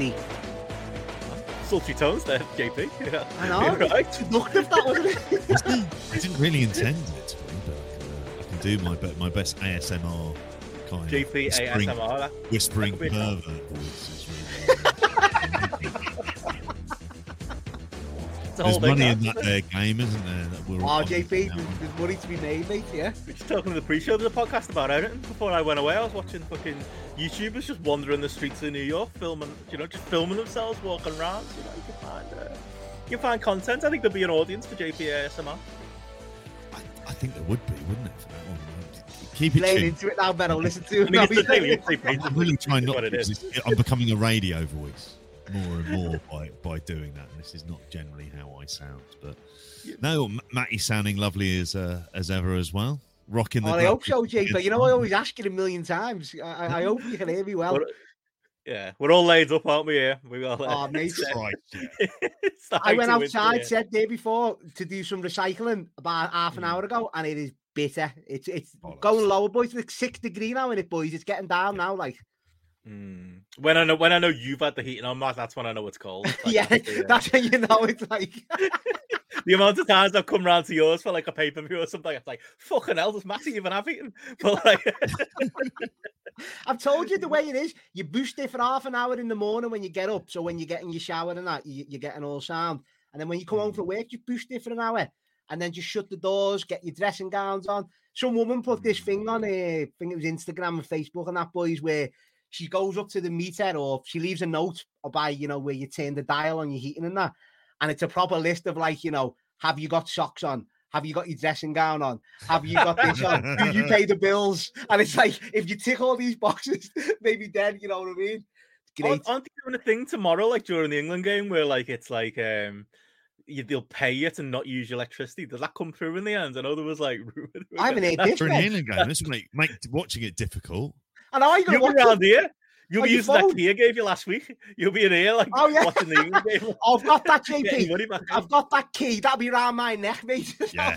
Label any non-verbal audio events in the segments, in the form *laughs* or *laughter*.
And I'm Sultry tones there, JP. *laughs* Yeah. I know. You're right. Seductive that wasn't it? I didn't really intend it to be, but I can, uh, I can do my be- my best ASMR kind JP of whispering, ASMR. whispering that could be- pervert voice. There's money in that. that there game, isn't there? That we're Oh, JP, there's, there's money to be made, mate, yeah? We're just talking to the pre-show. There's a podcast about everything. Before I went away, I was watching fucking YouTubers just wandering the streets of New York, filming, you know, just filming themselves walking around. You know, you can find, uh, you can find content. I think there'd be an audience for JP ASMR. I, I think there would be, wouldn't it? For that one? Keep it Playing tuned. into it now, Ben. I'll listen to I it. mean, it's now. it's the thing. I'm really trying not to. it is. because it's- I'm becoming a radio voice more and more by, by doing that. And this is not generally how I sound, but no, M- Matty's sounding lovely as uh, as ever as well. Rocking the. Oh, I hope so, Jake. But You know, I always ask it a million times. I, I, I hope you can hear me well. We're- yeah, we're all laid up, aren't we? Here, we got. Oh, mate. Right, *laughs* yeah. *laughs* It's the I went height of winter, outside, yeah. said day before, to do some recycling about half an Mm. hour ago, and it is bitter. It's it's Bollocks. going lower, boys. It's like six degree now in it, boys. It's getting down now, like. Mm. When I know when I know you've had the heat heating on, Matt, that's when I know it's cold. *laughs* Like, *laughs* yeah, that's when you know it's like. *laughs* the amount of times I've come round to yours for like a pay per view or something. It's like fucking hell, does Matty even have heating? But like, I've told you the way it is. You boost it for half an hour in the morning when you get up. So when you get in your shower and that, you, you're getting all sound. And then when you come home from work, you boost it for an hour. And then just shut the doors, get your dressing gowns on. Some woman put this thing on, uh, I think it was Instagram and Facebook and that, boys, where she goes up to the meter or she leaves a note by, you know, where you turn the dial on your heating and that. And it's a proper list of like, you know, have you got socks on? Have you got your dressing gown on? Have you got this on? Do you pay the bills? And it's like, if you tick all these *laughs* boxes, maybe then, you know what I mean? Great. aren't, aren't they doing a thing tomorrow, like during the England game, where like it's like um, you, they'll pay you to not use your electricity? Does that come through in the end? I know there was like. *laughs* I haven't heard this, For an Ben. England game, this would make, make watching it difficult. And I You'll be watch it. around here. You'll On be using that key I gave you last week. *laughs* You'll be in here like Oh, yeah. watching the game. *laughs* I've got that, JP. *laughs* I've got that key. That'll be around my neck, mate. Yeah.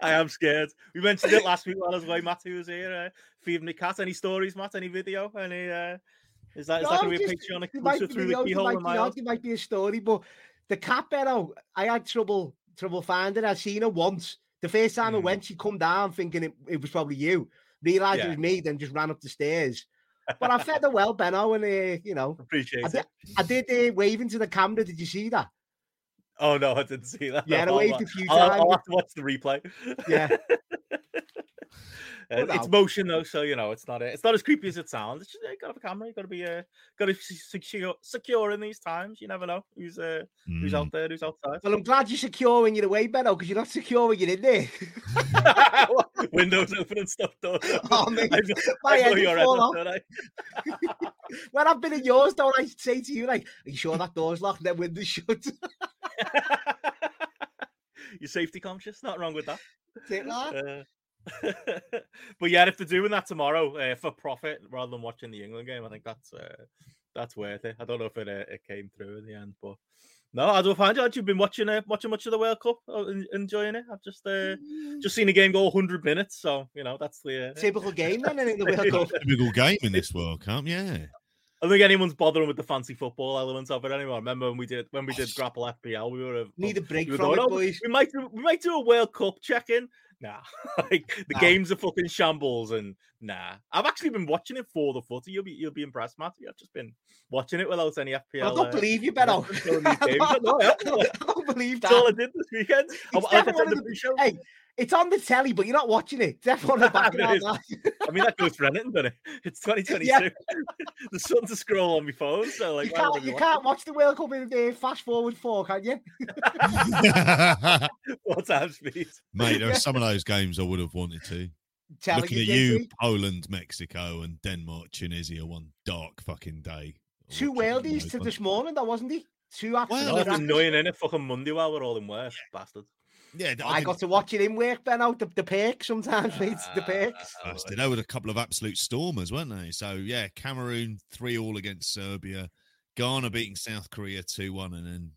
I am scared. We mentioned it last week while I was away. Matt, was here, uh, feeding the cat. Any stories, Matt? Any video? Any? Uh, is that is that No, going to be a just- Patreon there might exclusive through the videos, keyhole might be might be a story, but the cat Benno, I had trouble trouble finding. I'd seen her once. The first time I Mm. went, she come down thinking it, it was probably you. Realised Yeah. it was me, then just ran up the stairs. But I fed *laughs* her well, Benno, and uh, you know, Appreciate I it. I did uh, wave into the camera. Did you see that? Oh no, I didn't see that. Yeah, I waved a few I'll, I'll times. have to watch the replay. Yeah. *laughs* Uh, it's motion though, so you know it's not. It's not as creepy as it sounds. It's just, you got to have a camera. You got to be. Uh, got to be secure, secure in these times. You never know who's uh, who's Mm. out there, who's outside. Well, I'm glad you're when you're away, Benno, because you're not when you're in there. Windows open and stuff. Open. *laughs* Oh, mate, *laughs* I know, my I know head would your head off. I? when I've been in yours, don't I say to you, like, are you sure that door's locked? Then window's shut. *laughs* You're safety conscious. Not wrong with that. Take that. Uh, *laughs* but yeah, if they're doing that tomorrow uh, for profit rather than watching the England game, I think that's uh, that's worth it. I don't know if it uh, it came through in the end, but No, I don't find it. You've been watching uh, watching much of the World Cup, uh, enjoying it. I've just uh, just seen the game go 100 minutes, so you know that's the uh... *laughs* typical game then in the World Cup. *laughs* Typical game in this World Cup, yeah. I don't think anyone's bothering with the fancy football elements of it anymore. Remember when we did when we did *sighs* grapple FPL, we were need a break we from going, it, oh, boys. We might do, we might do a World Cup check in. Nah, *laughs* like the Nah. games are fucking shambles, and nah. I've actually been watching it for the footy. You'll be you'll be impressed, Matty. I've just been watching it without any FPL. I don't uh, believe you, Benno. reference on these games. No, I *laughs* haven't. I don't believe that. That's all I did this weekend. I, like I the the- Hey, it's on the telly, but you're not watching it. *laughs* Definitely on the back It of is. that. *laughs* I mean, that goes for anything, doesn't it? It's 2022. Yeah. *laughs* the sun's to scroll on my phone, so like, You why would I can't, you can't watch the World Cup in the fast forward four, can you? it? What time speed? Mate, there are some of those games I would have wanted to. Telling Looking at JP. you, Poland, Mexico, and Denmark, Tunisia, one dark fucking day. Two Watching worldies to this morning, though, wasn't he? Two absolute No, it's crackers. annoying, innit? Fucking Monday while we're all in work, bastards. Yeah, I got to watch it in work, Benno. The, the perks sometimes, mate. The perks. Ah, Bastard. They were a couple of absolute stormers, weren't they? So yeah, Cameroon three all against Serbia, Ghana beating South Korea two one, and then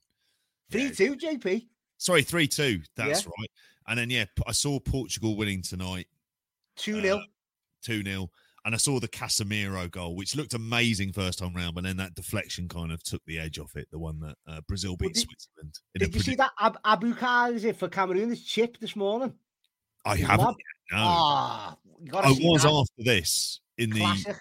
yeah, 3 2, JP. sorry three two. That's Yeah. right. And then yeah, I saw Portugal winning tonight 2 0. two 0 and I saw the Casemiro goal, which looked amazing first time round, but then that deflection kind of took the edge off it. The one that uh, Brazil beat did- Switzerland. Did you see that Ab- Abu is it for Cameroon? This chip this morning. I his haven't. yet, No, Ah, I was that. after this in the Classic.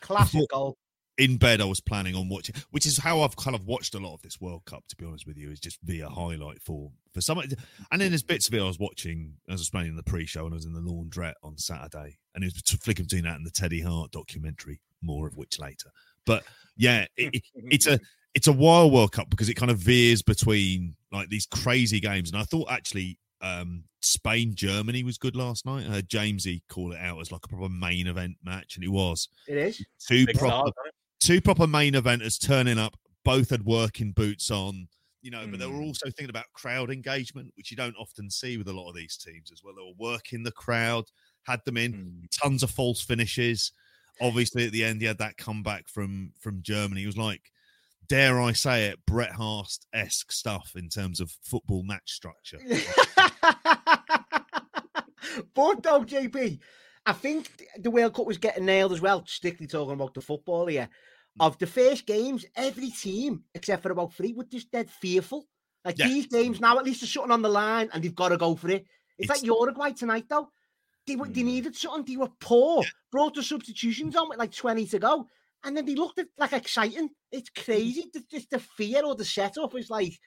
Classic Before- goal. In bed I was planning on watching, which is how I've kind of watched a lot of this World Cup. To be honest with you, is just via highlight for for some. And then there's bits of it I was watching as I was playing in the pre-show, and I was in the laundrette on Saturday, and it was flicking between that and the Teddy Hart documentary, more of which later. But yeah, it, it- it's a it's a wild World Cup because it kind of veers between like these crazy games, and I thought actually. Um, Spain Germany was good last night. I heard Jamesy call it out as like a proper main event match, and it was It is. two Big proper stars? Two proper main eventers turning up. Both had working boots on, you know, but they were Mm. also thinking about crowd engagement, which you don't often see with a lot of these teams as well. They were working the crowd, had them in Mm. tons of false finishes. Obviously, at the end, he had that comeback from from Germany. It was like, dare I say it, Bret Hart esque stuff in terms of football match structure. but though, JP, I think the World Cup was getting nailed as well, strictly talking about the football here. Hmm. Of the first games, every team, except for about three, were just dead fearful. Like Yeah. these games now, at least there's something on the line and they've got to go for it. It's, It's- like Uruguay tonight, though. They, were, they Mm. needed something. They were poor. Brought the substitutions on with like 20 to go. And then they looked at like exciting. It's crazy. The, just the fear or the setup is like,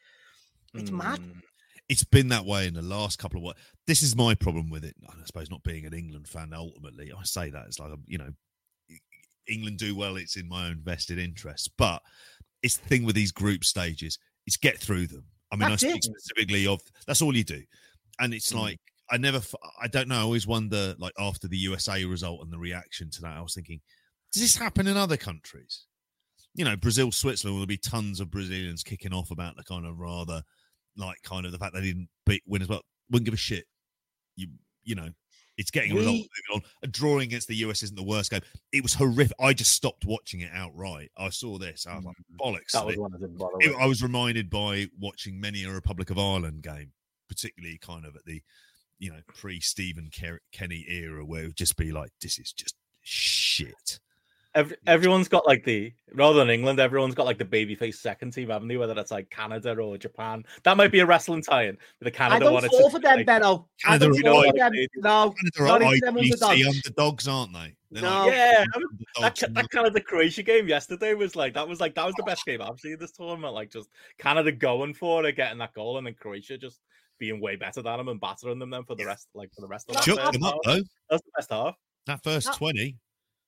it's mad. Mm. it's been that way in the last couple of what this is my problem with it i suppose not being an england fan ultimately i say that it's like you know england do well it's in my own vested interest but it's the thing with these group stages it's get through them i mean That's i it. specifically of that's all you do and it's Mm. like i never I don't know i always wonder like after the usa result and the reaction to that i was thinking does this happen in other countries you know brazil switzerland will be tons of brazilians kicking off about the kind of rather like kind of the fact they didn't beat win as well. Wouldn't give a shit. You you know, it's getting. We- moving on. A drawing against the US isn't the worst game. It was horrific. I just stopped watching it outright. I saw this. I was like, mm. bollocks. That was this." one I didn't bother It- I was reminded by watching many a Republic of Ireland game, particularly kind of at the, you know, pre Stephen Kenny era, where it would just be like, this is just shit. Every, everyone's got like the rather than England, everyone's got like the babyface second team, haven't they? Whether that's like Canada or Japan, that might be a wrestling tie-in. But the I Canada don't one, fall for them, like, Benno. Oh, I Canada don't are fall for like them. No, Canada Not are even them IPC underdogs. underdogs, aren't they? They're No. like yeah, I mean, that, underdogs ca- and that Canada Croatia game yesterday was like that was like that was the oh. best game I've seen this tournament. Like just Canada going for it, getting that goal, and then Croatia just being way better than them and battering them then for the rest, like for the rest of that. Shook them up though. That's the best half. That first That- twenty.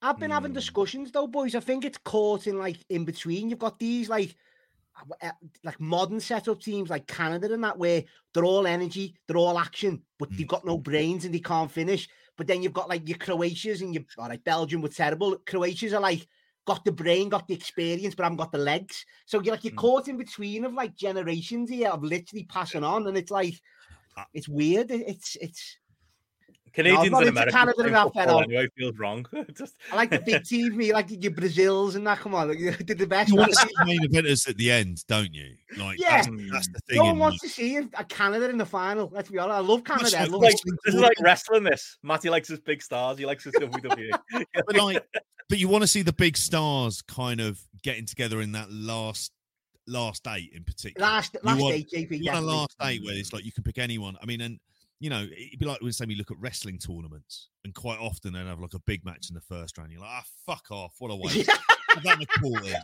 I've been having Hmm. discussions though, boys. I think it's caught in like in between. You've got these like uh, like modern setup teams like Canada and that where they're all energy, they're all action, but Mm. they've got no brains and they can't finish. But then you've got like your Croatias and your all right, Belgium were terrible. Croatias are like got the brain, got the experience, but haven't got the legs. So you're like you're Mm. caught in between of like generations here of literally passing on, and it's like it's weird. It's it's Canadians not and into Americans Canada playing enough, football Benno. anyway feels wrong. *laughs* Just I like the big TV, like your Brazils and that. Come on, like, *laughs* you did the best. You want to see the main eventers at the end, don't you? Like, Yeah. that's, that's the thing. No one in wants to see a Canada in the final. Let's be honest. I love Canada. I like- love like, this is like wrestling. This Matty likes his big stars. He likes his WWE. *laughs* but like, but you want to see the big stars kind of getting together in that last last eight in particular. last last want- eight, JP. you want a last eight where it's like you can pick anyone. I mean, and you know, it'd be like when say we look at wrestling tournaments, and quite often they'd have like a big match in the first round. You're like, ah, fuck off, what a waste. *laughs* Have that in the quarter.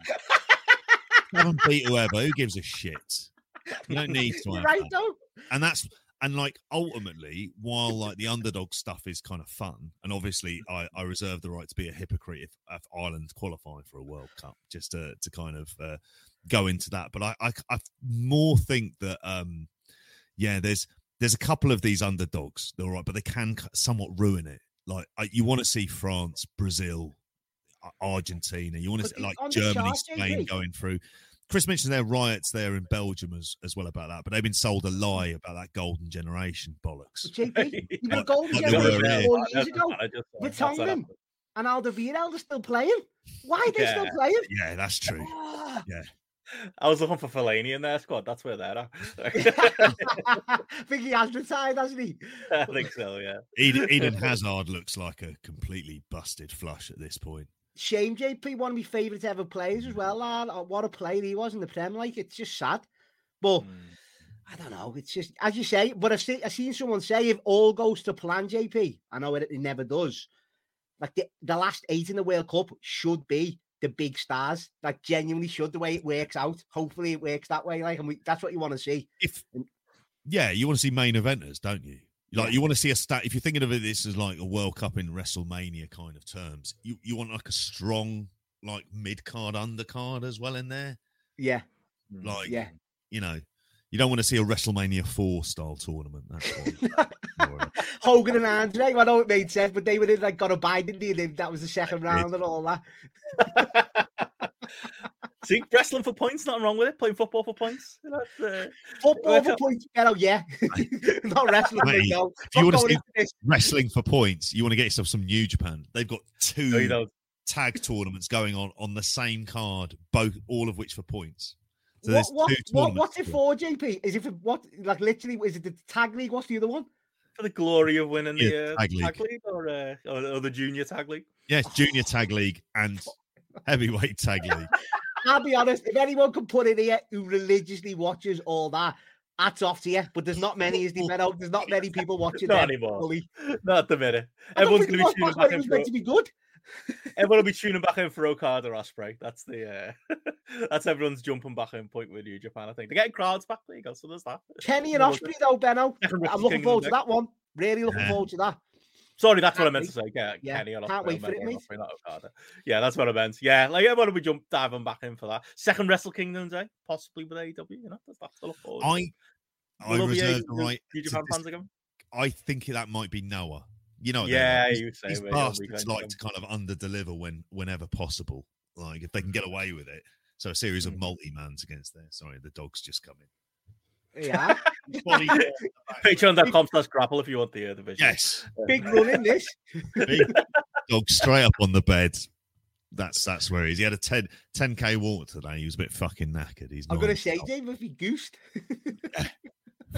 Haven't beat whoever. Who gives a shit? You don't need to right that. and that's and like ultimately while like the underdog stuff is kind of fun and obviously i i reserve the right to be a hypocrite if, if ireland qualify for a world cup just to to kind of uh, go into that but I, I i more think that um yeah there's there's a couple of these underdogs they're all right but they can somewhat ruin it like you want to see france brazil argentina you want to see like germany spain JP. going through Chris mentioned there are riots there in Belgium as, as well about that, but they've been sold a lie about that golden generation bollocks. JP, *laughs* you were golden like generation four years ago. I just- with that's what Tongan. happened. And Alderweireld are still playing. Why are they still Yeah. playing? Yeah, that's true. Ah. I was looking for Fellaini in their squad. That's where they're at. *laughs* I think he has retired, hasn't he? *laughs* I think so. Yeah. Eden, *laughs* Eden Hazard looks like a completely busted flush at this point. Shame JP, one of my favourite ever players as well, lad. Oh, What a player he was in the Prem. Like, it's just sad. But Mm. I don't know. It's just, as you say, but I've seen, I've seen someone say if all goes to plan, JP, I know it, it never does. Like, the, the last eight in the World Cup should be the big stars. Like, genuinely should, the way it works out. Hopefully, it works that way. Like, and we, that's what you want to see. If yeah, you want to see main eventers, don't you? Like Yeah. you want to see a stat. If you're thinking of it, this as like a World Cup in WrestleMania kind of terms. You you want like a strong like mid card undercard as well in there. Yeah. Mm. Like Yeah. you know, you don't want to see a WrestleMania four style tournament. That's what *laughs* Hogan and Andre, I know it made sense, but they were in like got a bind, didn't they? They- That was the second round and all that. *laughs* See, wrestling for points, nothing wrong with it. Playing football for points. You know, uh, Football for out. points, oh yeah. *laughs* Not wrestling, Mate, no. if you wanna going see- Wrestling for points. You want to get yourself some New Japan. They've got two you know, tag tournaments going on on the same card, both all of which for points. So What, what, two what, what's it for, JP? Is it for what? Like literally, is it the tag league? What's the other one? for the glory of winning Yeah, the uh, tag tag, league. league, or, uh, or, or the junior tag league. Yes, junior tag league and *laughs* heavyweight tag league. I'll be honest. If anyone can put in here who religiously watches all that, hats off to you. But there's not many, is there? Benno? There's not many people watching *laughs* Not them anymore. fully. Not the minute. Everyone's going to be was tuning back when back it was meant to be good. Everyone will be tuning back in for Okada or Ospreay. That's the uh, *laughs* that's everyone's jumping back in point with New Japan. I think they're getting crowds back. There you go. So there's that. Kenny and *laughs* No, Ospreay though, Benno. I'm looking forward to that one. Really looking Yeah. forward to that. Sorry, that's what I Can't meant to say. Yeah, Yeah, Kenny and can't wait I for meant it, mate. Ospreay, not Okada. Yeah, that's what I meant. Yeah, like everyone will be jump diving back in for that. Second Wrestle Kingdom Day, possibly with AEW. You know, that's that to look forward. to. I I Will there be reserve AEW the right. New to Japan dis- fans again. I think that might be Noah. You know, what they're Yeah, like. you These- say these mate, bastards like to kind of under deliver when whenever possible. Like if they can get away with it. So a series of Mm. multi mans against there. Sorry, the dog's just come in. Yeah. *laughs* *laughs* Patreon.com slash grapple if you want the uh, the vision. yes, Big run in this. *laughs* big dog straight up on the bed. That's that's where he is. He had a 10 10k walk today. He was a bit fucking knackered. He's I'm not gonna say, himself. Dave, if he goosed.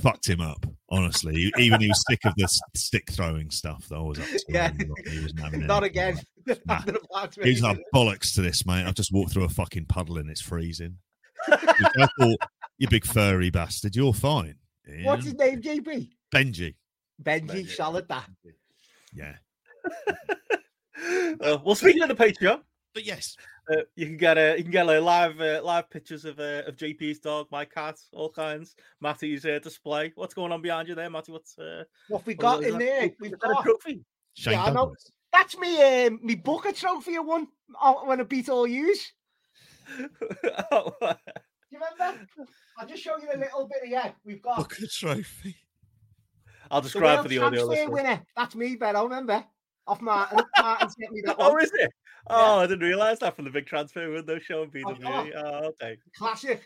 Fucked him up. Honestly, even he was sick of the stick throwing stuff that I was up to. Yeah. He was- he wasn't having *laughs* Not anything again. like that. After the part He was like bollocks to this, mate. I've just walked through a fucking puddle and it's freezing. *laughs* I thought, you big furry bastard, you're fine. Yeah. What's his name, JP? Benji? Benji, Benji. solid that. Yeah, Uh, *laughs* well, speaking of the Patreon, but yes, uh, you can get a you can get a live uh, live pictures of uh, of JP's dog, my cat, all kinds. Matty's uh, display. What's going on behind you there, Matty? What's uh, What we what got is in that? there? Is We've got a trophy. Shane Yeah, I know. That's me um me Booker trophy I won oh, when I beat all yous. Oh, *laughs* Do you remember? I'll just show you a little bit of here. We've got Booker Trophy. I'll describe world for the audio transfer winner. That's me, Ben. I remember. Off Martin. *laughs* Martin sent me that Oh, one. is it? Oh, I didn't realize that from the big transfer window show on BWE. Oh, Oh, okay. Classic.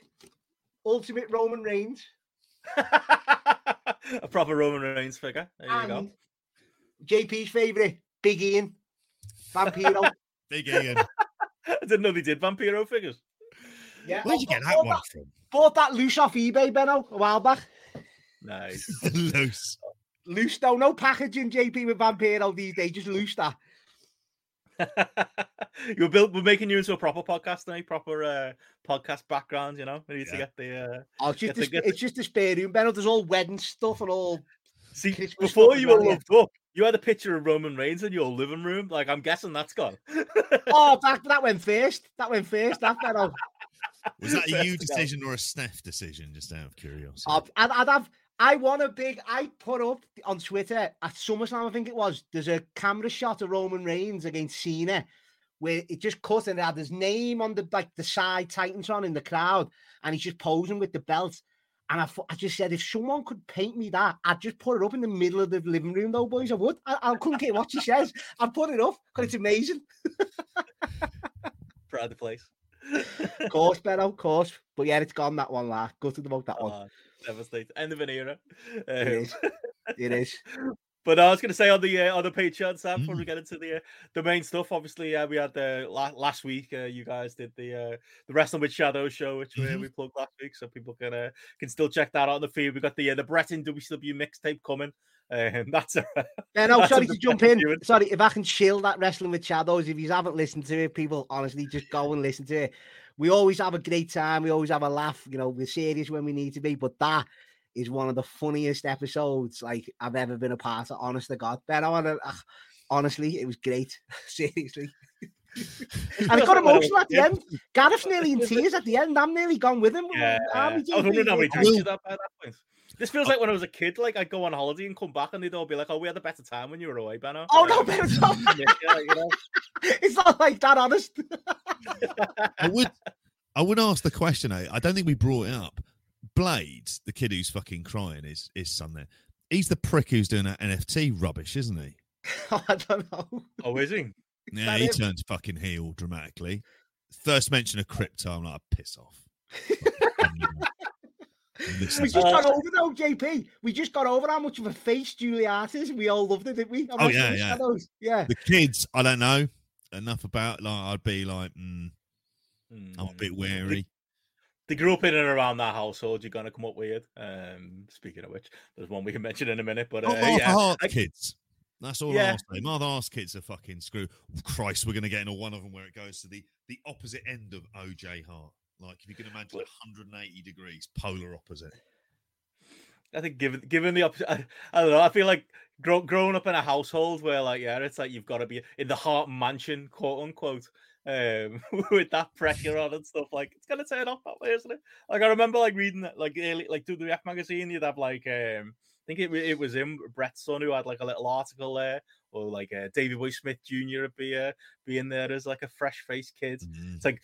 Ultimate Roman Reigns. *laughs* a proper Roman Reigns figure. There you go. JP's favourite, Big Ian, Vampiro. *laughs* Big Ian. I didn't know they did Vampiro figures. yeah, Where'd you get that bought one from? Bought that loose off eBay, Benno, a while back. Nice. *laughs* Loose. Loose though, no packaging, JP with Vampiro these days, just loose that. *laughs* You're built. We're making you into a proper podcast now, proper uh, podcast background. You know, we need to get the. Uh... Oh, it's just, Get the- the, get the- it's just a spare room, Benno. There's all wedding stuff and all. *laughs* See, Christmas before you were well, loved up, you had a picture of Roman Reigns in your living room. Like, I'm guessing that's gone. Oh, *laughs* that, that went first. That went first. That Benno. Was that a Fair you decision or a Steph decision? Just out of curiosity. I'd, I'd, I'd have. I want a big. I put up on Twitter at SummerSlam, I think it was. There's a camera shot of Roman Reigns against Cena, where it just cut and it had his name on the like the side Titans on in the crowd, and he's just posing with the belt. And I, thought- I just said, if someone could paint me that, I'd just put it up in the middle of the living room, though, boys. I would. I, I couldn't care what she says. I'd put it up because it's amazing. Proud of the place. Of course, Benno, of course. But yeah, it's gone that one, lah. Gutted about that one. Devastated. End of an era. Um, is. It is. *laughs* But I was going to say on the uh, on the Patreon, Sam, before we Mm. get into the uh, the main stuff. Obviously, uh, we had the la- last week. Uh, you guys did the uh, the Wrestling with Shadow show, which we, Mhm. we plugged last week, so people can uh, can still check that out on the feed. We got the uh, the Bret in WCW mixtape coming, and *laughs* that's uh, Yeah, no, sorry a to jump in. viewing. Sorry, if I can chill that wrestling with shadows. If you haven't listened to it, people, honestly, just go and listen to it. We always have a great time. We always have a laugh. You know, we're serious when we need to be, but that is one of the funniest episodes like I've ever been a part of. Honest to God, Ben, I want to. honestly, it was great. *laughs* Seriously. and it got feels like when I was emotional at the end. Gareth's *laughs* nearly in tears at the end. I'm nearly gone with him. yeah. Oh, I was wondering how many JP? drinks you had by that point. This feels like when I was a kid. Like I'd go on holiday and come back, and they'd all be like, "Oh, we had a better time when you were away, Benno." Oh no, Ben, it's not, you know? *laughs* it's not like that, honest. *laughs* I would I would ask the question. eh, I don't think we brought it up. Blades, the kid who's fucking crying, is his son there. He's the prick who's doing that NFT rubbish, isn't he? *laughs* I don't know. Oh, is he? Yeah, that he him? turns fucking heel dramatically. First mention of crypto, I'm like, piss off. Listen We just Uh, got over though, JP. We just got over how much of a face Juliet is. We all loved it, didn't we? Oh, yeah, yeah. Shadows. Yeah. the kids, I don't know enough about. Like, I'd be like, mm, I'm a Mm. bit wary. they grew up in and around that household, you're gonna come up weird. Um, speaking of which, there's one we can *laughs* mention in a minute, but uh, Not Martha yeah, Hart's I- kids. That's all Yeah. I'll say. Martha Hart's kids are fucking screw. Christ, we're going to get into one of them where it goes to the the opposite end of OJ Hart. Like if you can imagine 180 degrees, polar opposite. I think given given the opposite, I, I don't know. I feel like grow, growing up in a household where like yeah, it's like you've got to be in the Hart mansion, quote unquote, um, *laughs* with that pressure on and stuff. Like it's gonna turn off that way, isn't it? Like I remember like reading that like early, like through the F magazine, you'd have like um, I think it it was him Bret's son who had like a little article there, or like uh, Davey Boy Smith Jr. would be uh, be in there as like a fresh faced kid. Mm. It's like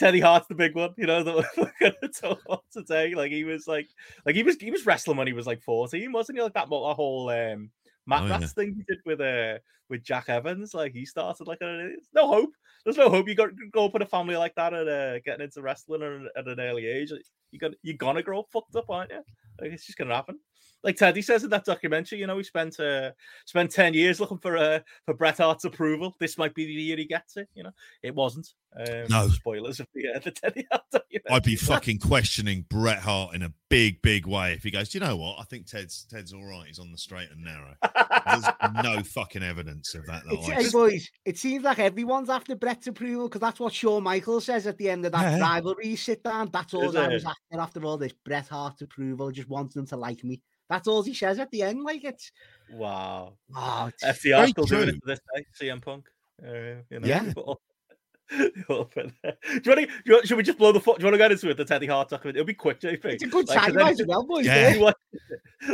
Teddy Hart's the big one, you know, *laughs* that we're gonna talk about today. Like he was like, like he was he was wrestling when he was like fourteen, wasn't he? Like that whole um Matt Oh, yeah. Rats thing he did with uh with Jack Evans. Like he started like there's no hope. There's no hope. You got to grow up in a family like that and uh, getting into wrestling at, an- at an early age. like, You got you're gonna grow fucked up, aren't you? Like it's just gonna happen. Like Teddy says in that documentary, you know, he spent uh, spent ten years looking for uh, for Bret Hart's approval. This might be the year he gets it. You know, it wasn't. Um, No. spoilers of the, uh, the Teddy Hart *laughs* documentary. I'd be fucking questioning Bret Hart in a big, big way if he goes. Do you know what? I think Ted's Ted's all right. He's on the straight and narrow. There's *laughs* no fucking evidence of that. that hey boys, it seems like everyone's after Bret's approval because that's what Shawn Michaels says at the end of that Yeah. rivalry sit down. That's all Is I it? was after after all this Bret Hart's approval. Just wants them to like me. That's all he says at the end. Like it's wow. oh, it's, FDR still doing it to this day. CM Punk. Uh, you know, Yeah. all- *laughs* all there. do, you want to, do you want, should we just blow the foot? Do you want to get into it? The Teddy Hart document. It'll be quick, JP. it's a good Like, 'cause time then- as well, boys. Yeah. Yeah. Have watched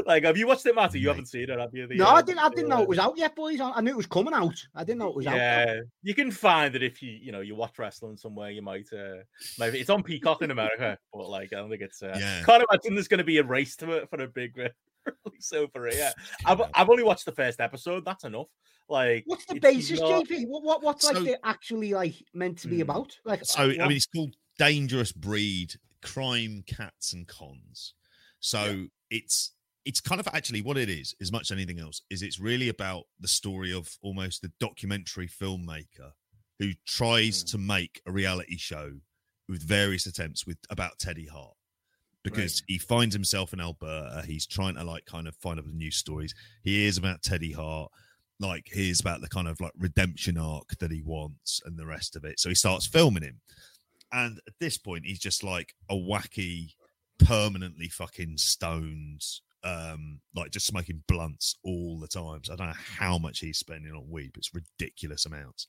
like, have you watched it, Matty? You Mate. haven't seen it, have you? The, No, uh, I didn't. I didn't know uh, it was out yet, boys. I I knew it was coming out. I didn't know it was out. Yeah, you can find it if you you know you watch wrestling somewhere. You might uh maybe it's on Peacock in America, but like I don't think it's. Uh, Yeah. Can't imagine there's going to be a race to it for a big uh, release over here. I've I've only watched the first episode. That's enough. Like, What's the basis, not- JP? What, what what's like So- the actually like meant to be Hmm. about? Like So uh, I mean, it's called Dangerous Breed: Crime, Cats, and Cons. So it's it's kind of actually what it is, as much as anything else, is it's really about the story of almost the documentary filmmaker who tries Mm. to make a reality show with various attempts with about Teddy Hart because he finds himself in Alberta. He's trying to like kind of find out the news stories. He hears about Teddy Hart, like hears about the kind of like redemption arc that he wants and the rest of it. So he starts filming him. And at this point, he's just like a wacky, permanently fucking stoned, um, like just smoking blunts all the time. So I don't know how much he's spending on weed, but it's ridiculous amounts.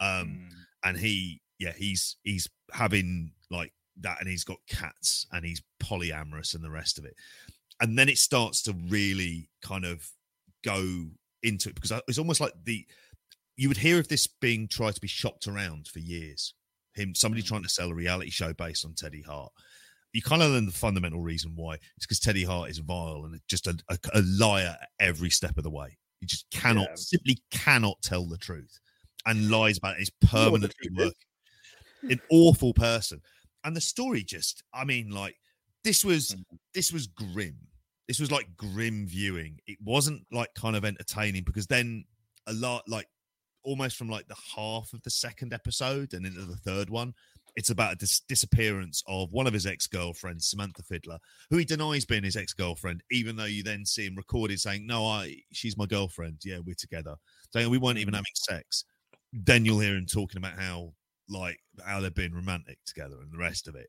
Um, Mm. and he yeah he's he's having like that and he's got cats and he's polyamorous and the rest of it. And then it starts to really kind of go into it because it's almost like the you would hear of this being tried to be shopped around for years. Him somebody Mm. trying to sell a reality show based on teddy hart. You kind of learn the fundamental reason why. It's because teddy hart is vile and just a, a, a liar every step of the way. He just cannot Yeah. simply cannot tell the truth and lies about it. Is know what the permanently working. An awful person and the story just i mean like this was Mm. this was grim. This was like grim viewing. It wasn't like kind of entertaining because then a lot like almost from like the half of the second episode and into the third one it's about a dis- disappearance of one of his ex-girlfriends samantha fiddler who he denies being his ex-girlfriend even though you then see him recorded saying no i she's my girlfriend. Yeah we're together. Saying we weren't even Mm. having sex. Then you'll hear him talking about how like how they're being romantic together and the rest of it.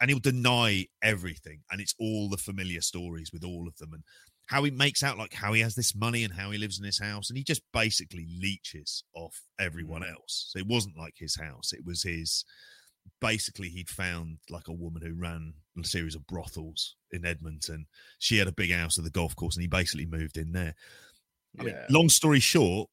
And he'll deny everything and it's all the familiar stories with all of them and how he makes out like how he has this money and how he lives in his house and he just basically leeches off everyone mm. else. So it wasn't like his house it was his basically he'd found like a woman who ran a series of brothels in edmonton. She had a big house at the golf course and he basically moved in there. I mean, Yeah. long story short,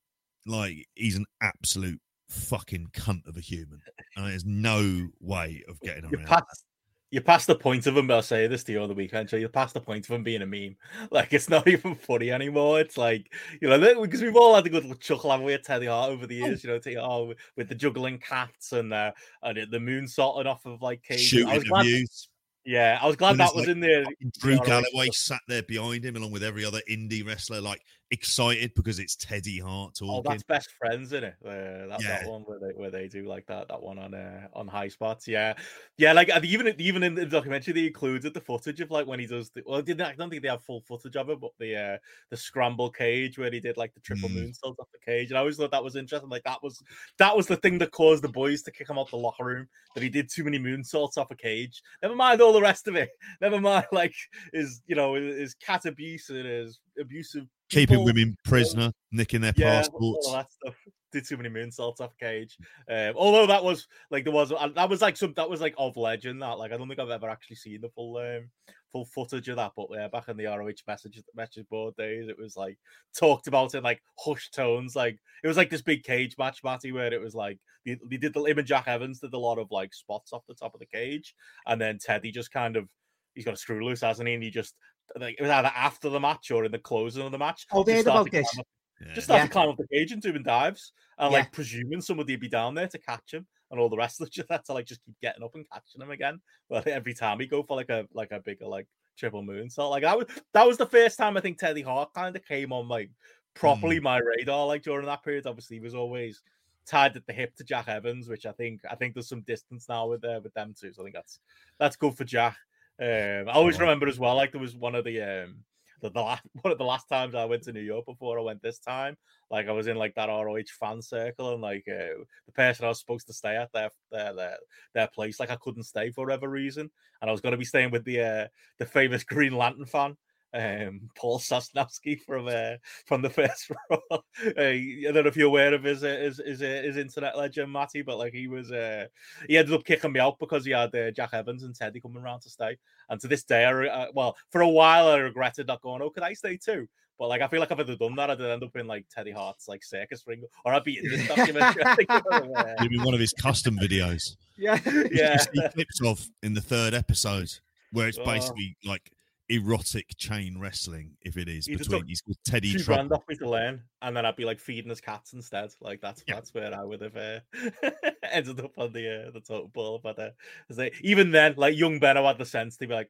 like he's an absolute fucking cunt of a human, and there's no way of getting You're around. past, you're past the point of him. I'll say this to you on the weekend. So you're past the point of him being a meme. *laughs* Like it's not *laughs* even funny anymore. It's like you know because we've all had a good little chuckle haven't we at Teddy Hart over the years. You know, Teddy Hart with, with the juggling cats and uh, and the moon salting off of like cages. Shooting I was glad. views. Yeah, I was glad that was like, in there. Drew Yeah, I like Galloway sat there behind him, along with every other indie wrestler, like excited because it's Teddy Hart talking. Oh, that's best friends, isn't it? Uh, that, Yeah. that one where they where they do like that that one on uh, on high spots. Yeah, yeah. Like even even in the documentary, they included the footage of like when he does. The, well, didn't I don't think they have full footage of it, but the uh, the scramble cage where he did like the triple Mm. moonsault off the cage. And I always thought that was interesting. Like that was that was the thing that caused the boys to kick him out the locker room. That he did too many moonsaults off a cage. Never mind all the rest of it. Never mind *laughs* like his you know his cat abuse and his abusive Keeping people women *laughs* prisoner, nicking their yeah, all passports. that stuff. Did too many moonsaults off cage. Um, although that was like there was that was like some that was like of legend that like I don't think I've ever actually seen the full um full footage of that. But yeah, back in the ROH message message board days, it was like talked about in like hushed tones. Like it was like this big cage match, Matty, where it was like they, they did the him and Jack Evans did a lot of like spots off the top of the cage, and then Teddy just kind of he's got a screw loose, hasn't he? And he just like it was either after the match or in the closing of the match. Oh, just heard started about this. climbing up- Yeah. just started Yeah. climbing up the cage and doing dives and Yeah. like presuming somebody would be down there to catch him and all the rest of the just had to like just keep getting up and catching him again. But *laughs* every time he go for like a like a bigger like triple moon. So like that was that was the first time I think Teddy Hart kind of came on like properly my radar like during that period. Obviously he was always tied at the hip to Jack Evans, which I think I think there's some distance now with uh, with them too. So I think that's that's good for Jack. Um, I always remember as well, like there was one of the um the, the last *laughs* one of the last times I went to New York before I went this time. Like I was in like that ROH fan circle, and like uh, the person I was supposed to stay at their their their, their place, like I couldn't stay for whatever reason, and I was going to be staying with the uh, the famous *laughs* Green Lantern fan. Um, Paul Sosnowski from uh, from the *laughs* first row. uh, I don't know if you're aware of his uh, his his, uh, his internet legend, Matty, but like he was uh, he ended up kicking me out because he had uh, Jack Evans and Teddy coming around to stay. And to this day, I re- uh, well, for a while, I regretted not going. Oh, could I stay too? But like, I feel like if I'd have done that, I'd end up in like Teddy Hart's like circus ring, or I'd be in this *laughs* documentary. I think, uh, Maybe one of his custom videos. Yeah. yeah, You see clips of in the third episode where it's *laughs* Oh. basically like erotic chain wrestling. If it is He just between, took he's called Teddy two Trouble. grand off me to learn, and then I'd be like feeding his cats instead. Like that's Yeah. that's where I would have uh, *laughs* ended up on the uh, the total ball. But uh, as they- even then, like young Benno had the sense to be like,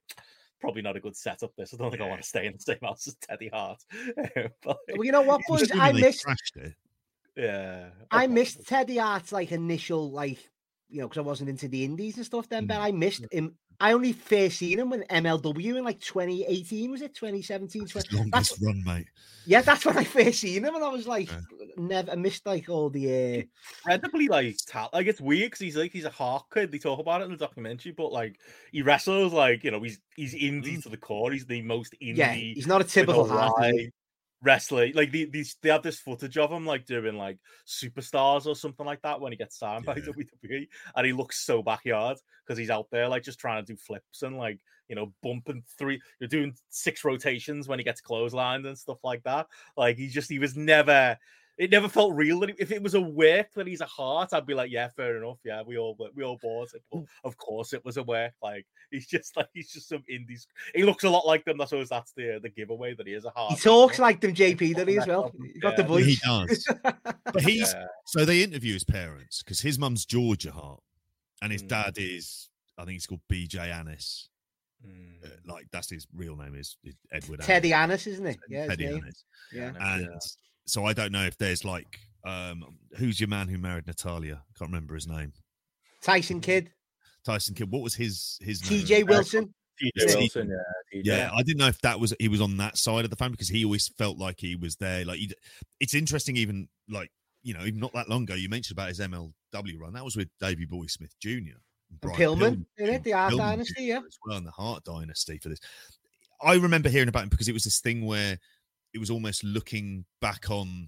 probably not a good setup. This I don't think I want to stay in the same house as Teddy Hart. *laughs* but, Well, you know what, boys? I missed it. yeah, I missed Teddy Hart's like initial like you know because I wasn't into the indies and stuff then. But Mm. I missed him. I only first seen him when MLW in like 2018 was it 2017? His 20... longest run, mate. Yeah, that's when I first seen him, and I was like, Yeah. never I missed like all the. Uh... incredibly like ta- like it's weird because he's like he's a hawk kid. They talk about it in the documentary, but like he wrestles like you know he's he's indie to the core. He's the most indie. Yeah, he's not a typical a Hart. is he? wide wrestler. Like the, these, they have this footage of him like doing like superstars or something like that when he gets signed by WWE, and he looks so backyard because he's out there like just trying to do flips and like you know bumping three. You're doing six rotations when he gets clotheslined and stuff like that. Like he just he was never. It never felt real. That if it was a work that he's a Hart, I'd be like, yeah, fair enough. Yeah, we all we all bought it. But of course, it was a work. Like he's just like he's just some indies. He looks a lot like them. That's always that's the the giveaway that he is a Hart. He talks like them, JP, That he as well? He got the Yeah. voice. He does. But *laughs* he's Yeah. so they interview his parents because his mum's Georgia Hart and his Mm. dad is I think he's called BJ Annis. Mm. Uh, like that's his real name is, is Edward Teddy Annis. Annis, isn't it? Yeah, Teddy name. Annis. Yeah. And so I don't know if there's like um who's your man who married Natalya? I Can't remember his name. Tyson Kidd, Tyson Kidd. What was his his name? TJ Wilson. TJ Yeah. Wilson, yeah, TJ. Yeah, I didn't know if that was he was on that side of the family because he always felt like he was there. Like, he'd- it's interesting, even like you know, even not that long ago, you mentioned about his MLW run. That was with Davey Boy Smith Jr. and And Brian Pillman, in it, the Art Pillman Dynasty, yeah. as well, and the Hart Dynasty for this. I remember hearing about him because it was this thing where it was almost looking back on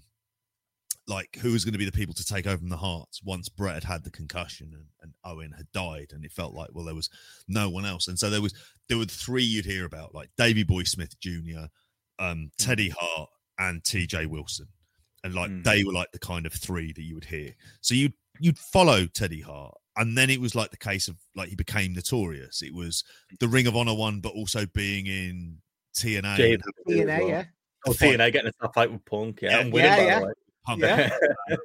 like who was going to be the people to take over from the Harts once Bret had had the concussion and, and Owen had died, and it felt like well there was no one else, and so there was there were three you'd hear about like Davey Boy Smith Jr., um, Teddy Hart, and T.J. Wilson, and like Mm. they were like the kind of three that you would hear. So you'd you'd follow Teddy Hart, and then it was like the case of like he became notorious. It was the Ring of Honor one, but also being in TNA. Jade TNA, well. yeah. Oh. TNA getting into that fight with Punk, yeah, Yeah. and winning, Yeah, by yeah. Punk. Yeah.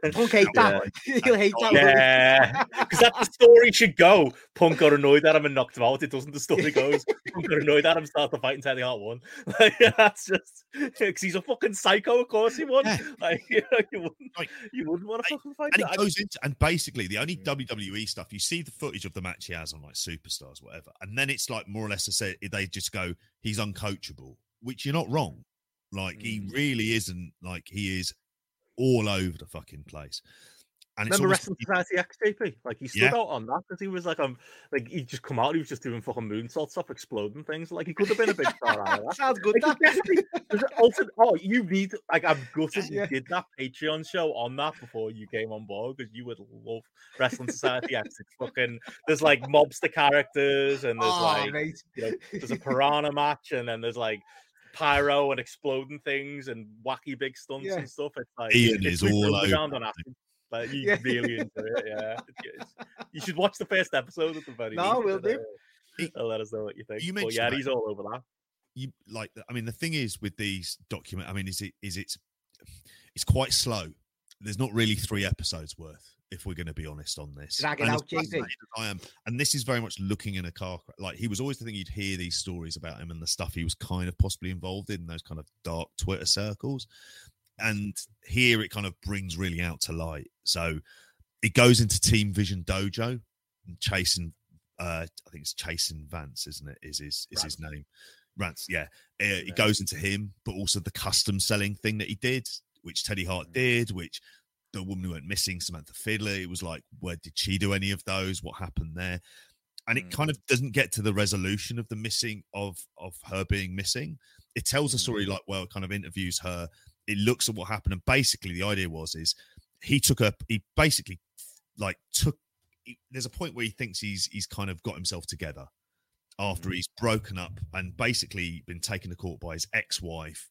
*laughs* Punk hate that. *laughs* He'll hate that. Yeah, because that's the story should go. Punk got annoyed at him and knocked him out. It doesn't. The story goes. Punk got annoyed at him, started the fight, and Teddy Hart won. Like, *laughs* that's just because he's a fucking psycho. Of course, he won. Yeah. Like you, know, you wouldn't, Like, you wouldn't want to fucking fight. and that. it goes into and basically the only hmm. WWE stuff you see the footage of the match he has on like superstars whatever and then it's like more or less to say they just go he's uncoachable which you're not wrong like he Mm. really isn't like he is all over the fucking place and Remember Wrestling Society X JP? Like he stood Yeah. out on that because he was like, um, like he just come out, he was just doing fucking moonsault stuff, exploding things. Like he could have been a big star out of *laughs* that. Sounds good. Like, That. he definitely- there's an alternate- oh, you need like I'm *laughs* gutted Yeah. you did that Patreon show on that before you came on board because you would love Wrestling Society X. It's fucking there's like mobster characters and there's Oh, like you know, there's a *laughs* piranha match and then there's like pyro and exploding things and wacky big stunts Yeah. and stuff. It's like Ian it's is all over on acid. Like you Yeah. really enjoy it, yeah. It's- it's- you should watch the first episode at the very No, least will do. uh, let us know what you think. You but mentioned yeah, that- he's all over that. you like i mean the thing is with these document i mean is it is it? it's quite slow there's not really three episodes worth if we're going to be honest on this Drag it And out, i am and this is very much looking in a car crash like he was always the thing you'd hear these stories about him and the stuff he was kind of possibly involved in those kind of dark twitter circles and here it kind of brings really out to light so it goes into team vision dojo and chasing uh i think it's chasing vance isn't it is his is his name Rance, yeah. Uh, Yeah. It goes into him, but also the custom selling thing that he did, which Teddy Hart Mm. did, which the woman who went missing, Samantha Fiddler, it was like, where did she do any of those? What happened there? And it Mm. kind of doesn't get to the resolution of the missing of of her being missing. It tells a story like well, it kind of interviews her. It looks at what happened, and basically the idea was is he took up he basically like took he- there's a point where he thinks he's he's kind of got himself together after Mhm. he's broken up and basically been taken to court by his ex-wife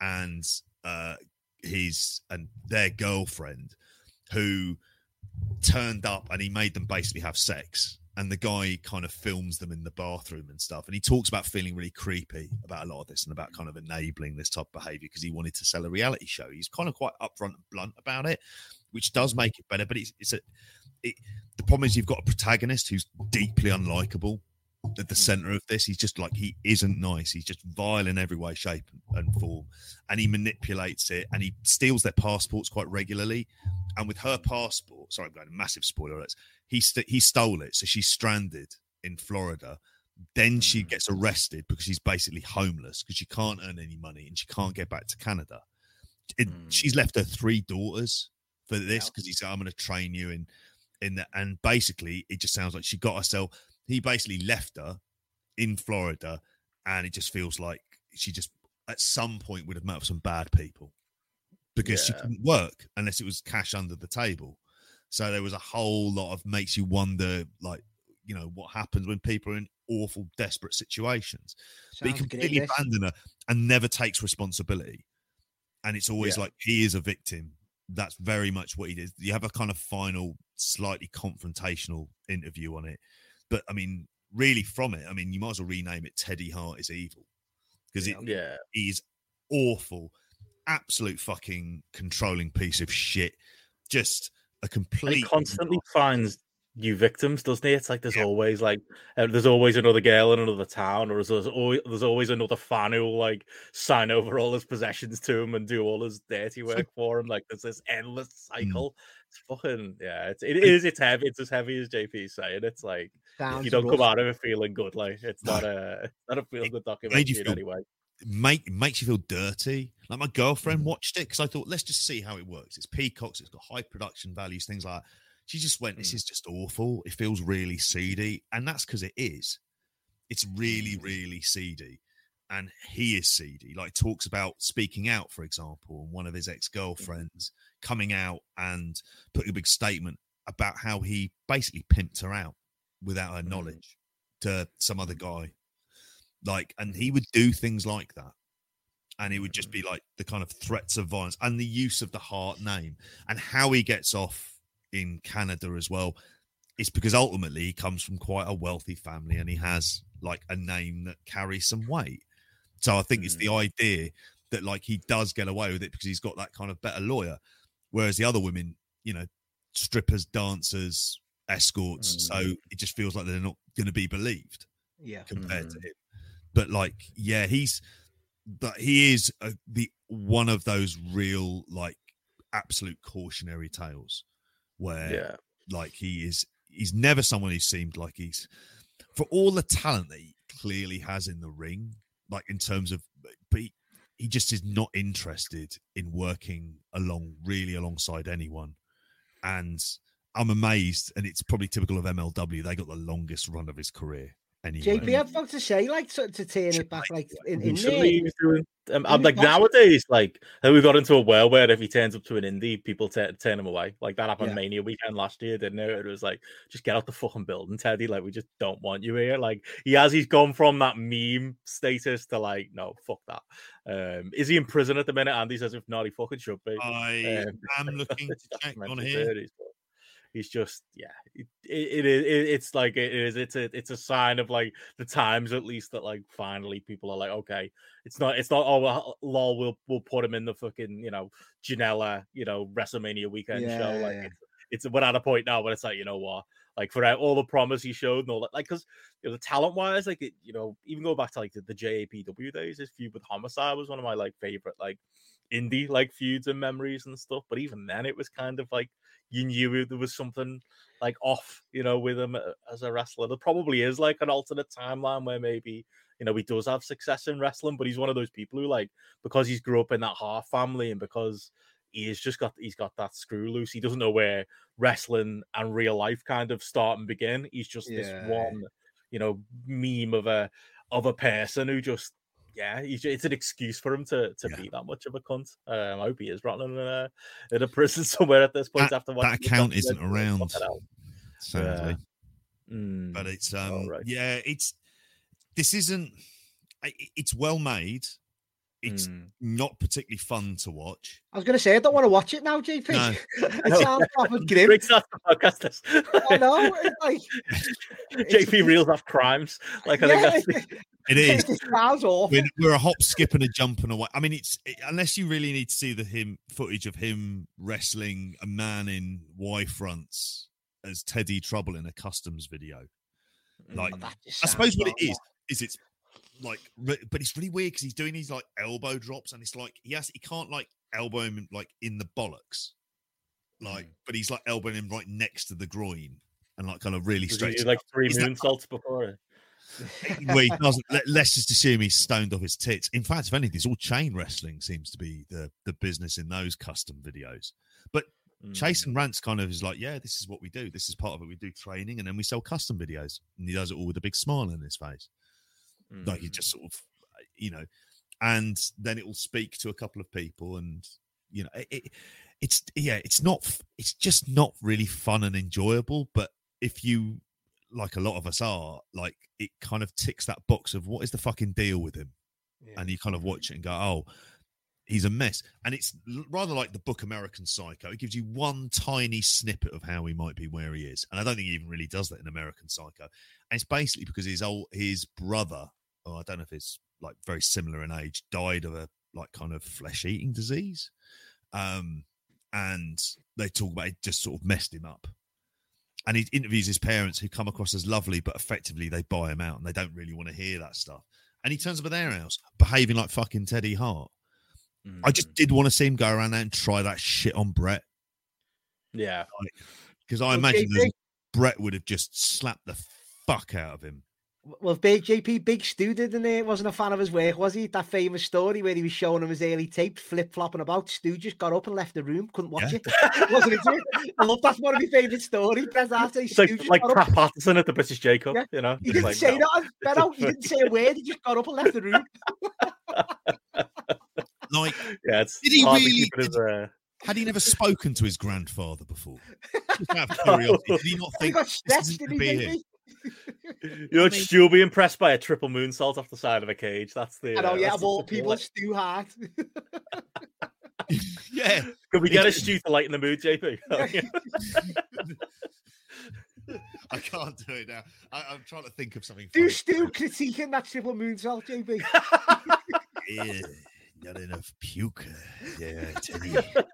and uh his and their girlfriend who turned up and he made them basically have sex. And the guy kind of films them in the bathroom and stuff. And he talks about feeling really creepy about a lot of this and about kind of enabling this type of behavior because he wanted to sell a reality show. He's kind of quite upfront and blunt about it which does make it better. But it's, it's a it, the problem is you've got a protagonist who's deeply unlikable at the center of this. He's just like he isn't nice. He's just vile in every way, shape, and form, and he manipulates it and he steals their passports quite regularly. And with her passport, sorry, I'm going to massive spoiler alerts. He st- he stole it, so she's stranded in Florida. Then she Mm. gets arrested because she's basically homeless because she can't earn any money and she can't get back to Canada. It, Mm. She's left her three daughters for this Yeah. because he's I'm going to train you in in the and basically it just sounds like she got herself. He basically left her in Florida, and it just feels like she just at some point would have met with some bad people because she couldn't work unless it was cash under the table. So there was a whole lot of makes you wonder, like you know, what happens when people are in awful, desperate situations. but he completely this. abandons her and never takes responsibility. And it's always Yeah. like he is a victim. That's very much what he did. You have a kind of final, slightly confrontational interview on it. But I mean, really from it, I mean, you might as well rename it Teddy Hart is evil. Because it Yeah. is awful, absolute fucking controlling piece of shit. Just a And complete he constantly finds new victims, doesn't he? It's like there's Yeah. always like uh, there's always another girl in another town, or there's always there's always another fan who will like sign over all his possessions to him and do all his dirty work for him. Like there's this endless Mm. cycle. It's fucking yeah. It's it is it's heavy. It's as heavy as JP's saying. It's like Sounds you don't come out of it feeling good. Like it's not a not a feel good documentary feel any way. make makes you feel dirty. Like my girlfriend Mhm. watched it because I thought, let's just see how it works. It's Peacock's, it's got high production values, things like that. She just went, This Mm. is just awful. It feels really seedy. And that's because it is. It's really, Mm. really seedy. And he is seedy. Like talks about speaking out, for example, and one of his ex-girlfriends coming out and putting a big statement about how he basically pimped her out without her Mm. knowledge to some other guy. Like and he would do things like that. And it would just be like the kind of threats of violence and the use of the Hart name. And how he gets off in canada as well It's because ultimately he comes from quite a wealthy family and he has like a name that carries some weight. So i think it's the idea that like he does get away with it because he's got that kind of better lawyer. Whereas the other women you know strippers dancers escorts so it just feels like they're not going to be believed Yeah. compared to Mhm. him. But like, yeah, he's but he is a, the one of those real like absolute cautionary tales where Yeah. like he is he's never someone who seemed like he's for all the talent that he clearly has in the ring, like in terms of but he, he just is not interested in working along really alongside anyone. And I'm amazed, and it's probably typical of MLW. They got the longest run of his career anyway. JP, I've got to say, like, to, to turn it back, like, in, in there. Recently, he was doing. Um, I'm like nowadays, like I think we got into a world where if he turns up to an indie, people t- turn him away. Like that happened Yeah. Mania weekend last year, didn't it? It was like, just get out the fucking building, Teddy. Like we just don't want you here. Like he has, he's gone from that meme status to like, no, fuck that. Um, is he in prison at the minute? Andy says if not, he fucking should be. I Um, am looking to *laughs* That's check on mental here. He's just, yeah, it, it, it is. It, it's like it is. It's a, it's a sign of like the times, at least that like finally people are like, okay, it's not, it's not. Oh, well, lol, we'll we'll put him in the fucking, you know, Janela, you know, WrestleMania weekend Yeah, show. Like, yeah. it's, it's we're at a point now where it's like, you know what, like for all the promise he showed and all that, like because you know, the talent wise, like it, you know, even go back to like the, the JAPW days, his feud with Homicide was one of my like favorite like indie like feuds and memories and stuff. But even then, it was kind of like you knew there was something like off, you know, with him uh, as a wrestler. There probably is like an alternate timeline where maybe you know he does have success in wrestling, but he's one of those people who like because he's grew up in that Hart family and because he's just got he's got that screw loose. He doesn't know where wrestling and real life kind of start and begin. He's just this one, you know, meme of a of a person who just yeah, it's an excuse for him to to Yeah. be that much of a cunt. Um, I hope he is rotting in a, in a prison *laughs* somewhere at this point That, after that account isn't around, sadly. Mm, But it's um, right. yeah, it's this isn't. It's well made. It's mm. not particularly fun to watch. I was going to say, I don't want to watch it now, JP. No. it sounds proper grim. Rick's not the podcast. I know. It's like, *laughs* JP reels off crimes. Like I think that's the, *laughs* It is. It sounds awful. we're, we're a hop, skip, and a jump and away. I mean, it's it, unless you really need to see the him footage of him wrestling a man in Y fronts as Teddy Trouble in a customs video. Like, But I suppose what it wrong, is is it's like, but it's really weird because he's doing these like elbow drops, and it's like he has he can't like elbow him like in the bollocks, like, but he's like elbowing him right next to the groin, and like kind of really straight. like three moonsaults before it. *laughs* he doesn't. Let, let's just assume he's stoned off his tits. In fact, if anything, it's all chain wrestling seems to be the the business in those custom videos. But Chase Mm. and Rants kind of is like, yeah, this is what we do. This is part of it. We do training, and then we sell custom videos. And he does it all with a big smile on his face, like he Mm. just sort of, you know. And then it will speak to a couple of people, and you know, it, it, it's yeah, it's not. It's just not really fun and enjoyable. But if you like a lot of us are, like it kind of ticks that box of what is the fucking deal with him, and you kind of watch it and go, oh, he's a mess. And it's rather like the book American Psycho. It gives you one tiny snippet of how he might be where he is, and I don't think he even really does that in American Psycho. And it's basically because his old his brother, or I don't know if it's like very similar in age, died of a like kind of flesh eating disease, um, and they talk about it just sort of messed him up. And he interviews his parents, who come across as lovely, but effectively they buy him out, and they don't really want to hear that stuff. And he turns up at their house, behaving like fucking Teddy Hart. I just Mm. did want to see him go around there and try that shit on Bret yeah. because I Well, imagine Bret would have just slapped the fuck out of him. Well, Big JP Big Stu didn't he? Wasn't a fan of his work, was he? That famous story where he was showing him his early tape, flip flopping about. Stu just got up and left the room, couldn't watch Yeah. it. *laughs* Wasn't it. I love that's one of my favourite stories. Bret Hart It's Stu like just like got up. Pat Patterson at the British Jacob, Yeah. you know. He didn't like, say no. that. Benno, he didn't say a word. He just got up and left the room. *laughs* Like, Yeah, it's Did he really- keep it as a. had he never spoken to his grandfather before? *laughs* Just out of curiosity, did he not He think got this stressed, isn't did to he? Be Didn't him? he? You know, Stu will be impressed by a triple moonsault off the side of a cage. That's the. I know, uh, yeah, that's of the all support. people, Stu Hart. *laughs* Yeah, Can we get a *laughs* Stu to lighten the mood, JP? *laughs* I can't do it now. I, I'm trying to think of something. Do funny. Stu critiquing that triple moonsault, JP? Yeah, not enough puke. Yeah, Teddy. Fucking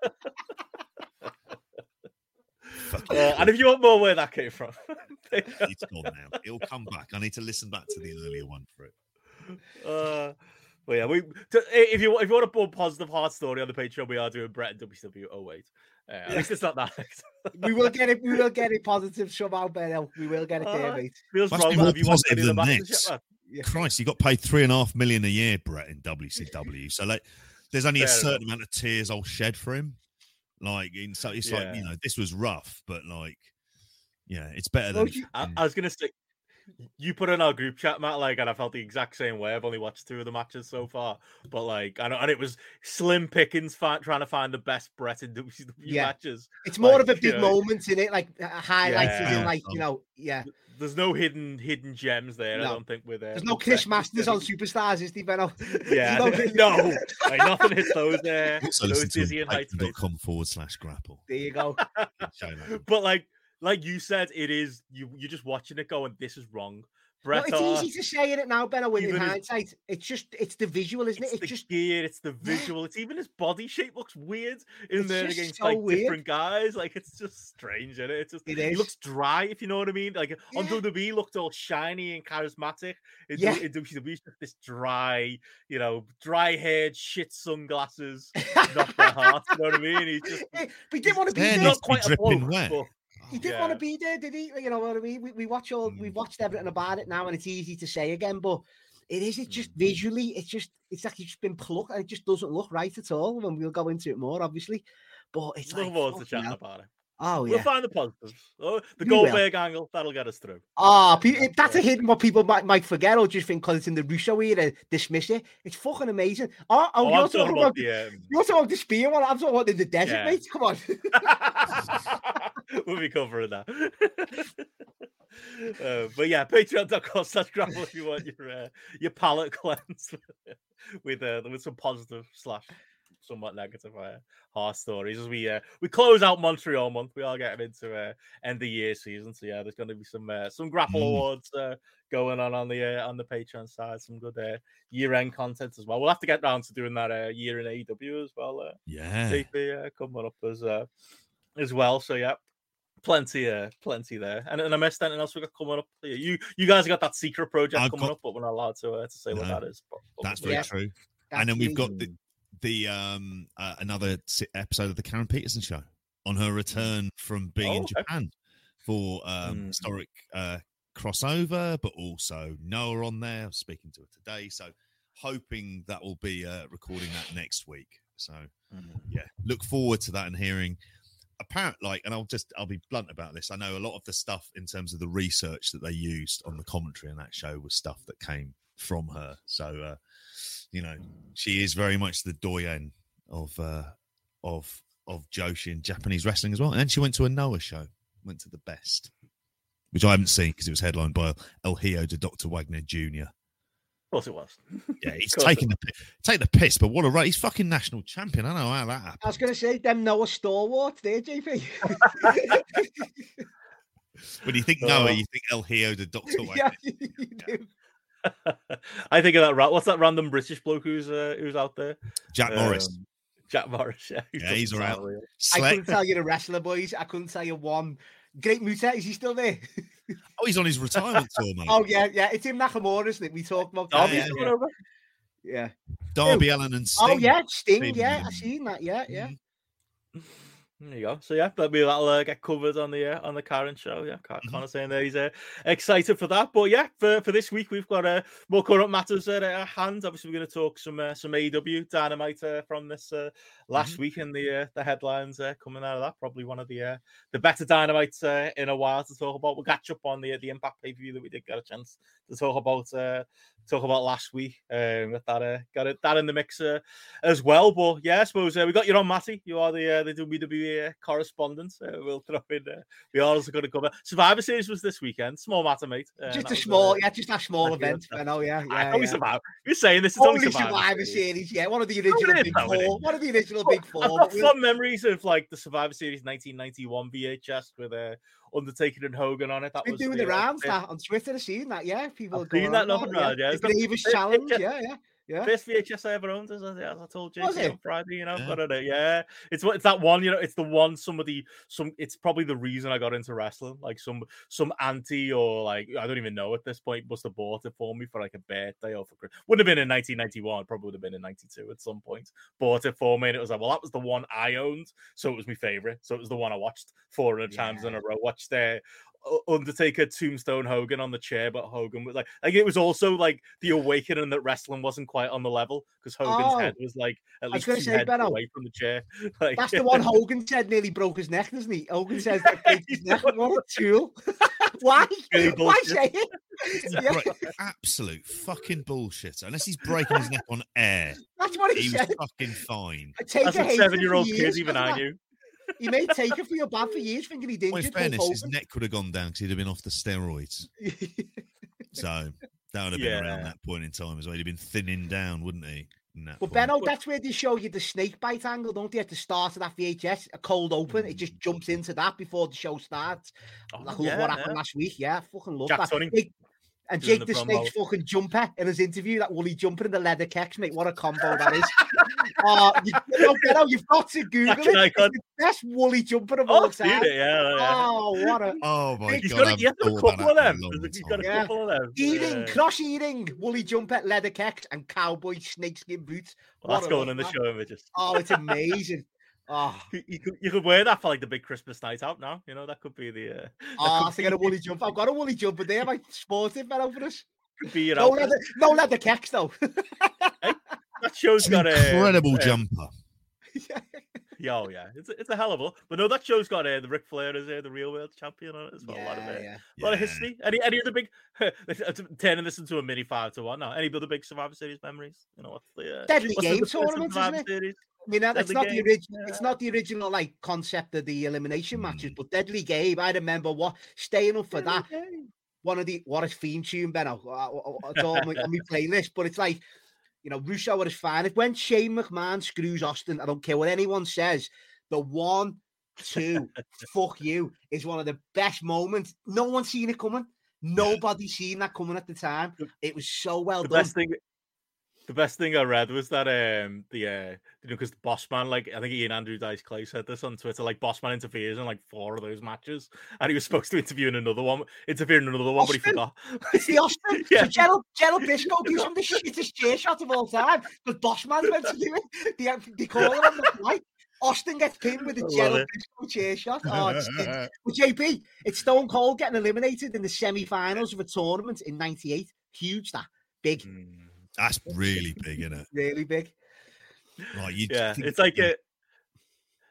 Uh, and if you want more where that came from, *laughs* it's gone now. It'll come back. I need to listen back to the earlier one for it. uh, well, yeah, we to, if you if you want a more positive Hart story on the Patreon, we are doing Bret and WCW. Oh wait, uh, at least it's not that. *laughs* we will get it. We will get it positive somehow, Benno. We will get it there, Uh, mate. Feels Must wrong. more Have you watched positive any of the than matches this. yet. Yeah. Christ, you got paid three and a half million a year, Bret, in WCW. So like, there's only a Fair certain amount of tears I'll shed for him. Like, in, so it's like you know, this was rough, but like, yeah, it's better Well, than. I, I was gonna say, you put in our group chat, Matt. Like, and I felt the exact same way. I've only watched two of the matches so far, but like, I know, and it was slim pickings fi- trying to find the best Bret in WCW Yeah. matches. It's more like, of a big know, moment in it, like highlights, as in Yeah. like you know, yeah. There's no hidden hidden gems there. I don't think with uh, There's no with Chris Masters on Superstars, is there, Benno? *laughs* There's Yeah, no- no, like, nothing hits those uh, also those listen to dizzy and heights. faces. patreon.com forward slash grapple. There you go. *laughs* But like, like you said, it is you. You're just watching it going, "This is wrong." No, Bret it's Hart, easy to say it now, Benno. When in Even hindsight, it's just it's the visual, isn't it's it? the It's just gear, it's the visual, it's even his body shape looks weird in It's there against so like weird. different guys. Like it's just strange, isn't it? It's just It he looks dry, if you know what I mean. Like on Yeah. WWE, looked all shiny and charismatic. In, Yeah. yeah. in WCW, he's just this dry, you know, dry haired shit sunglasses, not that heart. You know what I mean? He just *laughs* but he didn't want to be There there. not quite a dripping bloke, wet. but He didn't want to be there, did he? You know what I mean? We, we watch all we've mm. watched everything about it now, and it's easy to say again, but it is. It's just mm. visually, it's just it's like it's been plucked, and it just doesn't look right at all. And we'll go into it more, obviously. But it's look like, to hell. about it. Oh yeah, We'll find the positives. Oh, the will. Goldberg angle that'll get us through. oh, pe- that's a hidden what people might might forget or just think because it's in the Russo era, dismiss it. It's fucking amazing. Oh, oh, Oh, you're talking talking about the. Um, you're talking about the spear one. I'm talking about in the desert, Yeah. mate. Come on. *laughs* we'll be covering that. *laughs* uh, but yeah, patreon.com slash grapple if you want your uh, your palate *laughs* cleanse with uh, with some positive slash somewhat negative uh, horror stories as we uh, we close out Montreal month. We are getting into uh, end of year season, so yeah, there's going to be some uh, some grapple Mm. awards uh, going on on the uh, on the Patreon side. Some good uh, year end content as well. We'll have to get round to doing that uh, year in AEW as well. Uh, Yeah. JP uh, coming up as uh, as well. So yeah, Plenty, uh, plenty there. And, and I missed anything else we got coming up. You you guys got that secret project I've coming got- up, but we're not allowed to uh, to say what that is. But, but That's we'll- very Yeah. true. That's and then we've got the- the um uh, another episode of the Karen Peterson show on her return from being Oh, in okay. Japan for um Mm. historic uh crossover, but also Noah on there. I was speaking to her today, so hoping that will be uh, recording that next week. So Mm. yeah, look forward to that and hearing. Apparent like, and I'll just I'll be blunt about this. I know a lot of the stuff in terms of the research that they used on the commentary in that show was stuff that came from her. So uh, you know, she is very much the doyen of uh of of Joshi and Japanese wrestling as well. And then she went to a Noah show, went to the best, which I haven't seen because it was headlined by El Hijo de Dr. Wagner Jr. Of course it was. *laughs* Yeah, he's taking the pi- take the piss, but what a right! He's fucking national champion. I don't know how that happened. I was going to say, them Noah stalwarts there, JP. *laughs* When you think *laughs* Oh. Noah, you think El Hijo de Dr. Wagner. yeah, you do. *laughs* I think of that. ra- What's that random British bloke who's uh, who's out there? Jack Morris. Um, Jack Morris. Yeah, Yeah, he's doesn't all right. I Slay- couldn't tell you the wrestler, boys. I couldn't tell you one. Great Muta, is he still there? *laughs* oh, he's on his retirement tour, mate. Oh, yeah, yeah. It's him Nakamura, isn't it? We talked about that. Darby's yeah, yeah. over. yeah. Darby Allin and Sting. Oh, yeah, Sting. Sting, Yeah, yeah. I seen that. Yeah, yeah. Mhm. There you go. So yeah, maybe that'll uh, get covered on the uh, on the Karen show. Yeah, Mhm. Connor saying there he's uh, excited for that. But yeah, for, for this week we've got uh, more current matters at our hand. Obviously, we're going to talk some uh, some AEW dynamite uh, from this uh, last week and the uh, the headlines uh, coming out of that. Probably one of the uh, the better dynamites uh, in a while to talk about. We'll catch up on the the Impact pay per view that we did get a chance to talk about uh, talk about last week. Um, that uh, got it that in the mix uh, as well. But yeah, I suppose uh, we got you on, Matty. You are the uh, the WWE uh, correspondent. We'll throw in. Uh, we are also going to cover Survivor Series was this weekend. Small matter, mate. Uh, Just a small, yeah, just a small event. I know, yeah. I yeah, only yeah. Survivor. You're saying this is only, Only Survivor, Survivor Series. Series, yeah. One of the original Big? Four. One of the original Big Four. I've got we'll- memories of like the Survivor Series 1991 VHS with uh, Undertaker and Hogan on it. That Been was doing the, rounds that on Twitter. I've seen that, yeah. People I've seen that on it, around, yeah. The It's not- Grievous it- it Challenge, yeah, yeah. Yeah. First VHS I ever owned, as I, as I told Was JP on Friday, you know, Yeah. got it. Yeah, it's what it's that one, you know, it's the one somebody, some, it's probably the reason I got into wrestling. Like some, some auntie or like I don't even know at this point must have bought it for me for like a birthday or for Christmas. Wouldn't have been in 1991, probably would have been in 92 at some point. Bought it for me, and it was like, well, that was the one I owned, so it was my favorite. So it was the one I watched 400 times in a row. Watched there. Undertaker, Tombstone, Hogan on the chair, but Hogan was like, like it was also like the awakening that wrestling wasn't quite on the level because Hogan's Oh. head was like at I was least gonna two say, heads Benno, away from the chair. *laughs* Like That's the one Hogan said nearly broke his neck, doesn't he? Hogan says that breaks his *laughs* neck. What a tool. *laughs* Why? Really Why bullshit. say it? Yeah, Right, absolute fucking bullshit. Unless he's breaking his neck on air, that's what he he was said. fucking fine. Take That's a seven year old kid. even I that? knew. He may take it for your bad for years, thinking he did. Well, in fairness, his neck could have gone down because he'd have been off the steroids. *laughs* So that would have been around that point in time as well. He'd have been thinning down, wouldn't he? in that But point? Benno, that's where they show you the snake bite angle, don't they? At the start of that VHS, a cold open, it just mm. jumps into that before the show starts. Oh, Like, look yeah, what yeah. happened last week. Yeah, I fucking love Jack that. Tunney Jake- and Jake the the Snake's fucking jumper in his interview, that woolly jumper in the leather kecks, mate. What a combo that is. *laughs* Oh, you, you know, you've got to Google Action it. It's the best woolly jumper of Oh, all I've time. it, yeah, yeah. Oh, what a Oh my He's god! got, a, I've he has got a couple of that for a them. He's got a. Yeah. couple of them. eating, yeah. cross eating, woolly jumper, leather kecks, and cowboy snakeskin boots. Well, that's going look, in the man. show images. Oh, it's amazing. Oh, You, you could, you could wear that for like the big Christmas night out now. You know that could be the uh, *laughs* oh I could think I got a woolly jumper. I've got a woolly jumper there. My sportive man over us. *laughs* could be your No outfit. leather, no leather kecks though. That show's It's an got a incredible uh, jumper. *laughs* Yeah, oh yeah, it's a, it's a hell of a. But no, that show's got uh, the Ric Flair is there, the real world champion on it as well. a lot of it. yeah. A lot of history. Any any other big *laughs* turning this into a mini five to one now? Any other big Survivor Series memories? You know what's the uh, Deadly what's the Game defense tournament, isn't it? Series? I mean, it's Deadly not the Game, original. It's not the original like concept of the elimination matches, Mm. but Deadly Game. I remember what staying up for that. Game. One of the what a theme tune, Benno. uh, uh, uh, It's all on my, on my playlist, but it's like you know, Russo is fine. If when Shane McMahon screws Austin, I don't care what anyone says. The one, two, *laughs* fuck you is one of the best moments. No one's seen it coming. Nobody seen that coming at the time. It was so well The done. best thing. The best thing I read was that um the uh you know because the boss man like I think Ian Andrew Dice Clay said this on Twitter like boss man interferes in like four of those matches and he was supposed to interview in another one interfere in another one but he forgot. It's the Austin. *laughs* Yeah. So Gerald, Gerald Brisco gives him the shittest chair shot of all time. But Bossman's meant to do it. They, they *laughs* call it on the flight. Austin gets pinned with a Gerald. Brisco chair shot. *laughs* Oh, it's stinks. JP, it's Stone Cold getting eliminated in the semi-finals of a tournament in '98. Huge, that big, Mm. That's really *laughs* big, isn't it? really big. Like you Yeah, it's like a.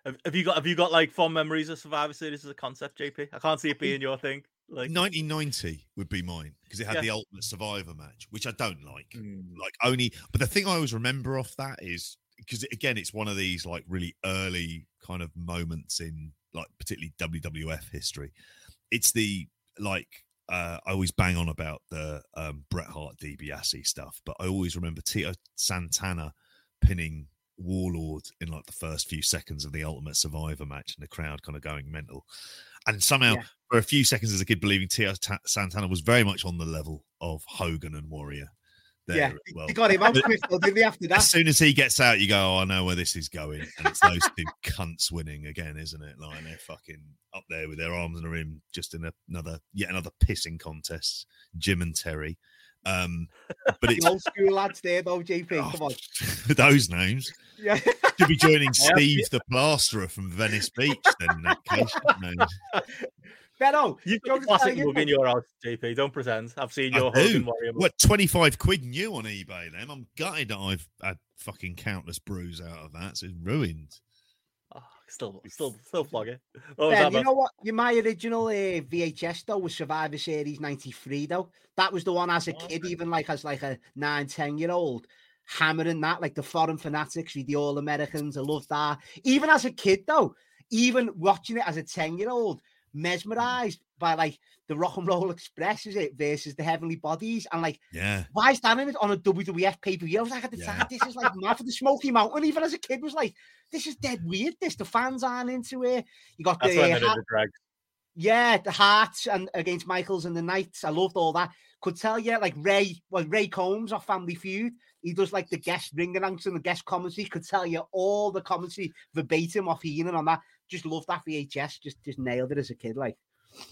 Have, have you got have you got like fond memories of Survivor Series as a concept, JP? I can't see it being your thing. Like 1990 would be mine because it had Yeah. the Ultimate Survivor match, which I don't like. Mm. Like only, but the thing I always remember off that is because again, it's one of these like really early kind of moments in like particularly WWF history. It's the like uh, I always bang on about the um, Bret Hart DiBiase stuff, but I always remember Tito Santana pinning Warlord in like the first few seconds of the Ultimate Survivor match, and the crowd kind of going mental. And somehow, Yeah. for a few seconds as a kid, believing Tito Santana was very much on the level of Hogan and Warrior. There yeah, as well. got him out though, didn't? After that, As soon as he gets out, you go, "Oh, I know where this is going," and it's those two cunts winning again, isn't it? Like they're fucking up there with their arms in the rim, just in a, another yet another pissing contest. Jim and Terry, um, but it's the old school lads there, though. JP, Oh, come on. *laughs* those names. Yeah. Should be joining *laughs* Steve the Plasterer from Venice Beach. Then in that case? *laughs* Benno, You've do you got a classic tell you mug in your house, JP. Don't pretend. I've seen your do. Hogan Warrior. mug. What twenty five quid new on eBay? Then I'm gutted that I've had fucking countless brews out of that. So it's ruined. Oh, still, still, still flog it. What Ben, you know what? You my original uh, VHS though was Survivor Series '93 though. That was the one as a Oh, kid, okay. even like as like a nine, ten year old, hammering that like the foreign fanatics, the All Americans. I love that. Even as a kid though, even watching it as a ten year old, mesmerized by like the Rock and Roll Express is it versus the Heavenly Bodies, and like Yeah. why is that in it on a WWF pay per view? I was like at the Yeah. time, this is like mad for the Smoky Mountain. Even as a kid, was like, this is dead weird. This the fans aren't into it. You got That's the uh, I did ha- the yeah, the Harts and against Michaels and the Knights. I loved all that. Could tell you, like Ray, well, Ray Combs off Family Feud. He does like the guest ring announcer and the guest commentary. Could tell you all the commentary verbatim off Heenan on that. Just loved that VHS. Just just nailed it as a kid. Like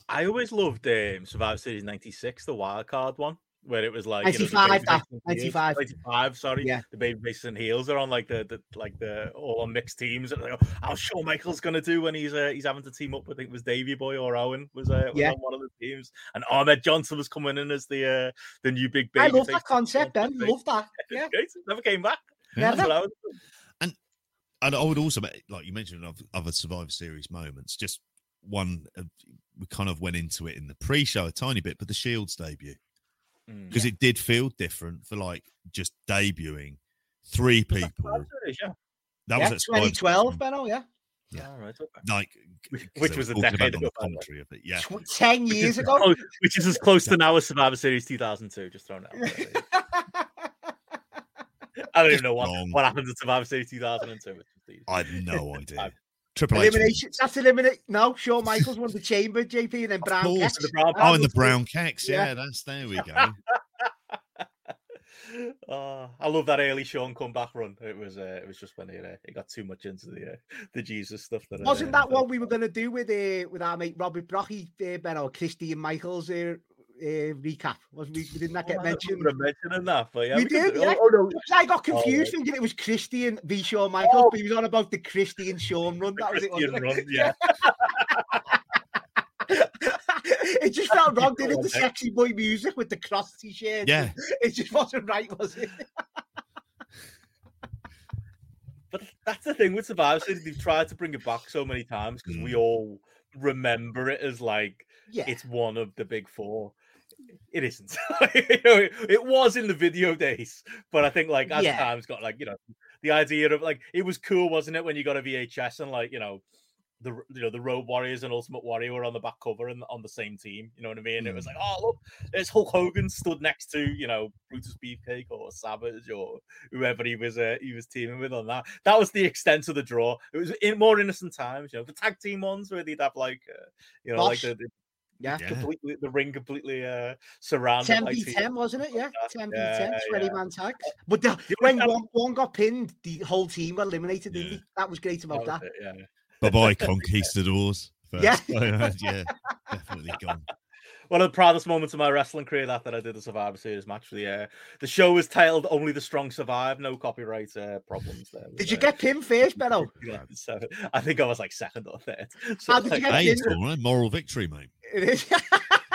I always loved um, Survivor Series '96, the wild card one, where it was like you know, 95, baby that, faces and heels. 95. 95, sorry, Yeah. the baby faces and heels are on like the, the like the all on mixed teams. And like, how's Shawn Michaels gonna do when he's uh, he's having to team up? I think it was Davey Boy or Owen was, uh, was Yeah. on one of the teams, and Ahmed Johnson was coming in as the uh, the new big baby. I love that concept, Ben. Love that. *laughs* Yeah. Great. Never came back. Yeah. That's what I was. And I would also, like you mentioned, other Survivor Series moments. Just one, uh, we kind of went into it in the pre-show a tiny bit, but the Shield's debut Mm. because it did feel different for like just debuting three people. Yeah. That yeah, was at 2012, Series, Benno. Yeah. Yeah. Right. Okay. like Which- 'cause which they was a decade about ago, the the commentary of it. Yeah, Tw- Ten Which years is, ago. which is as *laughs* close to now as Survivor Series 2002. Just throwing it out. *laughs* there. I don't even know what, Wrong. what happened to Survivor Series 2002. It's just easy. I had *laughs* no idea. Triple H. Elimination. That's eliminate. No, Shawn Michaels won the chamber, JP, and then Brown. Kex. the Brown- Oh, and the That brown keks. Yeah. Yeah, that's there we go. Oh, *laughs* I love that early Shawn comeback run. It was uh, it was just when he, uh, he got too much into the uh, the Jesus stuff. That Wasn't uh, that what we were going to do with uh, with our mate Robert Brockie, uh, Ben, or Christy and Michaels uh, uh, recap? Was we, didn't that get Oh, I mentioned? remember mentioning that, but yeah, We can did, do- yeah. Oh, oh, no, I got Oh, confused right. thinking it was Christian v Shawn Michaels, Oh. but he was on about the Christian Shawn run. the That was it. Christian Wasn't run, yeah. it? *laughs* it just felt wrong, didn't it? The *laughs* sexy boy music with the cross t-shirt. Yeah. *laughs* It just wasn't right, was it? But that's the thing with Survivor Series. They've tried to bring it back so many times because we all remember it as like Yeah. it's one of the big four. It isn't. *laughs* You know, it, it was in the video days, but I think like as Yeah. times got like you know the idea of like it was cool, wasn't it, when you got a VHS and like you know the you know the Road Warriors and Ultimate Warrior were on the back cover and on the same team. You know what I mean? It was like, oh look, there's Hulk Hogan stood next to you know Brutus Beefcake or Savage or whoever he was uh, he was teaming with on that. That was the extent of the draw. It was in more innocent times. You know, the tag team ones where they'd have like uh, you know like the, the Yeah. Yeah. completely the ring completely uh, surrounded. 10 by v teams. 10, wasn't it? Yeah, 10 v 10, Yeah, 20 yeah. man tags. But the, You when have- one, one got pinned, the whole team got eliminated, didn't Yeah. they? That was great about That that. was it, yeah. Bye bye, *laughs* conquistadors. Yeah. First. *laughs* yeah, *laughs* definitely gone. One of the proudest moments of my wrestling career that, that I did a Survivor Series match for the uh, the show was titled "Only the Strong Survive." No copyright uh, problems there. Did you get pinned first, Benno? *laughs* Yeah, so I think I was like second or third. *laughs* So, How did you get Hey, pinned? it's all right. Moral victory, mate. It is. *laughs*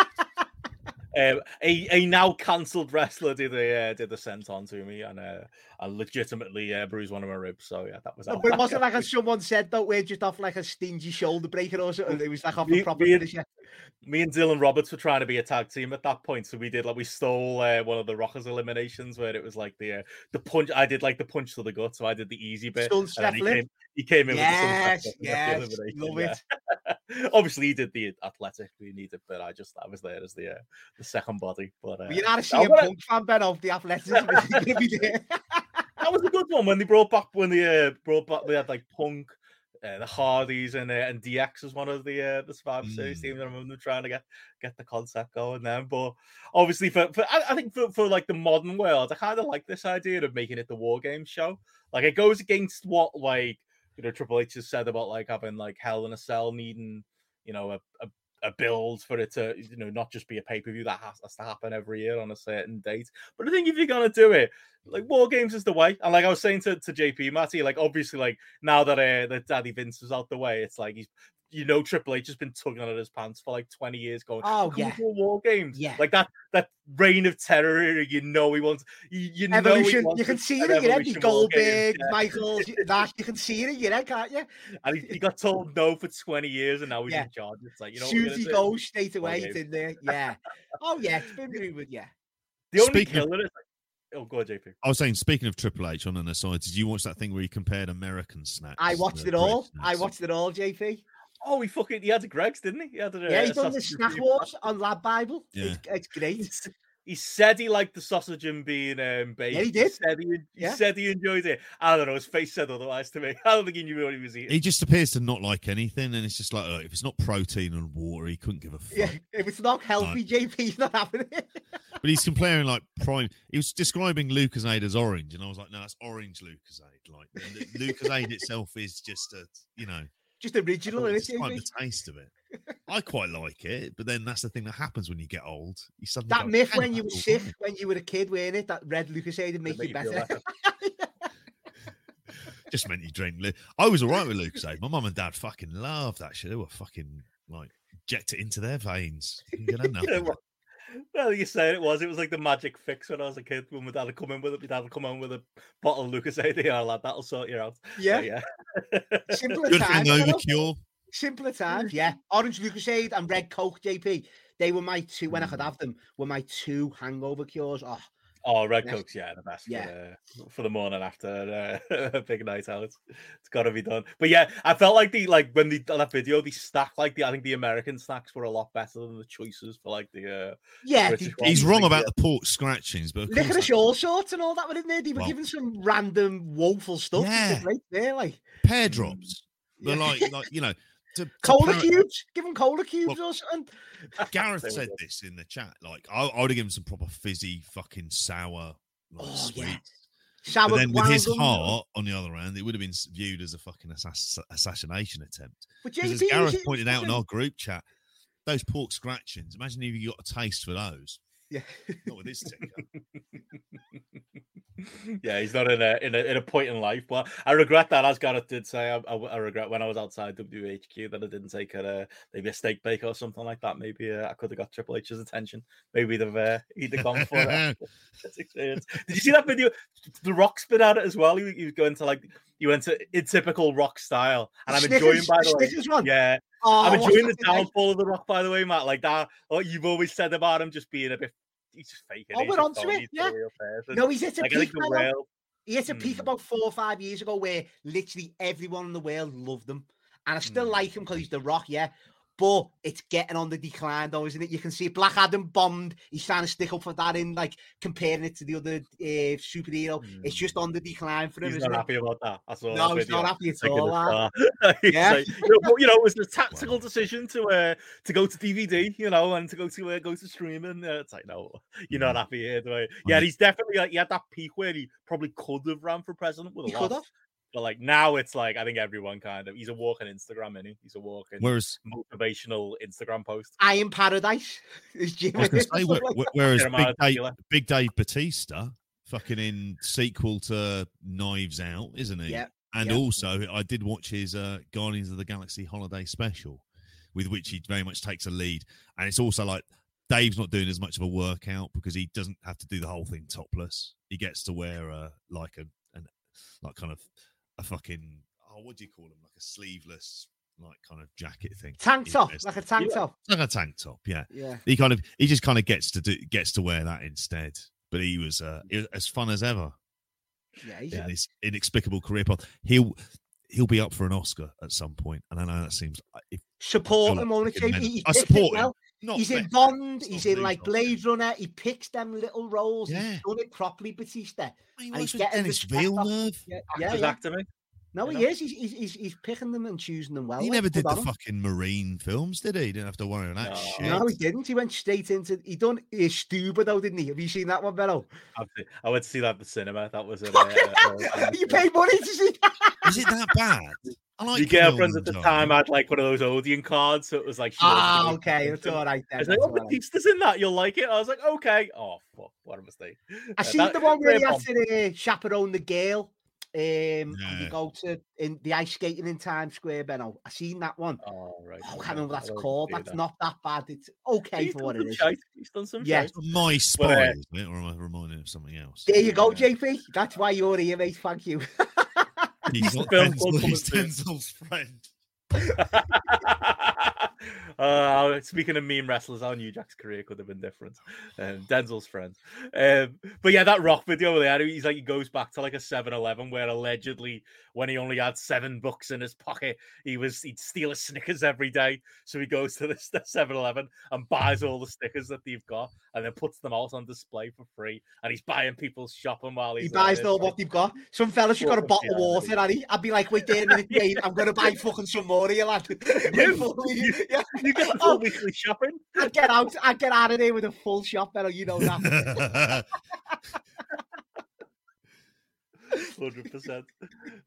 um, a, a now cancelled wrestler did a uh, did a senton to me and uh, I legitimately uh, bruised one of my ribs. So yeah, that was. No, but it I wasn't like as someone said though, we're just off like a stingy shoulder breaker or something. It was like off Me- a proper me and- finish. yeah. Me and Dylan Roberts were trying to be a tag team at that point, so we did like we stole uh, one of the Rockers eliminations where it was like the uh, the punch. I did like the punch to the gut, so I did the easy bit. and then he came, he came in Yes, with the yes, lip and got the love yeah. *laughs* Obviously, he did the athletic we needed, but I just I was there as the uh, the second body. But uh, you're not a CM Punk fan, Ben, of the athleticism. is gonna be there. *laughs* that was a good one when they brought back when they uh, brought back they had like Punk, uh, the Hardys, and uh, and DX as one of the uh, the Survivor Series Mm. teams. I remember them trying to get get the concept going then. But obviously, for, for I, I think for, for like the modern world, I kind of like this idea of making it the War Games show. Like it goes against what like you know Triple H has said about like having like Hell in a Cell needing you know a, a a build for it to you know not just be a pay per view that has, has to happen every year on a certain date. But I think if you're gonna do it, like war games is the way. And like I was saying to, to JP Matty, like obviously like now that uh that Daddy Vince is out the way, it's like he's you know Triple H has been tugging at his pants for like 20 years going, Oh, "Can yeah. do war games. Yeah. Like that that reign of terror, you know he wants you, you know he Evolution. wants You can see it in your head. Evolution The War Games, Goldberg, yeah. Michaels, that you can see it in your head, can't you? *laughs* And he, he got told no for 20 years and now he's Yeah. in charge. It's like, you know, As what we're soon as gonna he goes straight away, War it's in there. *laughs* Yeah. Oh yeah, it's been rumored. Yeah. The only Speaking of- killer is like, oh, go on, JP. I was saying, speaking of Triple H on an aside, did you watch that thing where he compared American snacks? I watched it British all. I watched it all, JP. Oh, he fucking he had the Greggs, didn't he? He had the, Yeah, uh, he's done the sausage and snack wars on LADbible. Yeah. It's, it's great. He said he liked the sausage and bean um, baked. he did. said he, he Yeah. said he enjoyed it. I don't know. His face said otherwise to me. *laughs* I don't think he knew what he was eating. He just appears to not like anything, and it's just like, look, if it's not protein and water, he couldn't give a fuck. Yeah, if it's not healthy, JP, he's not having it. *laughs* But he's comparing like prime. He was describing Lucozade as orange, and I was like, no, that's orange Lucozade. Like Lu- Lucozade itself is just a, you know, Just original, oh, And it's isn't it, quite JP? the taste of it. *laughs* I quite like it, but then that's the thing that happens when you get old. You suddenly That go, myth when you were that's all sick, right." when you were a kid, weren't it? That red Lucozade would make make you you better. *laughs* just meant you drink. Lu- I was all right with Lucozade. My mum and dad fucking loved that shit. They were fucking like inject it into their veins. You can *laughs* get enough. Yeah, of it. well, well, you said it was. It was like the magic fix when I was a kid. When my dad would come in with it, my dad would come in with a bottle of Lucozade. Yeah, lad, that'll sort you out. So, yeah, yeah. simpler Good for times. an you know? overcure. Simpler times, yeah. Orange Lucozade and red Coke, JP. They were my two when I could Mm. have them. Were my two hangover cures. Oh, Oh, red Yes. cokes, yeah, the best. Yeah. for the, for the morning after uh, a *laughs* big night out. It's got to be done. But yeah, I felt like the like when they done that video, they stacked like the I think the American snacks were a lot better than the choices for like the. uh yeah. British the- He's wrong about the pork scratchings, but of course Licorice that- all sorts and all that were in there. They were Well- giving some random woeful stuff. Yeah. Yeah. Right there, like pear drops. But Yeah. like, *laughs* like you know, to, to cola par- cubes. Give him cola cubes or something. Gareth said go. this in the chat. Like, I, I would have given some proper fizzy, fucking sour, like, Oh sweet. yeah. Sour But then with his guangdong. heart, on the other hand, it would have been viewed as a fucking assass- assassination attempt. But Because JP, as Gareth pointed out in our group chat, those pork scratchings. Imagine if you got a taste for those. Yeah. *laughs* Not with this ticker. *laughs* yeah, he's not in a, in a in a point in life. But I regret that, as Gareth did say. I, I, I regret when I was outside WHQ that I didn't take a maybe a steak bake or something like that. Maybe uh, I could have got Triple H's attention. Maybe they've uh, he'd have gone for it. *laughs* Experience. Did you see that video? The Rock's been at it as well. He, he was going to like he went to in typical Rock style, and I'm enjoying Snickers- by the way. Snickers one. Yeah, Oh, I'm enjoying the downfall of the Rock, by the way, Matt. Like that, what you've always said about him just being a bit. He's just faking. Oh, we're onto it, yeah. a real person. No, he's hit a like peak. man. He hit a peak Hmm. about four or five years ago where literally everyone in the world loved him. And I still Hmm. like him because he's the rock, yeah. But it's getting on the decline, though, isn't it? You can see Black Adam bombed. He's trying to stick up for that in like comparing it to the other uh, superhero. Mm. It's just on the decline for him. He's not it? happy about that. No, he's not happy at all. *laughs* yeah, like, you, know, you, know, it was the tactical wow. decision to uh, to go to DVD, you know, and to go to uh, go to streaming. Uh, it's like, no, you're not happy here, do I? Yeah, he's definitely like he had that peak where he probably could have ran for president with a lot. But like now, it's like I think everyone kind of he's a walking Instagram, is He's a walking whereas motivational Instagram post. I am paradise. *laughs* Is Jim? Say, whereas Big Dave, Big Dave Batista, fucking in sequel to Knives Out, isn't he? Yeah. And also, I did watch his uh, Guardians of the Galaxy holiday special, with which he very much takes a lead. And it's also like Dave's not doing as much of a workout because he doesn't have to do the whole thing topless. He gets to wear a like a an like kind of a fucking oh, what do you call them? Like a sleeveless like kind of jacket thing. Tank top, like a tank yeah. top. Like a tank top, yeah. Yeah. He kind of he just kind of gets to do gets to wear that instead. But he was uh as fun as ever. Yeah, he's in his inexplicable career path. He'll he'll be up for an Oscar at some point, and I know that seems uh, if, support him on *laughs* it. I support him. Well. He's in Bond. He's in like Blade Runner. He picks them little roles. Yeah. He's done it properly, Batista. He and he's getting Denis Villeneuve. Yeah, yeah, yeah. No, he is. He's, he's, he's picking them and choosing them well. He never did the fucking marine films, did he? He didn't have to worry about that no. shit. No, he didn't. He went straight into. He done his Stuber though, didn't he? Have you seen that one, Benno? I went to see that at the cinema. That was it. Uh, uh, you paid money to see that. Is it that bad? I like Your girlfriend at the time had like one of those Odeon cards, so it was like, ah, oh, okay, it's all right. Then. It's like, oh, Batista's in that. You'll like it. I was like, okay. Oh, fuck, what a mistake. I uh, seen that, the one where he had to uh, chaperone the girl um, yeah. you go to in the ice skating in Times Square, Benno. I seen that one. Oh right. Oh, I can't remember what that's called. That's that. not that bad. It's okay He's for what it is. Shite. He's done some yeah. My spy, but, uh. Or am I reminding of something else? There you go, JP. That's why you're here, mate. Thank you. *laughs* he's, he's Denzel's friend. *laughs* uh, speaking of meme wrestlers, our New Jack's career could have been different. Um, Denzel's friend. Um, but yeah, that rock video there, he's like, he goes back to like a 7 Eleven where allegedly when he only had seven bucks in his pocket, he was, he'd steal a Snickers every day. So he goes to *laughs* the 7 Eleven and buys all the stickers that they've got and then puts them out on display for free. And he's buying people's shopping while he's he buys all what they've got. Some fellas, you got a bottle of water, and I'd be like, wait there a minute, *laughs* mate, I'm going to buy fucking some more of you, lad. *laughs* you, yeah. *laughs* you get the full oh, weekly shopping. I'd get out, I'd get out of there with a full shop, better, you know that. *laughs* Hundred percent.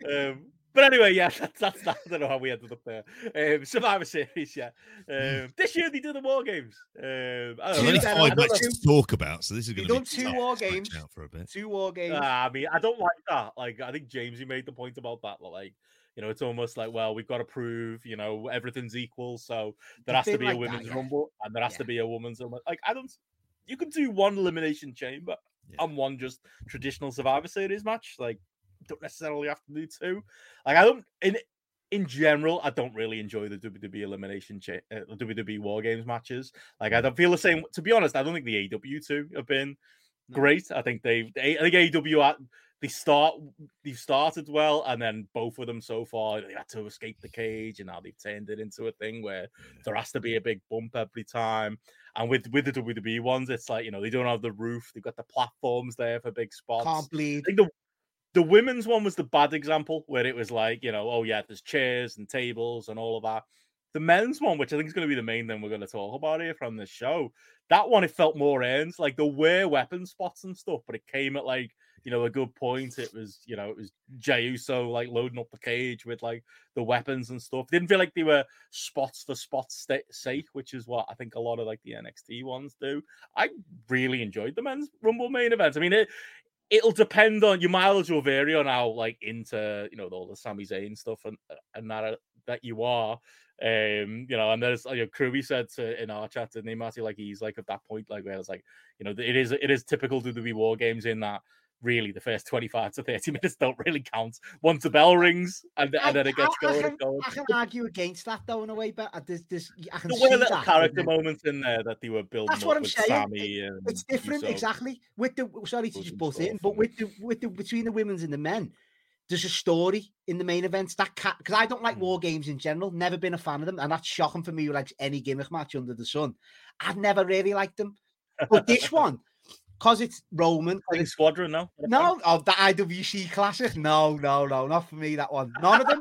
Um, but anyway, yeah, *laughs* that's, that's that. I don't know how we ended up there. Um, Survivor Series, yeah. Um, this year they do the War Games. Um, I only five matches to talk about, so this is going to be two War Games out for a bit. Two War Games. Uh, I mean, I don't like that. Like, I think James, you made the point about that. Like, you know, it's almost like, well, we've got to prove, you know, everything's equal, so there has to be like a women's that, yeah. rumble and there has yeah. to be a women's like. I don't. You can do one elimination chamber yeah. and one just traditional Survivor Series match. Like, don't necessarily have to do two. Like, I don't in in general, I don't really enjoy the WWE elimination cha- uh, WWE War Games matches. Like, I don't feel the same. To be honest, I don't think the AEW two have been no. great. I think they, they I think AEW they start they've started well, and then both of them so far they had to escape the cage, and now they've turned it into a thing where there has to be a big bump every time. And with with the WWE ones, it's like you know they don't have the roof; they've got the platforms there for big spots. Can't bleed. I think the the women's one was the bad example where it was like you know oh yeah, there's chairs and tables and all of that. The men's one, which I think is going to be the main thing we're going to talk about here from the show, that one it felt more ends like the wear weapon spots and stuff, but it came at like you know, a good point. It was, you know, it was Jey Uso like loading up the cage with like the weapons and stuff. Didn't feel like they were spots for spots sake, which is what I think a lot of like the NXT ones do. I really enjoyed the men's Rumble main event. I mean, it it'll depend on your mileage will vary on how like into you know all the Sami Zayn stuff and and that uh, that you are. Um, you know, and there's you know, Kirby said to, in our chat, didn't he, Matty? Like he's like at that point, like where it's like, you know, it is it is typical to the war games in that really the first 25 to 30 *laughs* minutes don't really count once the bell rings and, and then it gets I, going, I can, going. I can argue against that though in a way, but there's, there's I can there were little character moments in there that they were building. That's what I'm saying. Sami it's different, exactly. With the sorry to just butt in, but with the with the between the women's and the men, there's a story in the main events that cat because I don't like Mm. war games in general. Never been a fan of them, and that's shocking for me. Who likes any gimmick match under the sun? I've never really liked them, but this *laughs* one, because it's Roman, 'cause Like it's Squadron, no? no, oh, the IWC classic. No, no, no, not for me. That one. None of them.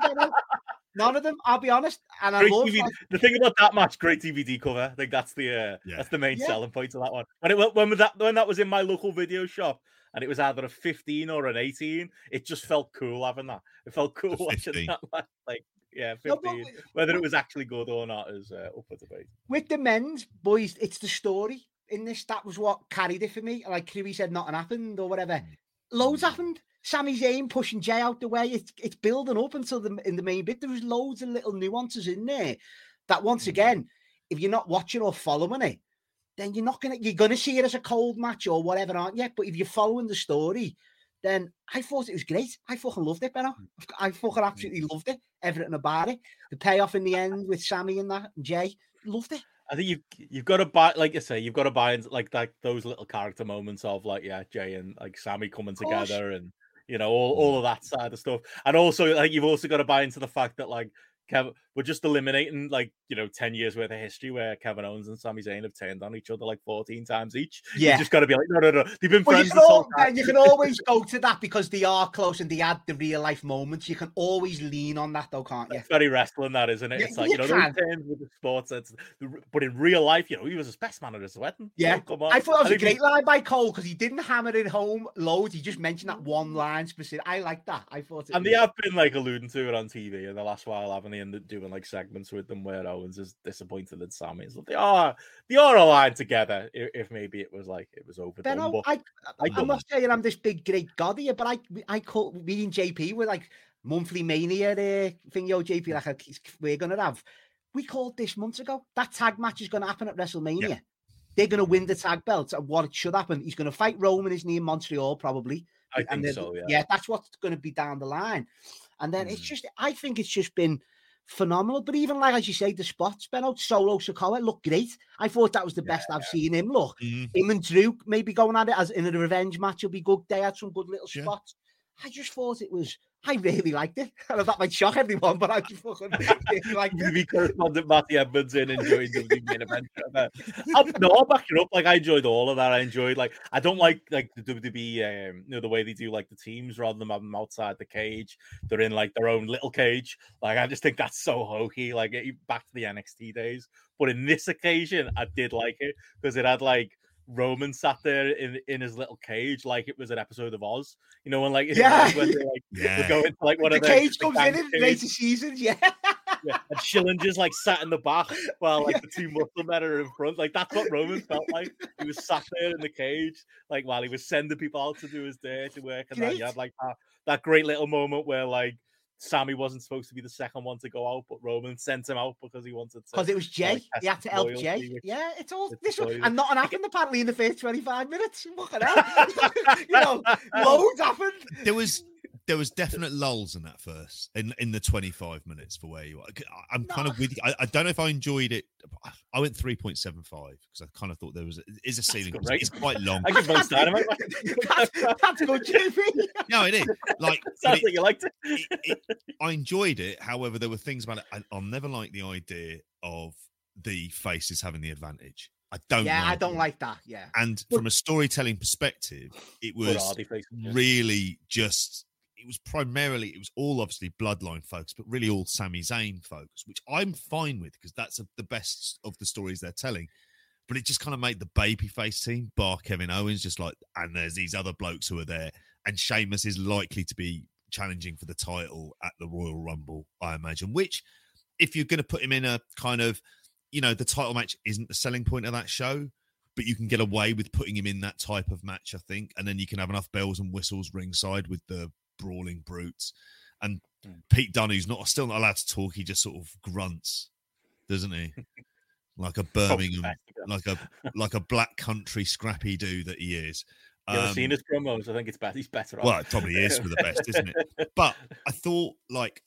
None of them. I'll be honest. And I love. DVD. like- The thing about that match, great DVD cover. I think that's the uh, Yeah. that's the main Yeah. selling point of that one. When it when that when that was in my local video shop and it was either a 15 or an 18, it just felt cool having that. It felt cool watching that. match, Like yeah, No, but 15. Whether it was actually good or not is uh, up for debate. with the men's boys, it's the story in this. That was what carried it for me. Like Crewy said, nothing happened or whatever. Mm. Loads mm. happened. Sami Zayn pushing Jey out the way. It's it's building up until the in the main bit. There was loads of little nuances in there that once mm. again, if you're not watching or following it, then you're not gonna you're gonna see it as a cold match or whatever, aren't you? But if you're following the story, then I thought it was great. I fucking loved it, Benno. I fucking absolutely loved it. Everything about it. The payoff in the end with Sami and that and Jey. Loved it. I think you've you've got to buy, like you say, you've got to buy into like that those little character moments of like yeah, Jey and like Sami coming together and you know all, all mm. of that side of stuff, and also like you've also got to buy into the fact that like Kevin, we're just eliminating like you know ten years worth of history where Kevin Owens and Sami Zayn have turned on each other like fourteen times each. Yeah. you just got to be like no no no, they've been Well, you friends can, this al- whole you can always go to that because they are close and they had the real life moments. You can always lean on that though, can't you? It's very wrestling, that isn't it? Yeah, It's like you you know, can. terms with the sports, it's, but in real life, you know, he was his best man at his wedding. Yeah. come on. I thought that was a he- great line by Cole because he didn't hammer it home loads. He just mentioned that one line specific. I like that. I thought it And they have been like alluding to it on TV in the last while, haven't they? And they're doing like segments with them where Owens is disappointed in Sami. So they are they are aligned together. If, if maybe it was like it was. Benno, but I, I I'm don't saying I'm this big great god here, but I I call me and JP were like monthly mania uh, thing. Yo, JP, like we're gonna have. We called this months ago. That tag match is gonna happen at WrestleMania. They're gonna win the tag belt. And what should happen, he's gonna fight Roman, isn't he, in Montreal probably? I and think so. Yeah. yeah, that's what's to be down the line. And then it's Mm. just, I think it's just been phenomenal. But even like as you say, the spots, Benno, Solo Sikoa looked great. I thought that was the best I've seen him look. Mhm. Him and Drew maybe going at it as in a revenge match will be good. They had some good little Yeah. spots. I just thought it was. I really liked it. *laughs* I know that might shock everyone, but I just fucking *laughs* really liked it. Correspondent Matty Edmonds in enjoying *laughs* the main event. I'm, no, I'll back it up. Like I enjoyed all of that. I enjoyed like I don't like like the WWE, um, you know, the way they do like the teams rather than having them outside the cage. They're in like their own little cage. Like I just think that's so hokey. Like back to the NXT days. But in this occasion, I did like it because it had like. Roman sat there in in his little cage like it was an episode of Oz, you know, when like Yeah. when they like *laughs* Yeah. would go into like one the of the cage the comes in in later seasons, yeah. yeah, and Schillinger's like sat in the back while like the two *laughs* muscle men are in front. Like that's what Roman felt like. He was sat there in the cage, like while he was sending people out to do his dirty work. And then you had like that, that great little moment where like Sami wasn't supposed to be the second one to go out, but Roman sent him out because he wanted to. Because it was Jey. like, he had to help loyalty, Jey. which- Yeah, it's all it's this one. loyalty. And nothing happened *laughs* apparently in the first 25 minutes. *laughs* Fucking *laughs* hell. you know, loads happened. there was there was definite lulls in that first in in the 25 minutes for where you are I- i'm kind of with you I, I don't know if i enjoyed it i went 3.75 because i kind of thought there was is a ceiling great. it's quite long I give most dynamite. that's, that's good, JP. no it is like *laughs* but Sounds it- like you liked it. it, it, I enjoyed it. However, there were things about it. I, I'll never like the idea of the faces having the advantage. I don't. Yeah, I don't it. like that. Yeah. And from a storytelling perspective, it was Hardy face, yeah. really just. It was primarily. It was all obviously bloodline focused, but really all Sami Zayn focused, which I'm fine with because that's a, the best of the stories they're telling. But it just kind of made the babyface team, bar Kevin Owens, just like, and there's these other blokes who are there, and Sheamus is likely to be challenging for the title at the Royal Rumble, I imagine. Which, if you're going to put him in a kind of, you know, the title match isn't the selling point of that show, but you can get away with putting him in that type of match, I think, and then you can have enough bells and whistles ringside with the brawling brutes. And Mm. Pete Dunne, who's not still not allowed to talk, he just sort of grunts, doesn't he? like a *laughs* Birmingham, like a like a black country scrappy do that he is. You ever Um, seen his promos? I think it's better. He's better. off. well, it probably is for the best, isn't it? But I thought, like,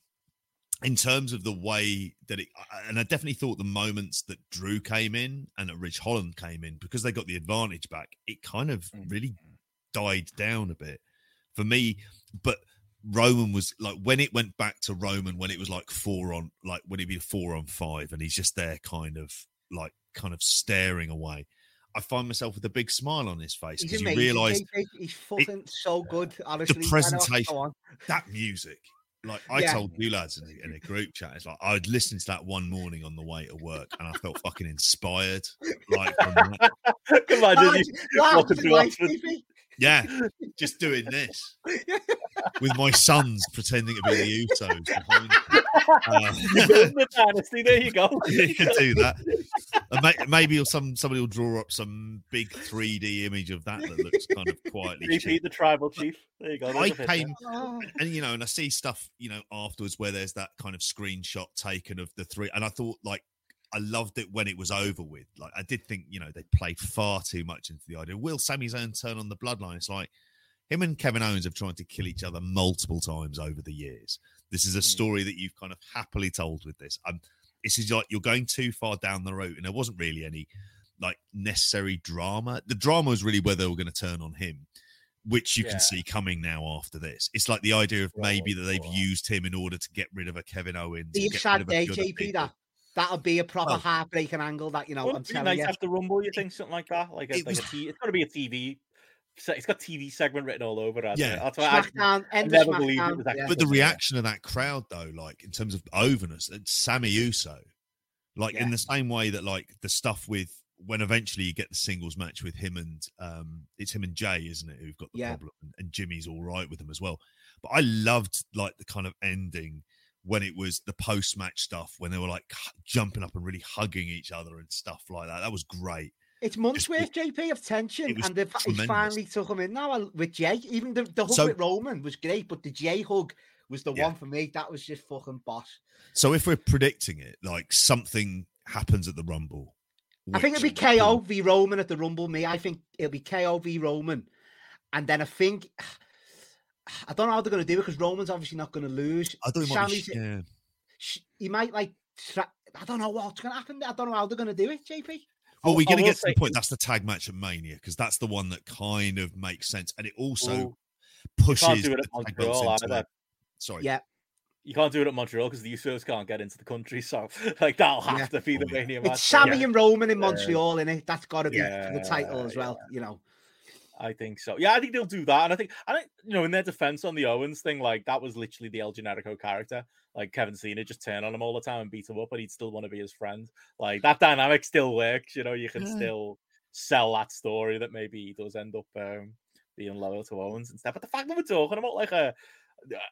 in terms of the way that it, and I definitely thought the moments that Drew came in and that Ridge Holland came in, because they got the advantage back, it kind of Mm. really died down a bit for me. But Roman was like when it went back to Roman when it was like four on like when it'd be four on five and he's just there kind of like kind of staring away. I find myself with a big smile on his face He's because you realise JP. He's fucking so good. Honestly, I know, presentation- on. that music. Like I Yeah. told you lads in a, in a group chat, it's like I'd listened to that one morning on the way to work and I felt fucking inspired. Like, from that. *laughs* Imagine Lads, you lads, walking through like, Oxford. JP. yeah, just doing this *laughs* with my sons pretending to be the Usos behind me. Uh, the dynasty. There you go. *laughs* you can do that. Maybe some somebody will draw up some big 3D image of that that looks kind of quietly. Repeat cheap. the tribal chief. There you go. I there's came and you know, and I see stuff, you know, afterwards where there's that kind of screenshot taken of the three, and I thought like I loved it when it was over with. Like I did think, you know, they played far too much into the idea. Will Sami's own turn on the bloodline? It's like him and Kevin Owens have tried to kill each other multiple times over the years. This is a story that you've kind of happily told with this. Um, this is like you're going too far down the road, and there wasn't really any like necessary drama. The drama was really where they were going to turn on him, which you Yeah. can see coming now after this. It's like the idea of maybe that they've used him in order to get rid of a Kevin Owens. be and a get sad rid of a day, few other JP. That that'll be a proper Well- heartbreaking angle. That you know, I'm Wouldn't it be telling nice you. after Rumble, you think something like that? Like a, It like was- a T- it's got to be a TV. It's got TV segment written all over it. Yeah. that's why I, SmackDown, I end never believed it was that. yeah. But the reaction of that crowd, though, like in terms of overness, it's Sami Uso, like in the same way that like the stuff with when eventually you get the singles match with him and um it's him and Jey, isn't it, who've got the Yeah. problem, and, and Jimmy's all right with them as well. But I loved like the kind of ending when it was the post match stuff when they were like jumping up and really hugging each other and stuff like that. That was great. It's months Just- worth, JP, of tension, and they've, finally took him in now with Jey. Even the, the hug So- with Roman was great, but the Jey hug was the Yeah. one for me. That was just fucking boss. So if we're predicting it, like something happens at the Rumble. I think it'll be KO v Roman at the Rumble. Me, I think it'll be KO v Roman, and then I think *sighs* I don't know how they're going to do it because Roman's obviously not going to lose. I thought it might be, Sami's- yeah. sh- he might like. Tra- I don't know what's going to happen. I don't know how they're going to do it, JP. Well, we're going to will get to the point. That's the tag match at Mania because that's the one that kind of makes sense, and it also Well, pushes. can't do it at Montreal into either. Sorry, Yeah. You can't do it at Montreal because the Usos can't get into the country. So, *laughs* like, that'll have Yeah. to be the Oh, yeah. Mania match. It's Sami Yeah, and Roman in Yeah. Montreal, in it. That's got to be for the title as yeah. well. You know. I think so. Yeah, I think they'll do that. And I think, I think, you know, in their defense on the Owens thing, like, that was literally the El Generico character. Like, Kevin Cena just turn on him all the time and beat him up, but he'd still want to be his friend. Like, that dynamic still works. You know, you can still sell that story that maybe he does end up um, being loyal to Owens and stuff. But the fact that we're talking about, like, a,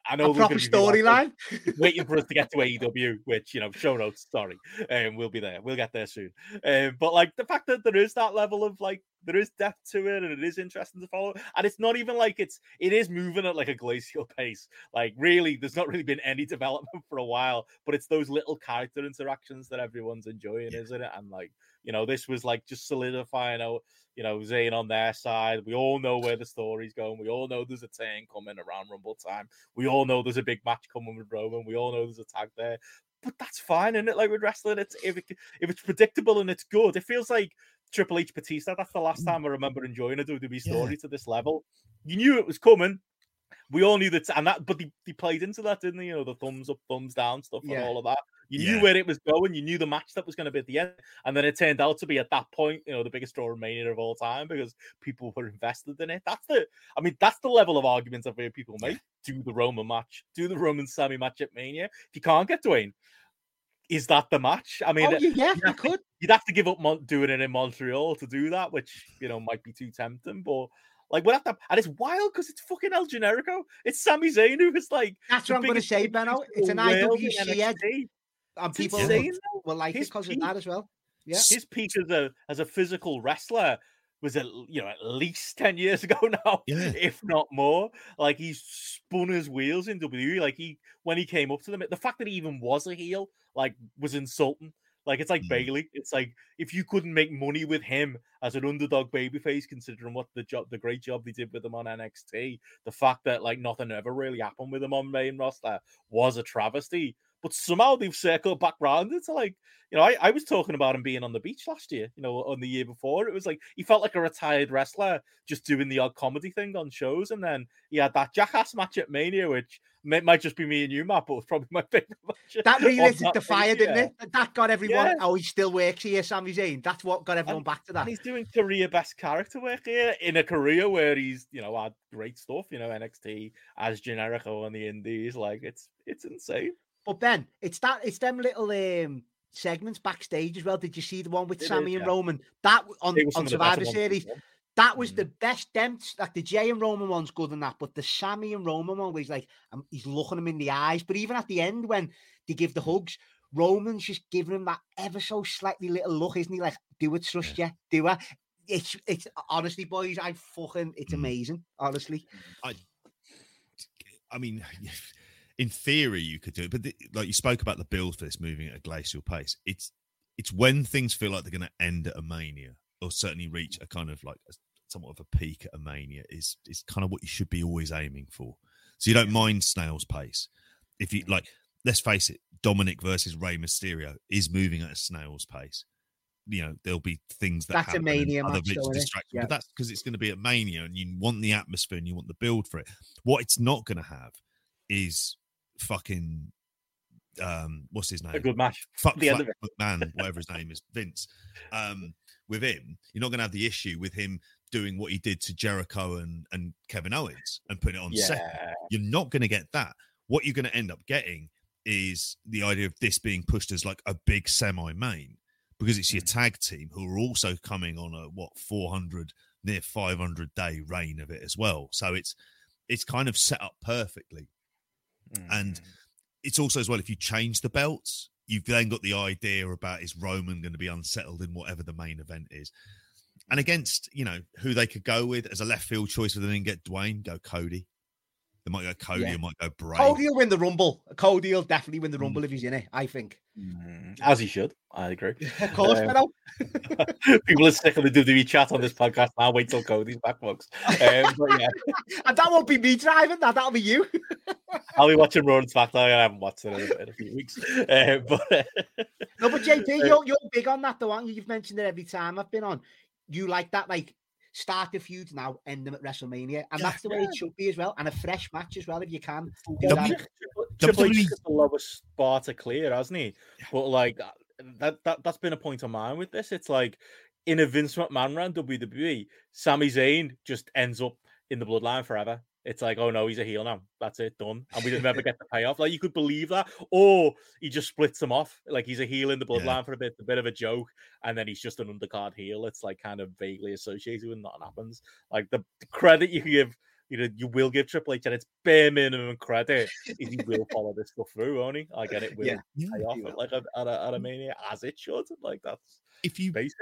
I know A proper gonna be people out there storyline. waiting for us to get to AEW, which you know, show notes. Sorry, um, we'll be there. We'll get there soon. Um, but like the fact that there is that level of like there is depth to it, and it is interesting to follow, and it's not even like it's it is moving at like a glacial pace. Like really, there's not really been any *laughs* development for a while, but it's those little character interactions that everyone's enjoying, Yeah. isn't it? And like you know, this was like just solidifying out. You know, Zayn on their side. We all know where the story's going. We all know there's a turn coming around Rumble time. We all know there's a big match coming with Roman. We all know there's a tag there. But that's fine, isn't it? Like with wrestling, it's if it, if it's predictable and it's good, it feels like Triple H Batista. That's the last mm. time I remember enjoying a WWE story to this level. You knew it was coming. We all knew that, and that, but they, they played into that, didn't they? You know, the thumbs up, thumbs down stuff, Yeah. and all of that. You Yeah. knew where it was going. You knew the match that was going to be at the end, and then it turned out to be at that point, you know, the biggest Raw mania of all time because people were invested in it. That's the, I mean, that's the level of arguments I've heard people make. Do the Roman match, do the Roman Sami match at Mania. If you can't get Dwayne, is that the match? I mean, oh, yeah, you could. you'd have to give up Mon- doing it in Montreal to do that, which you know might be too tempting. But like, we'll have to, and it's wild because it's fucking El Generico. It's Sami Zayn who is like That's what I'm going to say, Benno. It's an IWC and people insane, will, like it His because of that as well. Yeah. His peak as a as a physical wrestler was at you know at least ten years *laughs* ago now, Yeah. if not more. Like he's spun his wheels in WWE. Like he when he came up to them, the fact that he even was a heel like was insulting. Like it's like Mm. Bayley. It's like if you couldn't make money with him as an underdog babyface, considering what the job, the great job they did with him on NXT, the fact that like nothing ever really happened with him on main roster was a travesty. But somehow they've circled back round it to like, you know, I, I was talking about him being on the beach last year, you know, on the year before. It was like he felt like a retired wrestler just doing the odd comedy thing on shows. And then he had that jackass match at Mania, which may, might just be me and you, Matt, but it was probably *laughs* my favorite match. That *laughs* relit that the fire, Mania. didn't it? That got everyone. Yeah. Oh, he still works here, Sami Zayn. That's what got everyone back to that. And he's doing career best character work here in a career where he's, you know, had great stuff, you know, NXT as Generico on the Indies. Like it's it's insane. But Ben, it's that it's them little um segments backstage as well. Did you see the one with It is, Sami and yeah. Roman? That on, They were some on of the better Survivor Series. That was Mm. the best. Them like the Jey and Roman one's good in that, but the Sami and Roman one, where he's like, um, he's looking him in the eyes. But even at the end, when they give the hugs, Roman's just giving him that ever so slightly little look, isn't he? Like, do it, trust you, do it. It's it's honestly, boys, I fucking it's Mm. amazing. Honestly, I I mean, *laughs* in theory, you could do it, but the, like you spoke about the build for this moving at a glacial pace. It's it's when things feel like they're going to end at a mania, or certainly reach a kind of like a, somewhat of a peak at a mania. Is is kind of what you should be always aiming for. So you don't mind snail's pace. If you like, let's face it, Dominic versus Rey Mysterio is moving at a snail's pace. You know, there'll be things that That's a happen Mania other match, though, Yeah. but that's because it's going to be a Mania, and you want the atmosphere and you want the build for it. What it's not going to have is fucking um what's his name? A good match. Fuck, the end fuck of McMahon, *laughs* whatever his name is, Vince. Um, with him, you're not going to have the issue with him doing what he did to Jericho and and Kevin Owens and putting it on second. Yeah. You're not going to get that. What you're going to end up getting is the idea of this being pushed as like a big semi main because it's your Mm. tag team who are also coming on a what 400 near 500 day reign of it as well. So it's it's kind of set up perfectly. And Mm. it's also as well if you change the belts, you've then got the idea about is Roman going to be unsettled in whatever the main event is. And against, you know, who they could go with as a left field choice for them and get Dwayne, go Cody. They might go Cody Yeah. might go Bray. Cody will win the Rumble. Cody will definitely win the Mm. Rumble if he's in it. I think. Mm, as he should. I agree. *laughs* Of course, Um, *laughs* *laughs* People are sick of the WWE chat on this podcast now. Wait till Cody's back, folks. Um, yeah, And that won't be me driving. That that'll be you. I'll be watching Raw and SmackDown. I haven't watched it in a, in a few weeks. Uh, but uh, No, but JP, Uh, you're you're big on that, though, aren't you? You've mentioned it every time I've been on. You like that, like start the feud now, end them at WrestleMania, and that's the way it should be as well, and a fresh match as well if you can. Do Yeah, that. Triple Triple H is the lowest bar to clear, hasn't he? But like uh, that, that that's been a point of mine with this. It's like in a Vince McMahon run WWE, Sami Zayn just ends up in the bloodline forever. It's like, oh no, he's a heel now. That's it, done. And we didn't ever get the payoff. Like you could believe that. Or he just splits them off. Like he's a heel in the Yeah. bloodline for a bit, a bit of a joke, and then he's just an undercard heel. It's like kind of vaguely associated with nothing happens. Like the, the credit you give, you know, you will give Triple H, and it's bare minimum credit is he will follow this stuff through, won't he? Like, and it *laughs* will Yeah. Yeah. pay off at, like at, a, at a mm. mania as it should. Like that's If you basic,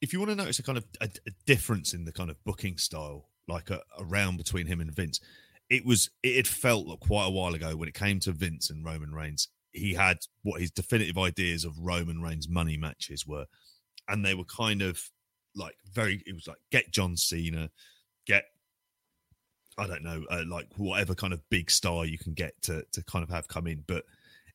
if you want to notice a kind of a, a difference in the kind of booking style, like a, round between him and Vince, it was it had felt like quite a while ago when it came to Vince and Roman Reigns. He had what his definitive ideas of Roman Reigns money matches were, and they were kind of like very. It was like get John Cena, get I don't know, uh, like whatever kind of big star you can get to to kind of have come in, but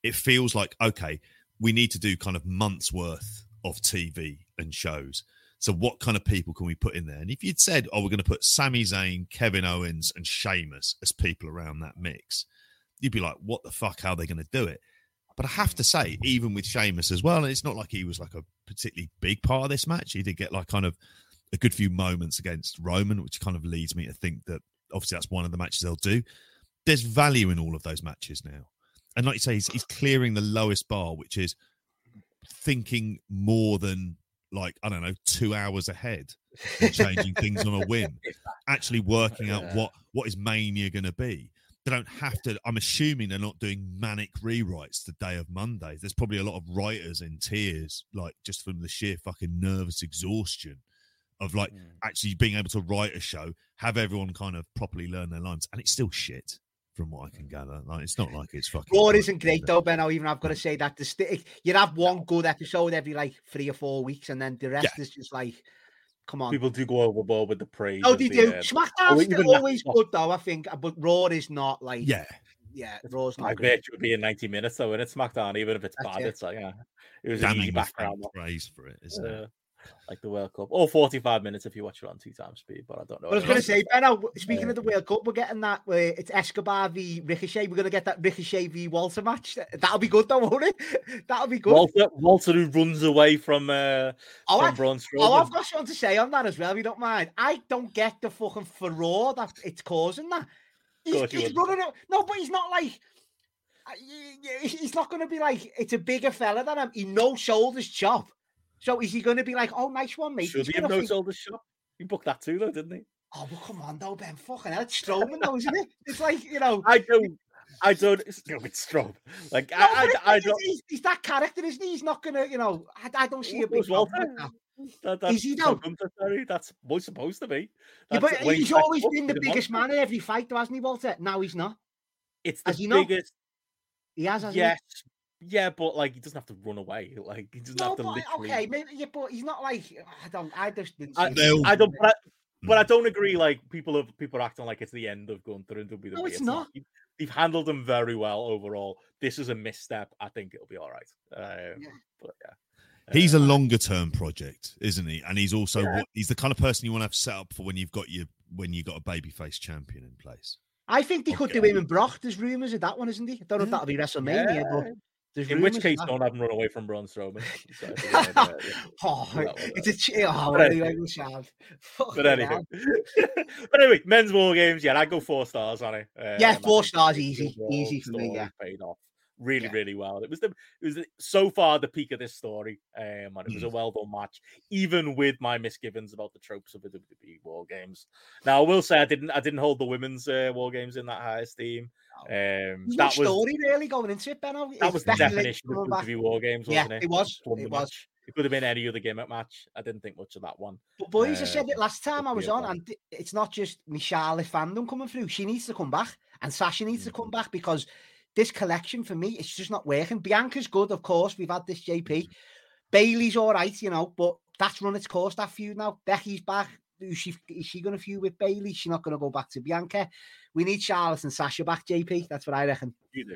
it feels like okay, we need to do kind of months worth of TV and shows. So what kind of people can we put in there? And if you'd said, "Oh, we're going to put Sami Zayn, Kevin Owens, and Sheamus as people around that mix," you'd be like, "What the fuck? How are they going to do it?" But I have to say, even with Sheamus as well, and it's not like he was like a particularly big part of this match. He did get like kind of a good few moments against Roman, which kind of leads me to think that obviously that's one of the matches they'll do. There's value in all of those matches now, and like you say, he's, he's clearing the lowest bar, which is thinking more than like I don't know two hours ahead *laughs* and changing things on a whim. Actually working out what what is Mania going to be. They don't have to. I'm assuming they're not doing manic rewrites the day of Monday. There's probably a lot of writers in tears, like just from the sheer fucking nervous exhaustion of like Mm. actually being able to write a show, have everyone kind of properly learn their lines, and it's still shit from what I can gather. Like it's not like it's fucking. Raw isn't great is it? though, Ben. Even I've got to say that the st- you'd have one good episode every like three or four weeks, and then the rest is just like, come on. People do go overboard with the praise. Oh, they the, do. uh, SmackDown's oh, still even that- always good though, I think, but Raw is not like. Yeah, yeah, Raw's I not bet great. it would be in 90 minutes though, and it's SmackDown, even if it's That's bad, it. it's like yeah, it was an Damning easy background. praise for it, isn't it? Uh, like the World Cup, or 45 minutes if you watch it on two times speed. But I don't know. But I was going to say, Ben, speaking Yeah. of the World Cup, we're getting that where it's Escobar v Ricochet. We're going to get that Ricochet v Walter match. That'll be good, though, won't it? *laughs* That'll be good. Walter, Walter who runs away from uh, oh, from I, Braun oh, I've got something to say on that as well, if you don't mind. I don't get the fucking furore that it's causing that. He's, he's running out. No, but he's not like. uh, He's not going to be like it's a bigger fella than him. He no shoulders chop. So is he going to be like, oh, nice one, mate? Should He's he have no shoulders shot? He booked that too, though, didn't he? Oh, well, come on, though, Ben. Fucking hell, it's Strowman, though, isn't it? It's like you know. I don't. I don't. It's no, it's Strowman. Like No, I, I, I don't. he's, he's that character, isn't he? He's not gonna, you know. I, I don't see a big problem Walter? that. That, that's Is he though? Theory, That's what's supposed to be. Yeah, but he's always been the biggest monster. man in every fight, though, hasn't he, Walter? Now he's not. It's the Has he not? biggest. He has, hasn't he? Yes. Yeah, but like he doesn't have to run away. Like he doesn't No, have to but literally. okay, maybe, yeah, but he's not like I don't. I just didn't. I- see They'll- I don't. But I, but I Mm. don't agree. Like people have people are acting like it's the end of Gunther and WWE. No, it's not. He- They've handled them very well overall. This is a misstep. I think it'll be all right. Um, Yeah. But yeah, He's a Uh, longer term project, isn't he? And he's also Yeah. he's the kind of person you want to have set up for when you've got your when you got a babyface champion in place. I think they could do Okay. him in Brock. There's rumours of that one, isn't he? I don't know if that'll be WrestleMania, Yeah. There's In which case, that. don't have him run away from Braun Strowman. *laughs* So I uh, yeah. *laughs* Oh, it's a ch- oh, But anyway. are you sad? But anyway, *laughs* but anyway, men's war games. Yeah, I go four stars on it. Um, Yeah, four stars, easy, easy for me, yeah. paid off really, Yeah. really well. It was the it was the, so far the peak of this story, um, and it was a well done match, even with my misgivings about the tropes of the WWE war games. Now, I will say I didn't I didn't hold the women's uh, war games in that high esteem. Um, that was story really going into it, Benno. that It's was the definition of. WWE war games, Yeah, wasn't it? it was. It was. match. It could have been any other gimmick match. I didn't think much of that one. But boys, I said Um, it last time I was on, and it's not just Michelle fandom coming through. She needs to come back, and Sasha needs to come back because this collection for me, it's just not working. Bianca's good, of course. We've had this JP. Bayley's all right, you know, but that's run its course. That feud now. Becky's back. Is she is she going to feud with Bayley? She's not going to go back to Bianca. We need Charlotte and Sasha back, JP. That's what I reckon. You do.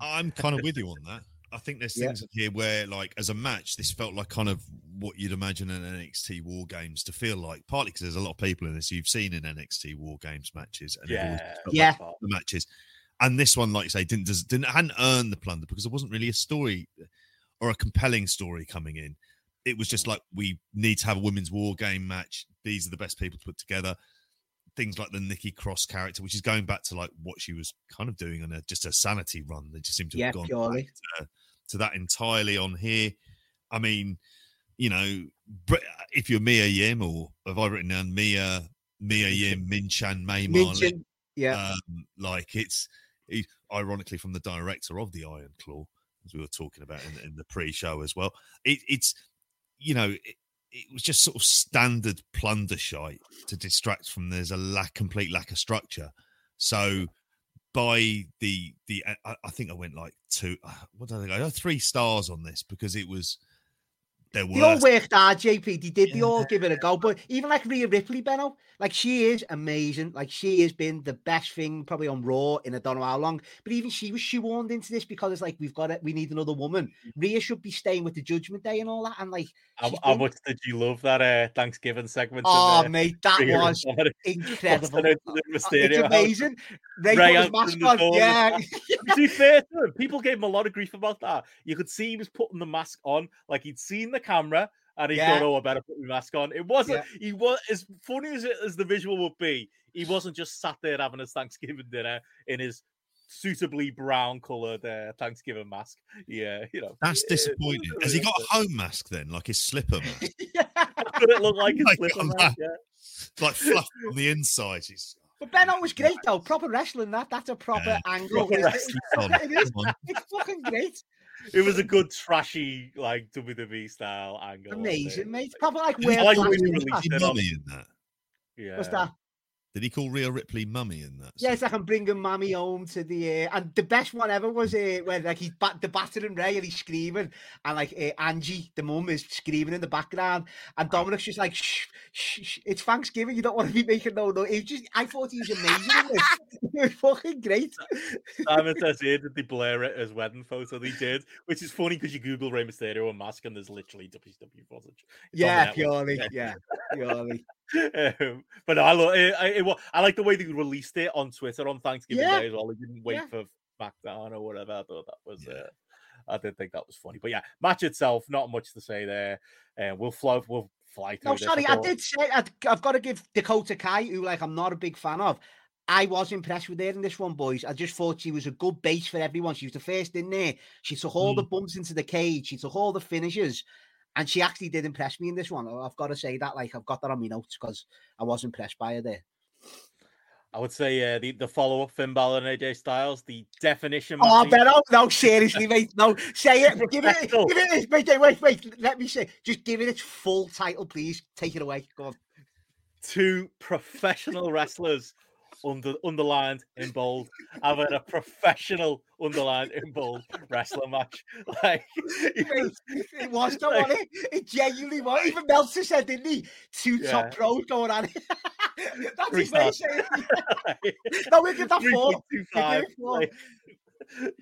I'm kind of with you on that. I think there's Yeah. things in here where, like, as a match, this felt like kind of what you'd imagine an NXT War Games to feel like. Partly because there's a lot of people in this you've seen in NXT War Games matches, and Yeah. Yeah. like the matches. And this one, like you say, didn't didn't hadn't earned the plunder because there wasn't really a story or a compelling story coming in. It was just like we need to have a women's war game match. These are the best people to put together. Things like the Nikki Cross character, which is going back to like what she was kind of doing on a just a sanity run. They just seem to have gone to, to that entirely on here. I mean, you know, if you're Mia Yim or have I written down Mia Mia Yim Min Chan Mei Marley, Minchin, yeah. um, like it's he, ironically from the director of the Iron Claw, as we were talking about in, in the pre-show as well. It, it's you know it, it was just sort of standard plunder shite to distract from there's a lack complete lack of structure. So by the the I, I think I went like two uh, what did I think I got three stars on this because it was there They all worked hard, JP. They did. They Yeah. all give it a go. But even like Rhea Ripley, Benno, like she is amazing. Like she has been the best thing probably on Raw in I don't know how long. But even she was shoehorned into this because it's like we've got it. We need another woman. Rhea should be staying with the Judgment Day and all that. And like, How, she's how much did you love that uh, Thanksgiving segment? oh in, uh, mate, that Rhea was *laughs* incredible. busting out the Uh, It's amazing. Rey, Rey his mask on. Yeah, *laughs* to be fair to him, people gave him a lot of grief about that. You could see he was putting the mask on, like he'd seen the camera and he Yeah. thought, "Oh, I better put my mask on." It wasn't. He was as funny as it, as the visual would be. He wasn't just sat there having his Thanksgiving dinner in his suitably brown coloured uh, Thanksgiving mask. Yeah, you know that's disappointing. it- Has he got a home mask then, like his slipper mask, *laughs* Could it look like his *laughs* Like slipper on mask? Yeah. like fluff on the inside? He's but Ben was great though. Proper wrestling. That that's a proper Yeah, angle. proper *laughs* it, is. it is. It's fucking great. It was a good trashy like WWE style angle. Amazing, mate. Proper like where like he when always released his it on- in that? Yeah. What's that? Did he call Rhea Ripley mummy in that? Yes, I can bring him mammy home to the uh, and the best one ever was uh, when like he's bat- the battering Rey and he's screaming and like uh, Angie, the mum, is screaming in the background and Dominic's just like shh, shh, shh, it's Thanksgiving, you don't want to be making no no. It just I thought he was amazing in this. *laughs* it was fucking great. Simon says here that they blur it as wedding photo. They did, which is funny because you Google Rey Mysterio and mask and there's literally WCW footage. It's on the Yeah, purely, yeah, purely. Um, but no, I, lo- I, I, it wa- I like the way they released it on Twitter on Thanksgiving Yeah. Day as well. They didn't wait Yeah. for SmackDown or whatever. I thought that was. Yeah. Uh, I did think that was funny. But yeah, match itself, not much to say there. Uh, we'll flow. We'll fly through. No, sorry, I thought- did say I'd, I've got to give Dakota Kai, who like I'm not a big fan of. I was impressed with her in this one, boys. I just thought she was a good base for everyone. She was the first in there. She took all the bumps into the cage. She took all the finishes, and she actually did impress me in this one. I've got to say that. Like I've got that on my notes because I was impressed by her there. I would say uh, the the follow up Finn Balor and AJ Styles, the definition. Oh, match- Ben, oh, no, seriously, mate. No, say it. Give it, give it this. Wait, wait, wait, wait. Let me say. Just give it its full title, please. Take it away. Go on. two professional wrestlers under underlined in bold having a professional underlined in bold wrestler match. *laughs* Like it *laughs* was- it was though, like- it? It genuinely was. Even Meltzer said, didn't he? Two Yeah. top pros going on. *laughs* That's Three his way saying. No, we give that four. 3.25, We four. like,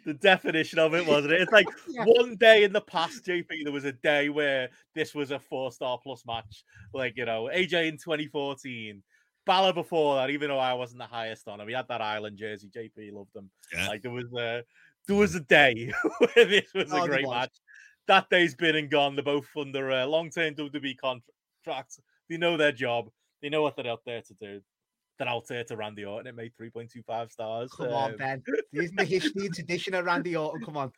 the definition of it wasn't it? It's like Yeah. one day in the past, JP, there was a day where this was a four star plus match. Like, you know, AJ in 2014. Balor before that, even though I wasn't the highest on him, he had that Island jersey. JP loved him. Yeah. Like there was a there was a day *laughs* where this was Oh, a great match. That day's been and gone. They're both under a long term WWE contracts. They know their job. They know what they're out there to do. They're out there to Randy Orton. It made 3.25 stars. Come on, Um, Ben. *laughs* Isn't the history and tradition of Randy Orton? Come on.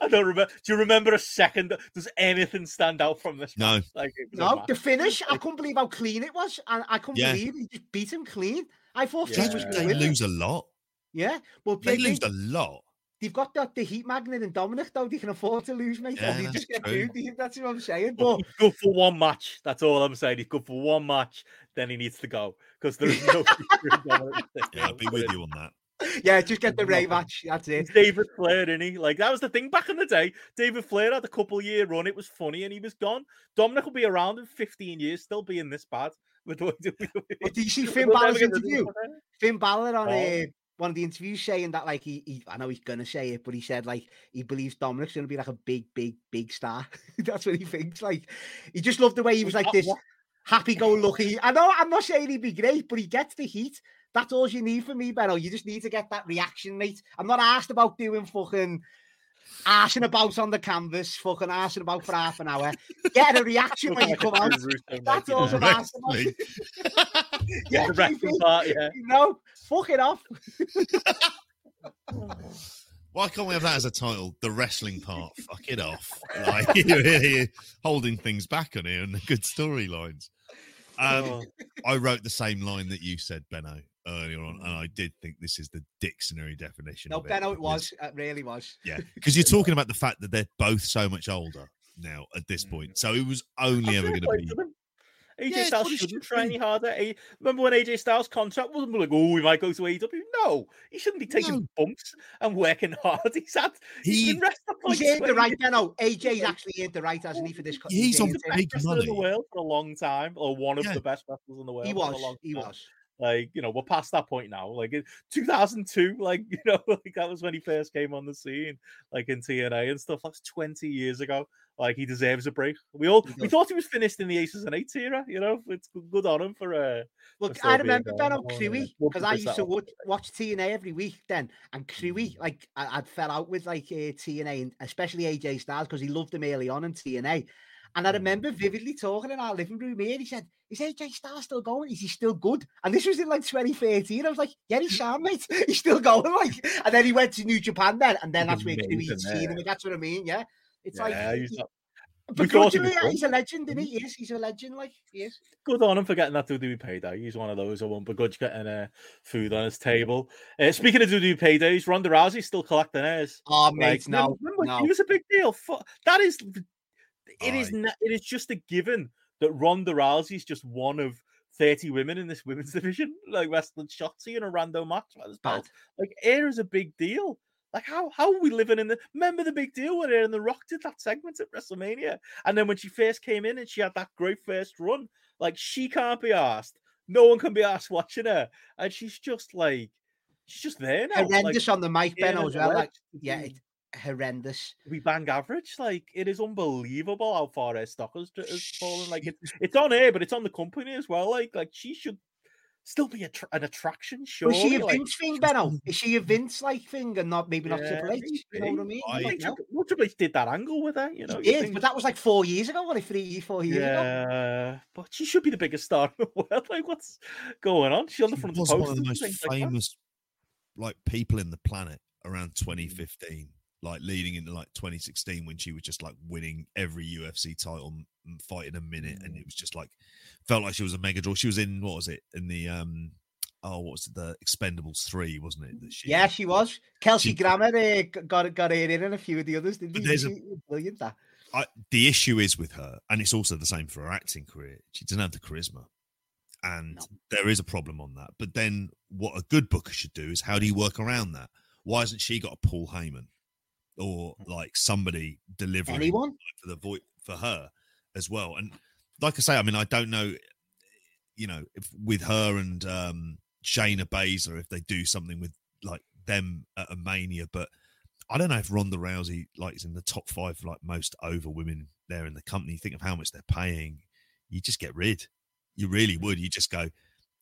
I don't remember. Do you remember a second? Does anything stand out from this? No. match? Like it No, match. the finish. I couldn't believe how clean it was. And I couldn't Yeah. believe he just beat him clean. I thought Yeah. They, was going to lose a lot. Yeah. Well, They they, lose a lot. They've got the, the heat magnet and Dominic, though. They can afford to lose, mate. Yeah, and they just get true. booed. They- That's what I'm saying. Well, But he's good for one match. That's all I'm saying. He's good for one match. Then he needs to go because there is no. *laughs* future in Dominic Yeah, I'll be with you on that. yeah, just get the Rey match. That's it. It's David Flair, isn't he? Like that was the thing back in the day. David Flair had a couple year run. It was funny, and he was gone. Dominic will be around in 15 years, still being this bad. With *laughs* the But did you see *laughs* Finn We'll Balor's get rid of interview? Finn Balor on Oh. uh, one of the interviews saying that like he, he I know he's gonna say it, but he said like he believes Dominic's gonna be like a big, big, big star. *laughs* That's what he thinks. Like he just loved the way he was like this happy-go-lucky. I know I'm not saying he'd be great, but he gets the heat. That's all you need for me, Benno. You just need to get that reaction, mate. I'm not asked about doing fucking arsing about on the canvas, fucking arsing about for half an hour. Get a reaction when you come out. That's all I'm asking. about. Yeah, the wrestling part, yeah. No, fuck it off. *laughs* Why can't we have that as a title? The wrestling part. Fuck it off. Like *laughs* you're here holding things back on here and the good storylines. Um, Oh. I wrote the same line that you said, Benno, earlier on, and mm. I did think this is the dictionary definition. No, of it, Benno, it was. It really was. Yeah, *laughs* because you're talking about the fact that they're both so much older now at this mm. point. So it was only ever going to be. AJ Yeah, it's Styles shouldn't should try any harder. A- Remember when AJ Styles' contract wasn't like, oh, we might go to AEW? No, he shouldn't be taking No. bumps and working hard. *laughs* He's had, he's He been wrestling for He's like earned the 20 right, Benno. *laughs* AJ's actually earned the right, hasn't he, for this? co- He's on the it. big best wrestler in the world for a long time, or one of Yeah. the best wrestlers in the world. He for a was. long He was. Like, you know, we're past that point now. Like in 2002, like, *laughs* you know, like that was when he first came on the scene, like in TNA and stuff. That's 20 years ago. Like, he deserves a break. We all we thought he was finished in the Aces and Eights era, you know. It's good- on him for uh Look, still I remember. Benno Oh. Crewy because I used to watch, watch TNA every week then, and Mm. Crewy, like I, I'd fell out with like uh, TNA, and especially AJ Styles because he loved him early on in TNA. And I remember vividly talking in our living room here. He said, "Is AJ Styles still going? Is he still good?" And this was in like 2013. I was like, "Yeah, he's *laughs* sound, mate. *laughs* He's still going." *laughs* Like, and then he went to New Japan then, and then that's where amazing seen him. That's what I mean. Yeah, it's Yeah, like he's he- not- we he he's a legend, isn't he? He is. He's a legend. Like he is. good on him for getting that WWE payday. He's one of those I won't begrudge getting uh, food on his table. Uh, speaking of WWE paydays, Ronda Rousey's still collecting hers. Oh, Like, mate, no, remember, no. It was a big deal. That is, it is, not, it is just a given that Ronda Rousey is just one of 30 women in this women's *laughs* division, like wrestling Shotzi in a random match. this belt. Like, air is a big deal. Like, how how are we living in the? Remember the big deal when Air and the Rock did that segment at WrestleMania, and then when she first came in and she had that great first run, like she can't be asked. No one can be asked watching her, and she's just like, she's just there now. like, horrendous on the mic, and as well. Like, yeah, mm. Horrendous. we bang average. Like it is unbelievable how far her stock has, has fallen. Like it's it's on her, but it's on the company as well. Like like she should still be a tr- an attraction. Sure, Was she a like, Vince thing, Benno? Is she a Vince like thing and not maybe not Yeah, Triple H? You know what I mean? I- like. Triple- well, Triple H did that angle with her. You know, He you did, think- but that was like four years ago, or three, four years ago. yeah, but she should be the biggest star in the *laughs* world. Like, what's going on? She's on the She front of was the one of the most things like famous like people in the planet around Mm. 2015 like leading into like 2016 when she was just like winning every UFC title and fighting a minute and Mm. it was just like felt like she was a mega draw she was in what was it in the um oh what was it the expendables 3 wasn't it that she Yeah, she was. Kelsey She- Grammer uh, got got her in and a few of the others. Didn't he? a- Brilliant that. I, the issue is with her, and it's also the same for her acting career. She doesn't have the charisma, and No. there is a problem on that. But then, what a good booker should do is how do you work around that? Why hasn't she got a Paul Heyman or like somebody delivering Anyone? for the voice for her as well? And like I say, I mean, I don't know, you know, if with her and um Shayna Baszler, if they do something with like them at a Mania, but I don't know if Ronda Rousey like is in the top five like most over women there in the company. Think of how much they're paying. You just get rid. You really would. You just go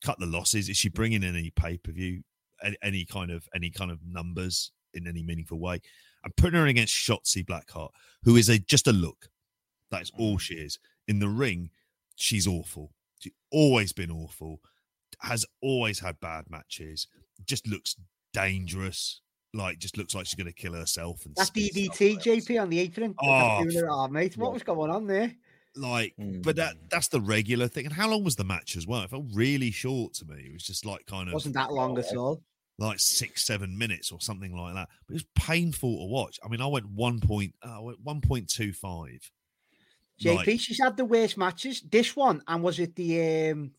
cut the losses. Is she bringing in any pay per view, any, any kind of any kind of numbers in any meaningful way? I'm putting her against Shotzi Blackheart, who is a just a look. That's all she is. In the ring, she's awful. She's always been awful. Has always had bad matches. Just looks dangerous. Like just looks like she's going to kill herself. And That spit DDT. JP on the apron. Oh, Oh, oh mate, what was going on there? Like, but that Mm. that's the regular thing. And how long was the match as well? It felt really short to me. It was just like kind of Wasn't that long at all? Like six, seven minutes or something like that. But it was painful to watch. I mean, I went one point, uh, I went one point two five. JP, she's had the worst matches. This one, and was it the um,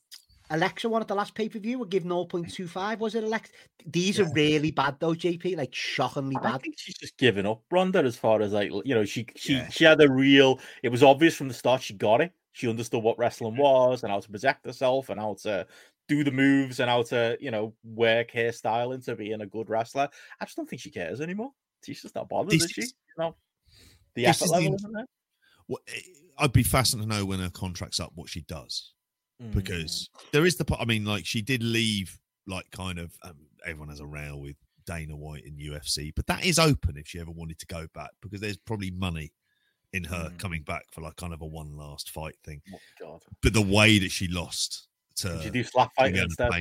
Alexa one at the last pay per view? Would give 0.25. Was it Alexa? These are really bad though, JP. Like shockingly bad. I think she's just given up, Ronda, as far as like you know, she she Yeah. she had a real. It was obvious from the start. She got it. She understood what wrestling was and how to protect herself and how to do the moves and how to you know work her style into being a good wrestler. I just don't think she cares anymore. She's just not bothered, This is she? is- You know, the effort is level int- isn't there. Well, eh, I'd be fascinated to know when her contract's up what she does Mm. because there is the. po- I mean, like she did leave, like kind of. Um, everyone has a row with Dana White in UFC, but that is open if she ever wanted to go back because there's probably money in her Mm. coming back for like kind of a one last fight thing. Oh, But the way that she lost to Could you do slap Julianna instead?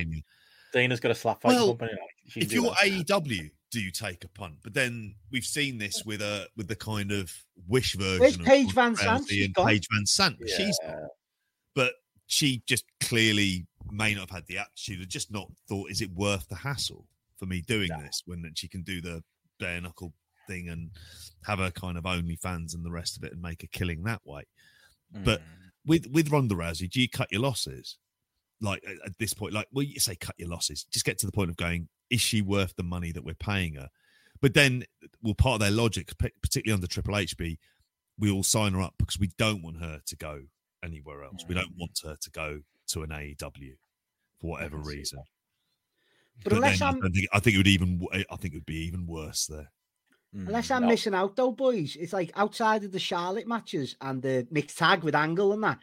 Dana's got a slap fight Well, company. can if you're that. AEW, do you take a punt? But then we've seen this with a with the kind of wish version. Where's of Paige VanZant? She's. Paige VanZant. She's Yeah. gone. but she just clearly may not have had the attitude, or just not thought, is it worth the hassle for me doing No. this when she can do the bare knuckle thing and have her kind of OnlyFans and the rest of it and make a killing that way. but- Mm. With with Ronda Rousey, do you cut your losses? Like at, at this point, like well, you say cut your losses. Just get to the point of going, is she worth the money that we're paying her? But then, well, part of their logic, particularly under Triple H, be we all sign her up because we don't want her to go anywhere else. We don't Mm. want her to go to an AEW for whatever reason. But unless then I, I'm don't think, I think it would even. I think it would be even worse there. Unless Mm, I'm no. missing out though, boys, it's like outside of the Charlotte matches and the mixed tag with Angle and that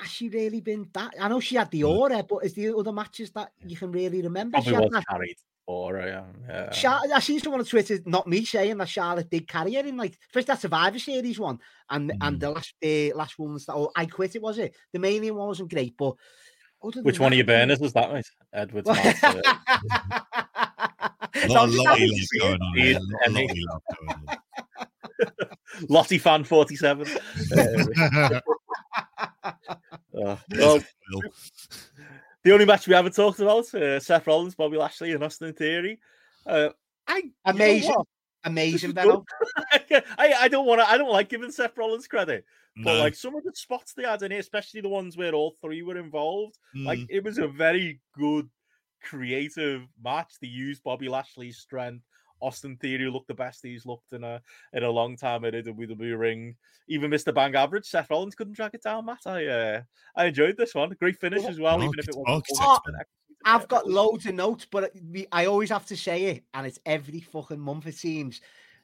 has she really been that? I know she had the mm. aura, but is the other matches that you can really remember? Probably she was that... carried aura, yeah. yeah. Char- I seen someone on Twitter, not me, saying that Charlotte did carry her in like first that Survivor Series one, and mm. and the last uh, last one that oh, I quit it was it the Mania one wasn't great, but which that, one of your burners was that, mate? Edwards. *laughs* Uh, *laughs* so *laughs* Lottie fan 47. Oh, *laughs* well, *laughs* the only match we haven't talked about: uh, Seth Rollins, Bobby Lashley, and Austin Theory. Uh, I amazing, amazing, *laughs* I, I don't want to. I don't like giving Seth Rollins credit, no. but like some of the spots they had in here, especially the ones where all three were involved, mm. like it was a very good, creative match. They used Bobby Lashley's strength Austin Theory looked the best he's looked in a in a long time in a WWE ring. Even Mr. Bang Average, Seth Rollins couldn't drag it down. Matt, I uh, I enjoyed this one. Great finish as well, even if it wasn't. Architect's full been- executed I've got loads of notes, but I always have to say it, and it's every fucking month it seems.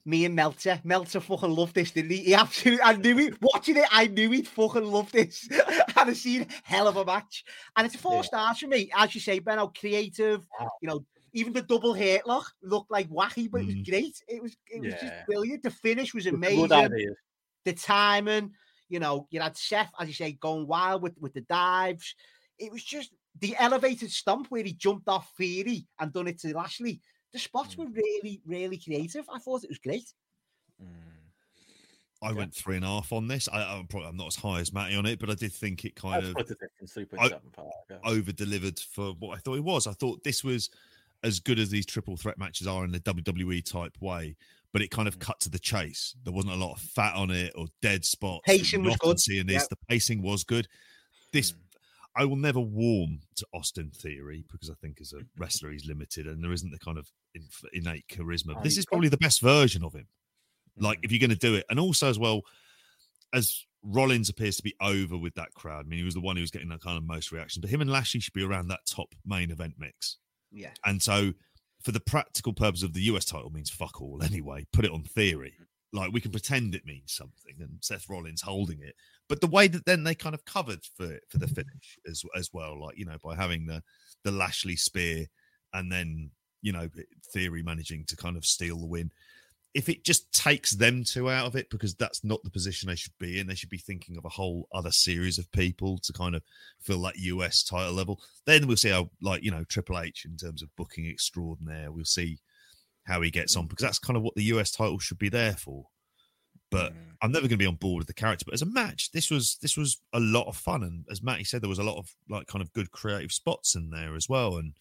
Me and Meltzer, Meltzer fucking loved this, didn't he? He absolutely, I knew it. Watching it, I knew he'd fucking love this. and I've seen hell of a match, and it's a four Yeah. stars for me. As you say, Benno, creative. Wow. You know, even the double lock looked like wacky, but it was Mm. great. It was, it was just brilliant. The finish was Good amazing the timing, you know, you had Seth, as you say, going wild with, with the dives. It was just the elevated stomp where he jumped off Theory and done it to Lashley. The spots Mm. were really, really creative. I thought it was great. Mm. I went three and a half on this. I, I'm probably I'm not as high as Matty on it, but I did think it kind I'd of split the difference, 3.75. yeah. over delivered for what I thought it was. I thought this was as good as these triple threat matches are in the WWE type way, but it kind of Mm. cut to the chase. There wasn't a lot of fat on it or dead spots. Pacing was good. Seeing this, Yep. the pacing was good. This Mm. I will never warm to Austin Theory because I think as a wrestler he's limited and there isn't the kind of in, innate charisma. This is probably the best version of him. Like Mm. if you're going to do it, and also as well as Rollins appears to be over with that crowd. I mean, he was the one who was getting that kind of most reaction, but him and Lashley should be around that top main event mix. Yeah. And so, for the practical purpose of the US title, means fuck all anyway. Put it on theory. Mm-hmm. Like we can pretend it means something, and Seth Rollins holding it. But the way that then they kind of covered for it for the finish as as well, like you know, by having the the Lashley spear, and then you know, theory managing to kind of steal the win. If it just takes them two out of it, because that's not the position they should be in, they should be thinking of a whole other series of people to kind of fill that US title level. Then we'll see how, like, you know, Triple H in terms of booking extraordinaire, we'll see how he gets on because that's kind of what the US title should be there for. But Mm. I'm never going to be on board with the character. But as a match, this was this was a lot of fun, and as Matty said, there was a lot of like kind of good creative spots in there as well, and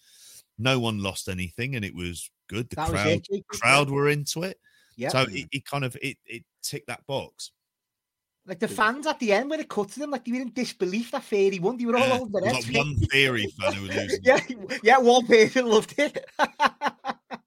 no one lost anything, and it was good. The That crowd. Crowd were into it, Yeah. so it, it kind of it it ticked that box. like the fans at the end when it cut to them, like they were in disbelief that Theory won. They were all Yeah, over the like one theory fan who was *laughs* losing. yeah, yeah, one person loved it. *laughs*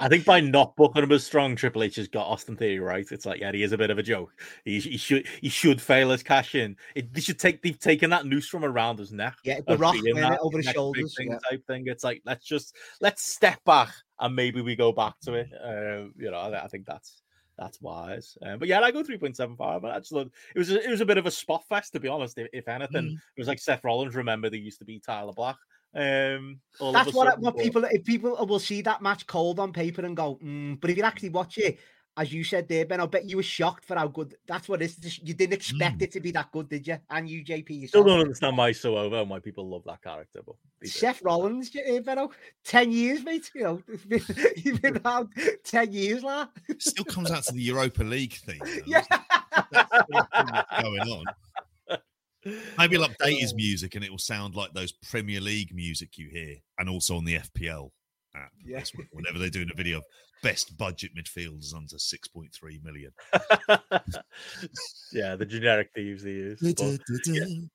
I think by not booking him as strong, Triple H has got Austin Theory right. It's like, yeah, he is a bit of a joke. He, he should he should fail as cash in. It, they should take they've taken that noose from around his neck. yeah, the rock that over his shoulders. thing yeah. type thing. It's like let's just let's step back and maybe we go back to it. Uh, you know, I, I think that's that's wise. Um, but yeah, I go three point seven five. But I just thought it was a, it was a bit of a spot fest to be honest. If, if anything, Mm. it was like Seth Rollins. Remember, they used to be Tyler Black. Um, all That's a what sudden, what but- people if people will see that match cold on paper and go, mm, but if you actually watch it, as you said there, Ben, I bet you were shocked for how good. That's what it is. Just- You didn't expect Mm. it to be that good, did you? And you, JP, Still don't understand why he's so over and why people love that character. But they do. Seth Rollins, eh, Benno, ten years, mate. You know, *laughs* he's been, he's been *laughs* around ten years now. Still comes out to the Europa League thing. though. *laughs* Yeah. That's what's going on. Maybe he'll update his music and it will sound like those Premier League music you hear, and also on the FPL app. Yeah. Whenever they're doing a video of best budget midfielders under six point three million. *laughs* yeah, the generic thieves they use. but-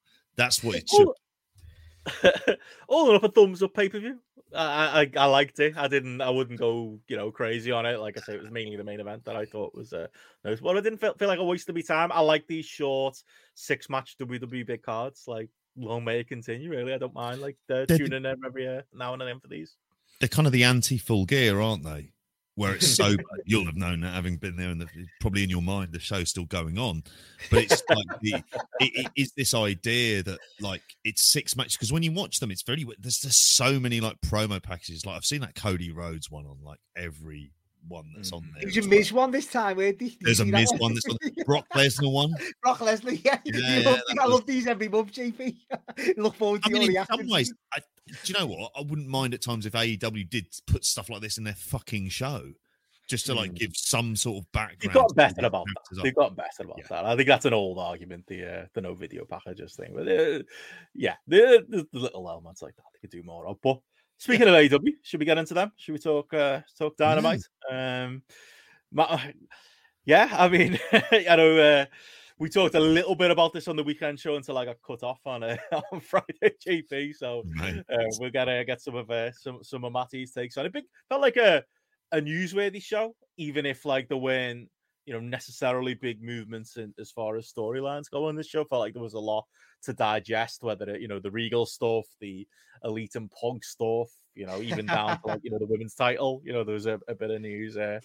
*laughs* That's what it should. All, *laughs* all up a thumbs up pay per view. I, I I liked it. I didn't. I wouldn't go you know crazy on it. Like I say, it was mainly the main event that I thought was uh nice. Well, I didn't feel, feel like a waste of my time. I like these short six match WWE big cards. Like long may it continue. Really, I don't mind. Like uh, They're- tuning in every uh, now and then for these. They're kind of the anti full gear, aren't they? Where it's so *laughs* you'll have known that having been there, and the, probably in your mind the show's still going on. But it's like the *laughs* it, it is this idea that like it's six matches because when you watch them, it's very there's just so many like promo packages. Like I've seen that Cody Rhodes one on like every one that's on mm. there. It was a. Miz one this time? Did There's a Miz one. There's a *laughs* Brock Lesnar one. Brock Lesnar, yeah. Yeah, love- yeah, I was- love these every month, JP. Look forward to I mean, in reaction. some ways, I, do you know what? I wouldn't mind at times if AEW did put stuff like this in their fucking show, just to like Mm. give some sort of background. They've got better about that. They've got better about Yeah. that. I think that's an old argument. The uh, the no video packages thing, but uh, yeah, the, the, little elements like that they could do more of. But speaking of AEW, should we get into them? Should we talk uh, talk Dynamite? Um, My, yeah, I mean, *laughs* I know uh, we talked a little bit about this on the weekend show until I got cut off on uh, *laughs* on Friday JP. So Right. uh, we're gonna get some of uh, some some of Matty's takes on it. Big felt like a a newsworthy show, even if like there weren't you know necessarily big movements in as far as storylines go on this show. Felt like there was a lot to digest, whether it you know the Regal stuff, the Elite and Punk stuff, you know, even down to like you know the women's title. You know, there was a, a bit of news uh,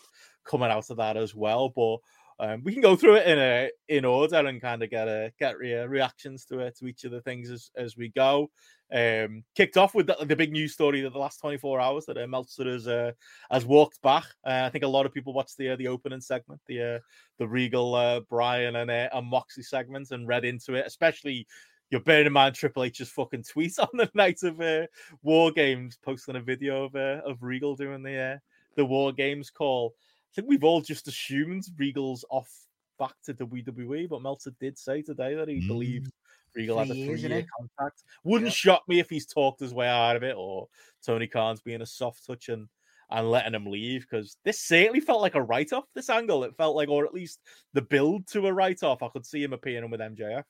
coming out of that as well, but. Um, we can go through it in a in order and kind of get a get re- reactions to it to each of the things as, as we go. Um, kicked off with the, the big news story of the last 24 hours that uh, Meltzer has uh, has walked back. Uh, I think a lot of people watched the uh, the opening segment, the uh, the Regal uh, Brian and uh, and Moxley segments, and read into it. Especially, you're bearing in mind Triple H's fucking tweet *laughs* on the night of uh, War Games, posting a video of uh, of Regal doing the uh, the War Games call. I think we've all just assumed Regal's off back to WWE, but Meltzer did say today that he Mm. believes Regal had a Three years, three innit? year contract. Wouldn't shock me if he's talked his way out of it or Tony Khan's being a soft touch and, and letting him leave because this certainly felt like a write off, this angle. It felt like, or at least the build to a write off. I could see him appearing with MJF,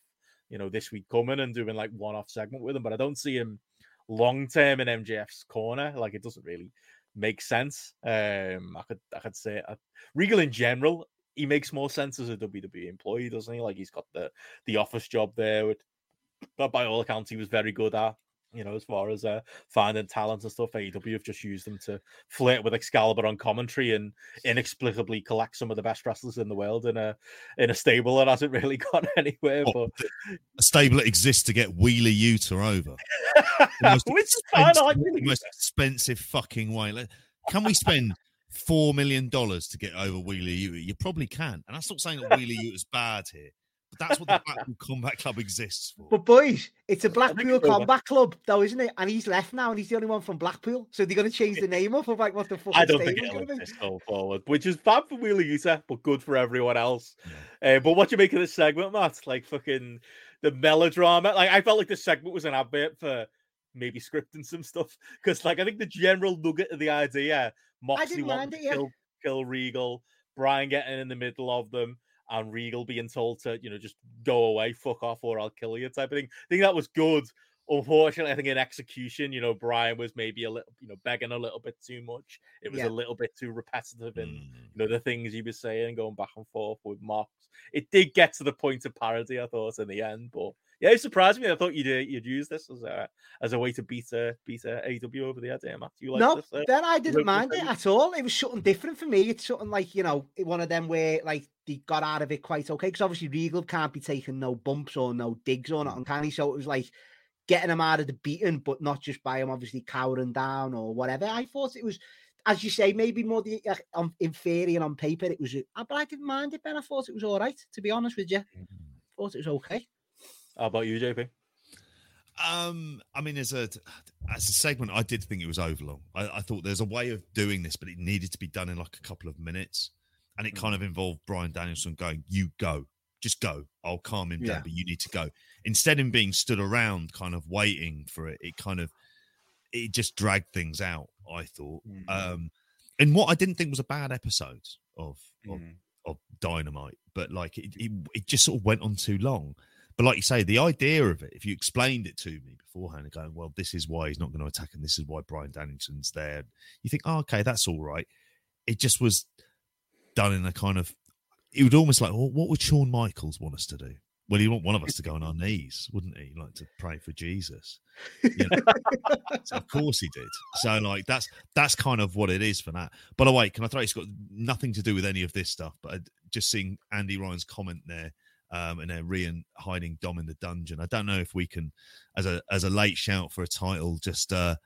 you know, this week coming and doing like one off segment with him, but I don't see him long term in MJF's corner. Like it doesn't really make sense. Um, I could I could say uh, Regal in general, he makes more sense as a WWE employee, doesn't he? Like he's got the the office job there, which but by all accounts he was very good at. You know, as far as uh, finding talent and stuff, AEW have just used them to flirt with Excalibur on commentary and inexplicably collect some of the best wrestlers in the world in a in a stable that hasn't really *laughs* gone anywhere. Oh, A stable that exists to get Wheeler Yuta over. Most *laughs* which is fine. I like expensive- most expensive fucking way. Can we spend four million dollars to get over Wheeler Yuta? You probably can. And that's not saying that Wheeler Yuta's bad here, but that's what the Blackpool Combat Club exists for. But boys, it's a Blackpool. Combat Club, though, isn't it? And he's left now, and he's the only one from Blackpool. So they're going to change the name up of like what the fuck? I don't think it'll exist going forward, which is bad for Wheeler Yuta, but good for everyone else. Uh, but what you make of this segment, Matt? Like fucking the melodrama. Like I felt like this segment was an advert for maybe scripting some stuff because, like, I think the general nugget of the idea, Moxley didn't mind to it, yeah. kill, kill Regal, Brian getting in the middle of them. And Regal being told to, you know, just go away, fuck off, or I'll kill you, type of thing. I think that was good. Unfortunately, I think in execution, you know, Brian was maybe a little, you know, begging a little bit too much. It was Yeah. a little bit too repetitive in Mm. you know the things he was saying, going back and forth with Mox. It did get to the point of parody, I thought, in the end. But yeah, it surprised me. I thought you'd uh, you'd use this as a as a way to beat a beat a AW over the head. Yeah, Matt, do you like no, this? uh, then I didn't mind it at all. It was something different for me. It's something like you know one of them where like they got out of it quite okay because obviously Regal can't be taking no bumps or no digs or nothing, can he? So it was like getting him out of the beating, but not just by him obviously cowering down or whatever. I thought it was. As you say, maybe more the uh, um, inferior on paper. It was, uh, but I didn't mind it. Ben, I thought it was all right. To be honest with you, thought it was okay. How about you, JP? Um, I mean, as a as a segment, I did think it was overlong. I, I thought there's a way of doing this, but it needed to be done in like a couple of minutes, and it kind of involved Brian Danielson going, "You go, just go. I'll calm him Yeah. down, but you need to go." Instead of being stood around, kind of waiting for it, it kind of it just dragged things out. I thought, Mhm. um, and what I didn't think was a bad episode of of Mm. of Dynamite, but like it, it, it just sort of went on too long. But like you say, the idea of it, if you explained it to me beforehand, and going, well, this is why he's not going to attack, and this is why Brian Danielson's there, you think, oh, okay, that's all right. It just was done in a kind of, it would almost like, well, what would Shawn Michaels want us to do? Well, he'd want one of us to go on our knees, wouldn't he? Like to pray for Jesus. You know? *laughs* So of course he did. So like that's that's kind of what it is for that. By the way, can I throw? It's got nothing to do with any of this stuff, but just seeing Andy Ryan's comment there, um, and then Rhea hiding Dom in the dungeon. I don't know if we can, as a as a late shout for a title, just uh,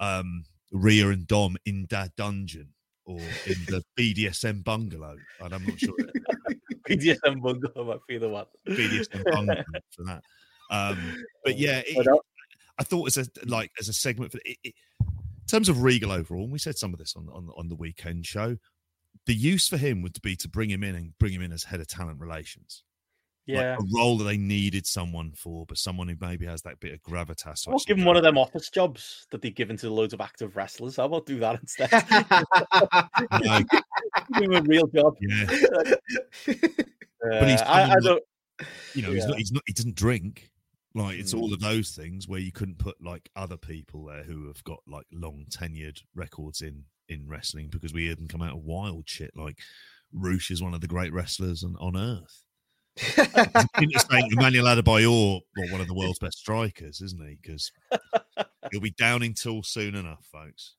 um, Rhea and Dom in that dungeon or in the *laughs* BDSM bungalow. And I'm not sure *laughs* BDSM bungalow might be the one. BDSM *laughs* bungalow for that. Um, but yeah, it, I thought as a like as a segment for it, it, in terms of Regal overall, and we said some of this on on on the weekend show. The use for him would be to bring him in and bring him in as head of talent relations. Like, yeah. a role that they needed someone for, but someone who maybe has that bit of gravitas. I'll actually give him one of them office jobs that they've given to loads of active wrestlers. I will do that instead? *laughs* No, Give him a real job. Yeah, *laughs* Uh, he's I, I coming don't. you know, he's not. He's not. He doesn't drink. Like it's Mm. all of those things where you couldn't put like other people there who have got like long tenured records in in wrestling because we hear them come out of wild shit. Like Roosh is one of the great wrestlers on, on earth. It's saying Emmanuel Adebayor, well, one of the world's best strikers, isn't he? Because he'll *laughs* be downing tool soon enough, folks.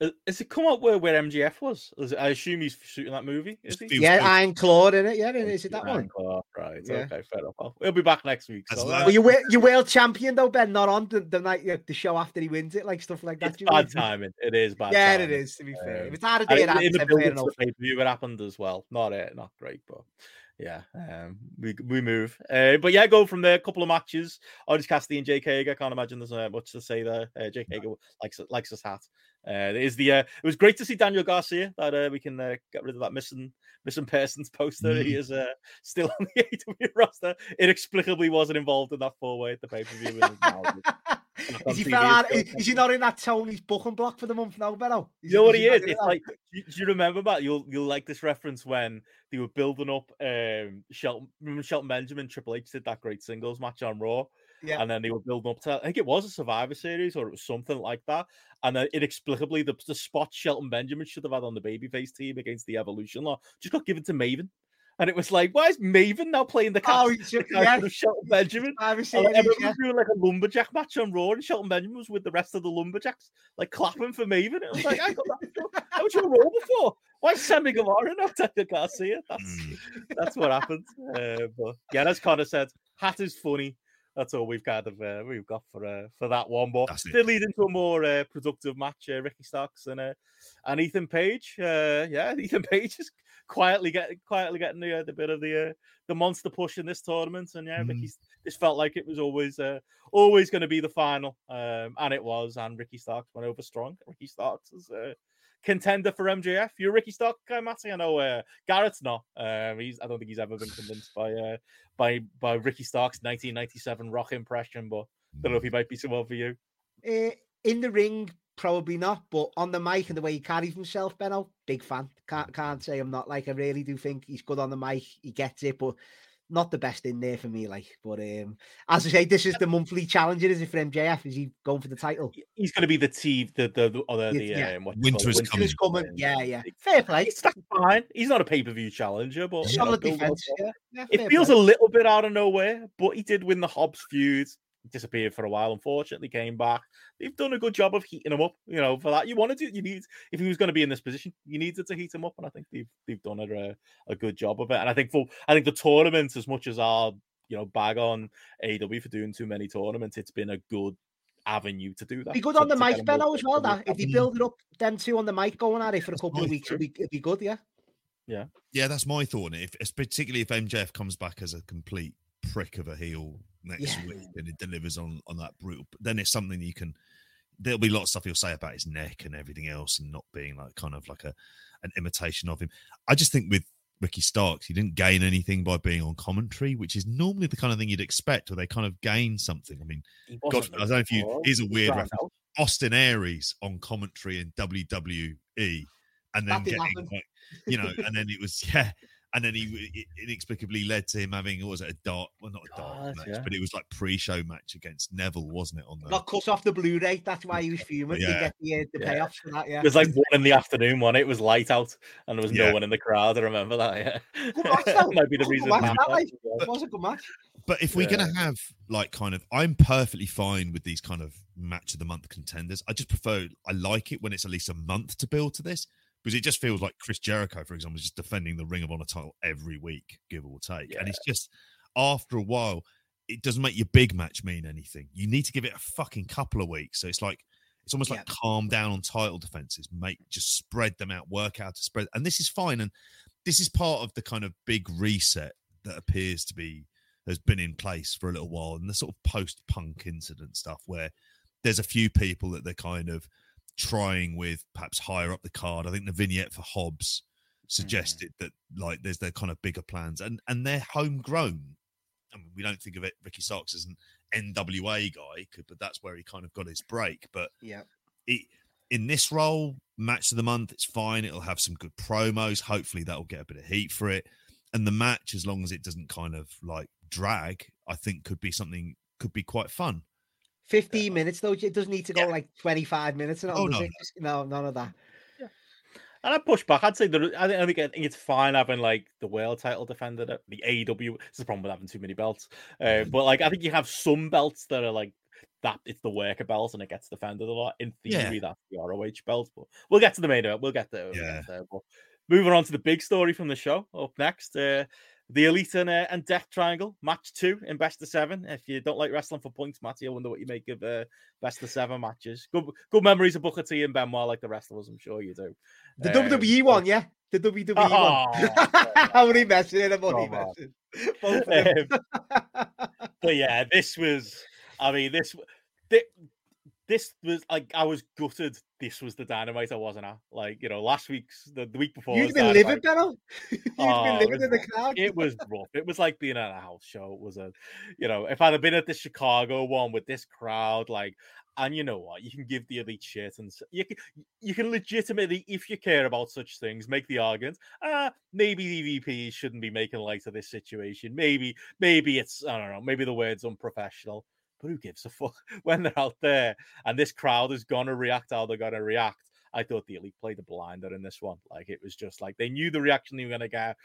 Uh, Has it come up where, where MJF was? Is it- I assume he's shooting that movie. Is he? Yeah, good. Iron Claw in it. Yeah, is it that Right, one? oh, Right. Yeah. Okay. Fair enough. We'll He'll be back next week. So, uh, Well, you were you world champion though, Ben. Not on the, the night yeah, the show after he wins it, like stuff like that. it's do you bad mean? timing. It is bad. Yeah, timing. it is. To be fair, Um, if it's hard to And do in, it, in the fair build-up to enough. pay-per-view, it happened as well. Not it, not great, but yeah, um, we we move. Uh, but yeah, go from there. A couple of matches. Orange Cassidy and Jake Hager. I can't imagine there's uh, much to say there. Uh, Jake Hager likes likes his hat. Uh, it is the uh, it was great to see Daniel Garcia that uh, we can uh, get rid of that missing missing persons *laughs* poster. He is uh, still on the *laughs* AW roster. Inexplicably wasn't involved in that four way at the pay per view. Is, he fell out, is, is he not in that Tony's booking block for the month now, Benno? You know what he not is? It's like do you, remember that? You'll you'll like this reference when they were building up um Shelton remember Shelton Benjamin, Triple H did that great singles match on Raw. Yeah. And then they were building up to I think it was a Survivor series or it was something like that. And then inexplicably the, the spot Shelton Benjamin should have had on the babyface team against the evolution law just got given to Maven. And it was like, why is Maven now playing the Oh, cast he's- of *laughs* yeah. Shelton Benjamin? Survivor And Series, everyone yeah. was doing like a lumberjack match on Raw, and Shelton Benjamin was with the rest of the lumberjacks, like clapping for Maven. It was like, I got that. How was your Raw before? Why is Sammy Guevara not Daniel Garcia? That's Mm. that's what happened. Uh, but yeah, as Connor said, hat is funny. That's all we've kind of uh, we've got for uh, for that one. But That's it. did lead into a more uh, productive match. Uh, Ricky Starks and uh, and Ethan Page. Uh, yeah, *laughs* Ethan Page is quietly getting quietly getting the, uh, the bit of the uh, the monster push in this tournament. And yeah, Mm. Ricky's this felt like it was always uh, always going to be the final, um, and it was. And Ricky Starks went over strong. Ricky Starks is a contender for MJF. You're a Ricky Stark guy, Matty. I know uh, Garrett's not. Um, he's I don't think he's ever been convinced by uh, by by Ricky Stark's 1997 rock impression, but I don't know if he might be someone for you. Uh, in the ring, probably not, but on the mic and the way he carries himself, Benno, big fan. Can't can't say I'm not. Like I really do think he's good on the mic. He gets it, but not the best in there for me. Like, but um, as I say, this is the monthly challenger. Is it for MJF? Is he going for the title? He's going to be the T, the the the, other, the Yeah. um, what do you Winter it? is coming. Who's coming? Yeah, yeah. Fair play. It's that's fine. He's not a pay per view challenger, but you know, Solid defense. it. Yeah, yeah, It feels play. a little bit out of nowhere, but he did win the Hobbs feud. Disappeared for a while, unfortunately, came back. They've done a good job of heating him up. You know, for that you wanted to, do you need if he was going to be in this position, you needed to heat him up, and I think they've they've done a a good job of it. And I think for I think the tournament, as much as our you know bag on AW for doing too many tournaments, it's been a good avenue to do that. Be good to- on the to get mic, him Benno, as well. That if you build it up, then two on the mic going at it for a couple of weeks, it'd be, it'd be good. Yeah. Yeah, Yeah, that's my thought. on. If, it's particularly if MJF comes back as a complete prick of a heel next Yeah. week and it delivers on on that brutal, then it's something you can. There'll be a lot of stuff he'll say about his neck and everything else, and not being like kind of like a an imitation of him. I just think with Ricky Starks, he didn't gain anything by being on commentary, which is normally the kind of thing you'd expect, where they kind of gain something. I mean, God, I don't know if you. Here's a weird reference. out. Austin Aries on commentary in WWE, and then getting like, you know, and then it was *laughs* yeah, and then he inexplicably led to him having what was it a dart? Well, not a dart God, match, yeah. but it was like pre-show match against Neville, wasn't it? On the Got cut off the Blu-ray. That's why he was fuming. Yeah. To get the, uh, the Yeah. payoffs for that. Yeah. It was like one in the afternoon one. It was light out, and there was Yeah. no one in the crowd. I remember that. Yeah, Good match, though. *laughs* might be the Good reason. match, that, that like. as well. It was a good match. But if we're gonna have like kind of, I'm perfectly fine with these kind of match of the month contenders. I just prefer, I like it when it's at least a month to build to this because it just feels like Chris Jericho, for example, is just defending the Ring of Honor title every week, give or take, and it's just after a while, it doesn't make your big match mean anything. You need to give it a fucking couple of weeks. So it's like it's almost like calm down on title defenses, make just spread them out, work out to spread, and this is fine. And this is part of the kind of big reset that appears to be has been in place for a little while, and the sort of post-punk incident stuff where there's a few people that they're kind of trying with perhaps higher up the card. I think the vignette for Hobbs mm-hmm. suggested that like there's their kind of bigger plans, and and they're homegrown. I mean, we don't think of it Ricky Starks as an NWA guy, could- but that's where he kind of got his break. But Yeah. in this role, match of the month. It's fine. It'll have some good promos. Hopefully, that'll get a bit of heat for it. And the match, as long as it doesn't kind of like drag, I think could be something could be quite fun. 15 minutes though. It doesn't need to go Yeah. like 25 minutes. And all, Oh, no. Just- no, none of that. And I push back. I'd say that I think, I think I think it's fine having like the world title defended at the AEW. It's the problem with having too many belts. Uh, *laughs* but like I think you have some belts that are like that. It's the worker belt and it gets defended a lot. In theory, Yeah. that's the ROH belt. But we'll get to the main event. We'll get there. We'll Yeah. get there. But moving on to the big story from the show. Up next, uh, the Elite and, uh, and Death Triangle match two in best of seven. If you don't like wrestling for points, Matty, I wonder what you make of uh, best of seven matches. Good, good memories of Booker T and Benoit, like the rest of us. I'm sure you do. The Um, WWE one, yeah. The WWE Oh, one. *laughs* How many messing? How many Come on. messing? Both of. Um, but yeah, this was. I mean, this thi- this was like I was gutted. This was the dynamite I wasn't at. Like you know, last week's the, the week before. You've been Dynamite. living, Benno. You've Oh, been it living was in the rough. crowd. It was rough. It was like being at a house show. It was a, you know, if I'd have been at the Chicago one with this crowd, like, and you know what, you can give the elite shit, and you can you can legitimately, if you care about such things, make the argument. Ah, maybe the EVPs shouldn't be making light of this situation. Maybe, maybe it's I don't know. Maybe the word's unprofessional. But who gives a fuck *laughs* when they're out there and this crowd is gonna react how they're gonna react? I thought the elite played a blinder in this one. Like it was just like they knew the reaction they were gonna get.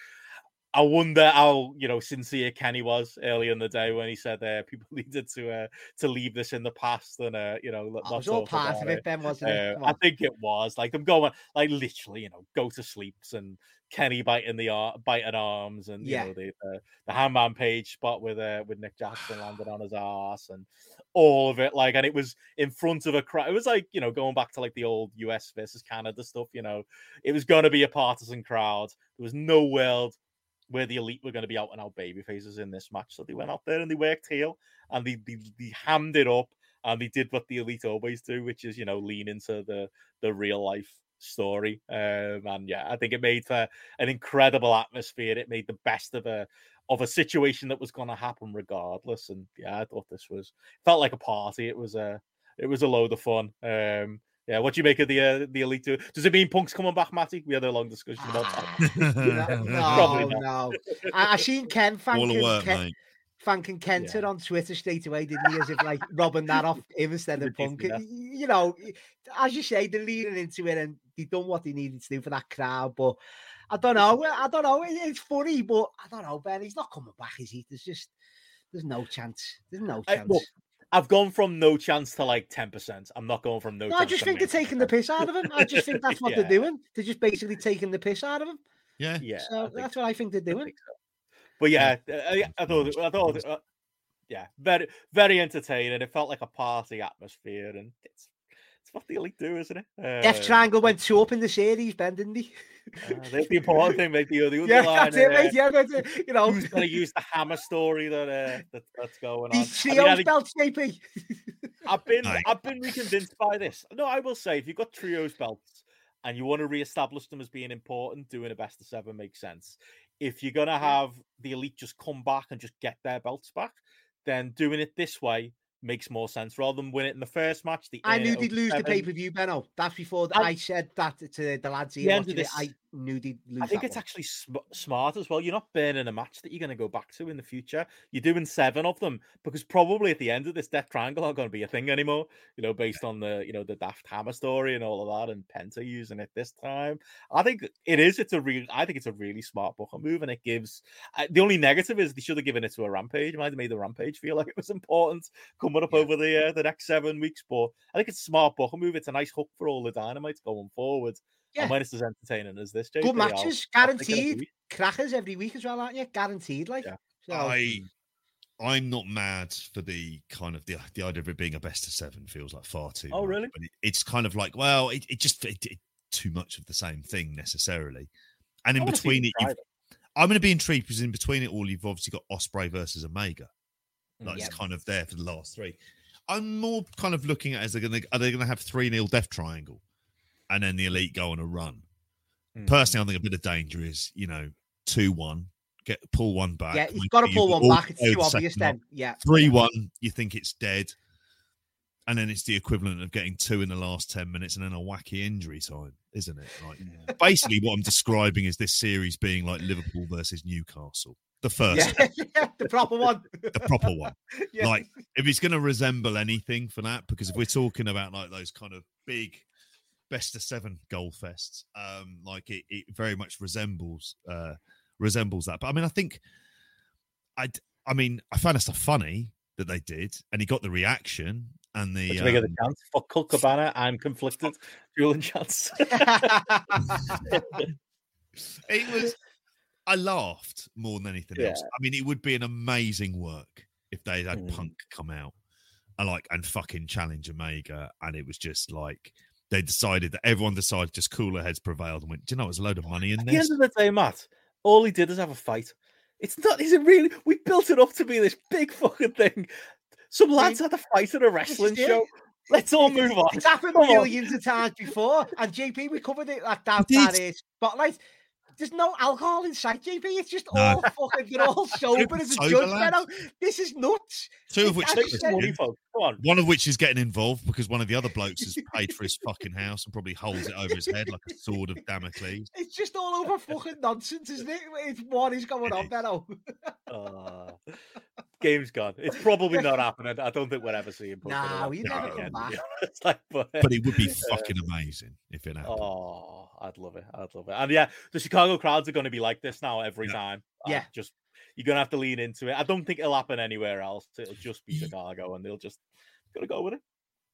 I wonder how you know sincere Kenny was early in the day when he said uh, *laughs* people needed to uh, to leave this in the past and uh, you know it was all part of it, Ben, wasn't uh, Come I think it was like them going like literally, you know, go to sleeps and Kenny biting the ar- biting arms and you Yeah. know the the, the Hangman Page spot with uh with Nick Jackson landed *sighs* on his ass and all of it like and it was in front of a crowd. It was like you know going back to like the old US versus Canada stuff. You know, it was going to be a partisan crowd. There was no world where the elite were going to be out and out baby faces in this match. So they went out there and they worked heel and they, they, they hammed it up and they did what the elite always do, which is, you know, lean into the, the real life story. Um, and yeah, I think it made for an incredible atmosphere. It made the best of a, of a situation that was going to happen regardless. And yeah, I thought this was, felt like a party. It was a, it was a load of fun. Um, yeah, what do you make of the uh, the elite? Two? Does it mean Punk's coming back, Matty? We had a long discussion about that. *laughs* no, Probably no, not. no. I, I seen Ken All thanking, the work, Ken, mate. thanking Kenta on Twitter straight away, didn't he? As if like robbing that off him instead of *laughs* Punk. Ridiculous. You know, as you say, they're leaning into it and they done what they needed to do for that crowd. But I don't know. I don't know. It- It's funny, but I don't know, Ben. He's not coming back, is he? There's just there's no chance. There's no I- chance. look, I've gone from no chance to like ten percent. I'm not going from no. No, I just to think they're taking the piss out of him. I just think *laughs* that's what Yeah. they're doing. They're just basically taking the piss out of him. Yeah. Yeah, So think that's what I think they're I doing. think so. But yeah, I, I thought I thought uh, yeah, very very entertaining. It felt like a party atmosphere, and it's it's what the elite do, isn't it? Death Um, Triangle went two up in the series, Ben, didn't he? uh, that's the important thing, mate. The, the *laughs* Yeah, underlying, that's it, uh, mate. Yeah, that's it. You know, Who's going to use the hammer story that uh, that that's going on? these I mean, I trios think- belts, JP. I've been Aye. I've been reconvinced by this. No, I will say if you've got trios belts and you want to re-establish them as being important, doing a best of seven makes sense. If you're gonna have the elite just come back and just get their belts back, then doing it this way makes more sense rather than win it in the first match. The I knew oh they'd over lose the pay per view, Benno. That's before And- I said that to the lads The here. end of watching it. I knew they'd lose. I think it's one. actually sm- smart as well. You're not burning a match that you're going to go back to in the future. You're doing seven of them because probably at the end of this Death Triangle aren't going to be a thing anymore. You know, based on the you know the Daft Hammer story and all of that, and Penta using it this time. I think it is. It's a real. I think it's a really smart booker move, and it gives. Uh, the only negative is they should have given it to a Rampage. Might have made the Rampage feel *laughs* like it was important coming up Yeah. over the uh, the next seven weeks. But I think it's a smart booker move. It's a nice hook for all the dynamites going forward. Yeah. And when it's as entertaining as this, JP, Good I'll- matches, I'll take every guaranteed. Crackers every week as well, aren't you? Guaranteed, like. Yeah. So, I I'm not mad for the kind of the the idea of it being a best of seven feels like far too. Oh, much, really? But it, it's kind of like well, it, it just it, it, too much of the same thing necessarily. And in I wanna see between it, you've. I'm going to be intrigued because in between it all, you've obviously got Ospreay versus Omega. Like Mm. it's kind of there for the last three. I'm more kind of looking at as they're going to are they going to have three nil Death Triangle, and then the Elite go on a run. Mm. Personally, I think a bit of danger is you know two one get pull one back. yeah, you've got to pull one back. It's too obvious then. Yeah. Three one, you think it's dead, and then it's the equivalent of getting two in the last 10 minutes and then a wacky injury time isn't it like basically what i'm describing is this series being like liverpool versus newcastle the *laughs* first Yeah, the proper one. *laughs* the proper one *laughs* Yeah. like if it's going to resemble anything for that because if we're talking about like those kind of big best of seven goal fests um like it, it very much resembles uh resembles that but i mean i think i i mean i found that stuff funny that they did and he got the reaction and the Which bigger the um, chance? Fuck Colt *laughs* Cabana. I'm conflicted. Julian chance. *laughs* it was i laughed more than anything else i mean it would be an amazing work if they had Mm. punk come out and like and fucking challenge omega and it was just like they decided that everyone decided just cooler heads prevailed and went do you know there's a load of money in At the this end of the day, Matt, all he did is have a fight. It's not. Is it really? We built it up to be this big fucking thing. Some lads had a fight at a wrestling show. Let's all move on. It's happened *laughs* Come on. millions of times before. And JP, we covered it like that, We that did. uh, spotlight. There's no alcohol inside JP. It's just No. all fucking, they're all *laughs* sober as a sober judge. lads. This is nuts. two of which I Take just this said- money, folks. Come on. one of which is getting involved because one of the other blokes has paid for his fucking house and probably holds it over his head like a sword of Damocles. It's just all over fucking nonsense, isn't it? It's what is going It on, is. Benno. Uh, game's gone. It's probably not happening. I don't think we'll ever see him. post Nah, another we fight never come to back. *laughs* be. Like, but, But it would be fucking amazing if it happened. Oh, I'd love it. I'd love it. And yeah, the Chicago crowds are going to be like this now every Yeah. time. Yeah. just you're going to have to lean into it. I don't think it'll happen anywhere else. It'll just be Chicago, and they'll just got to go with it.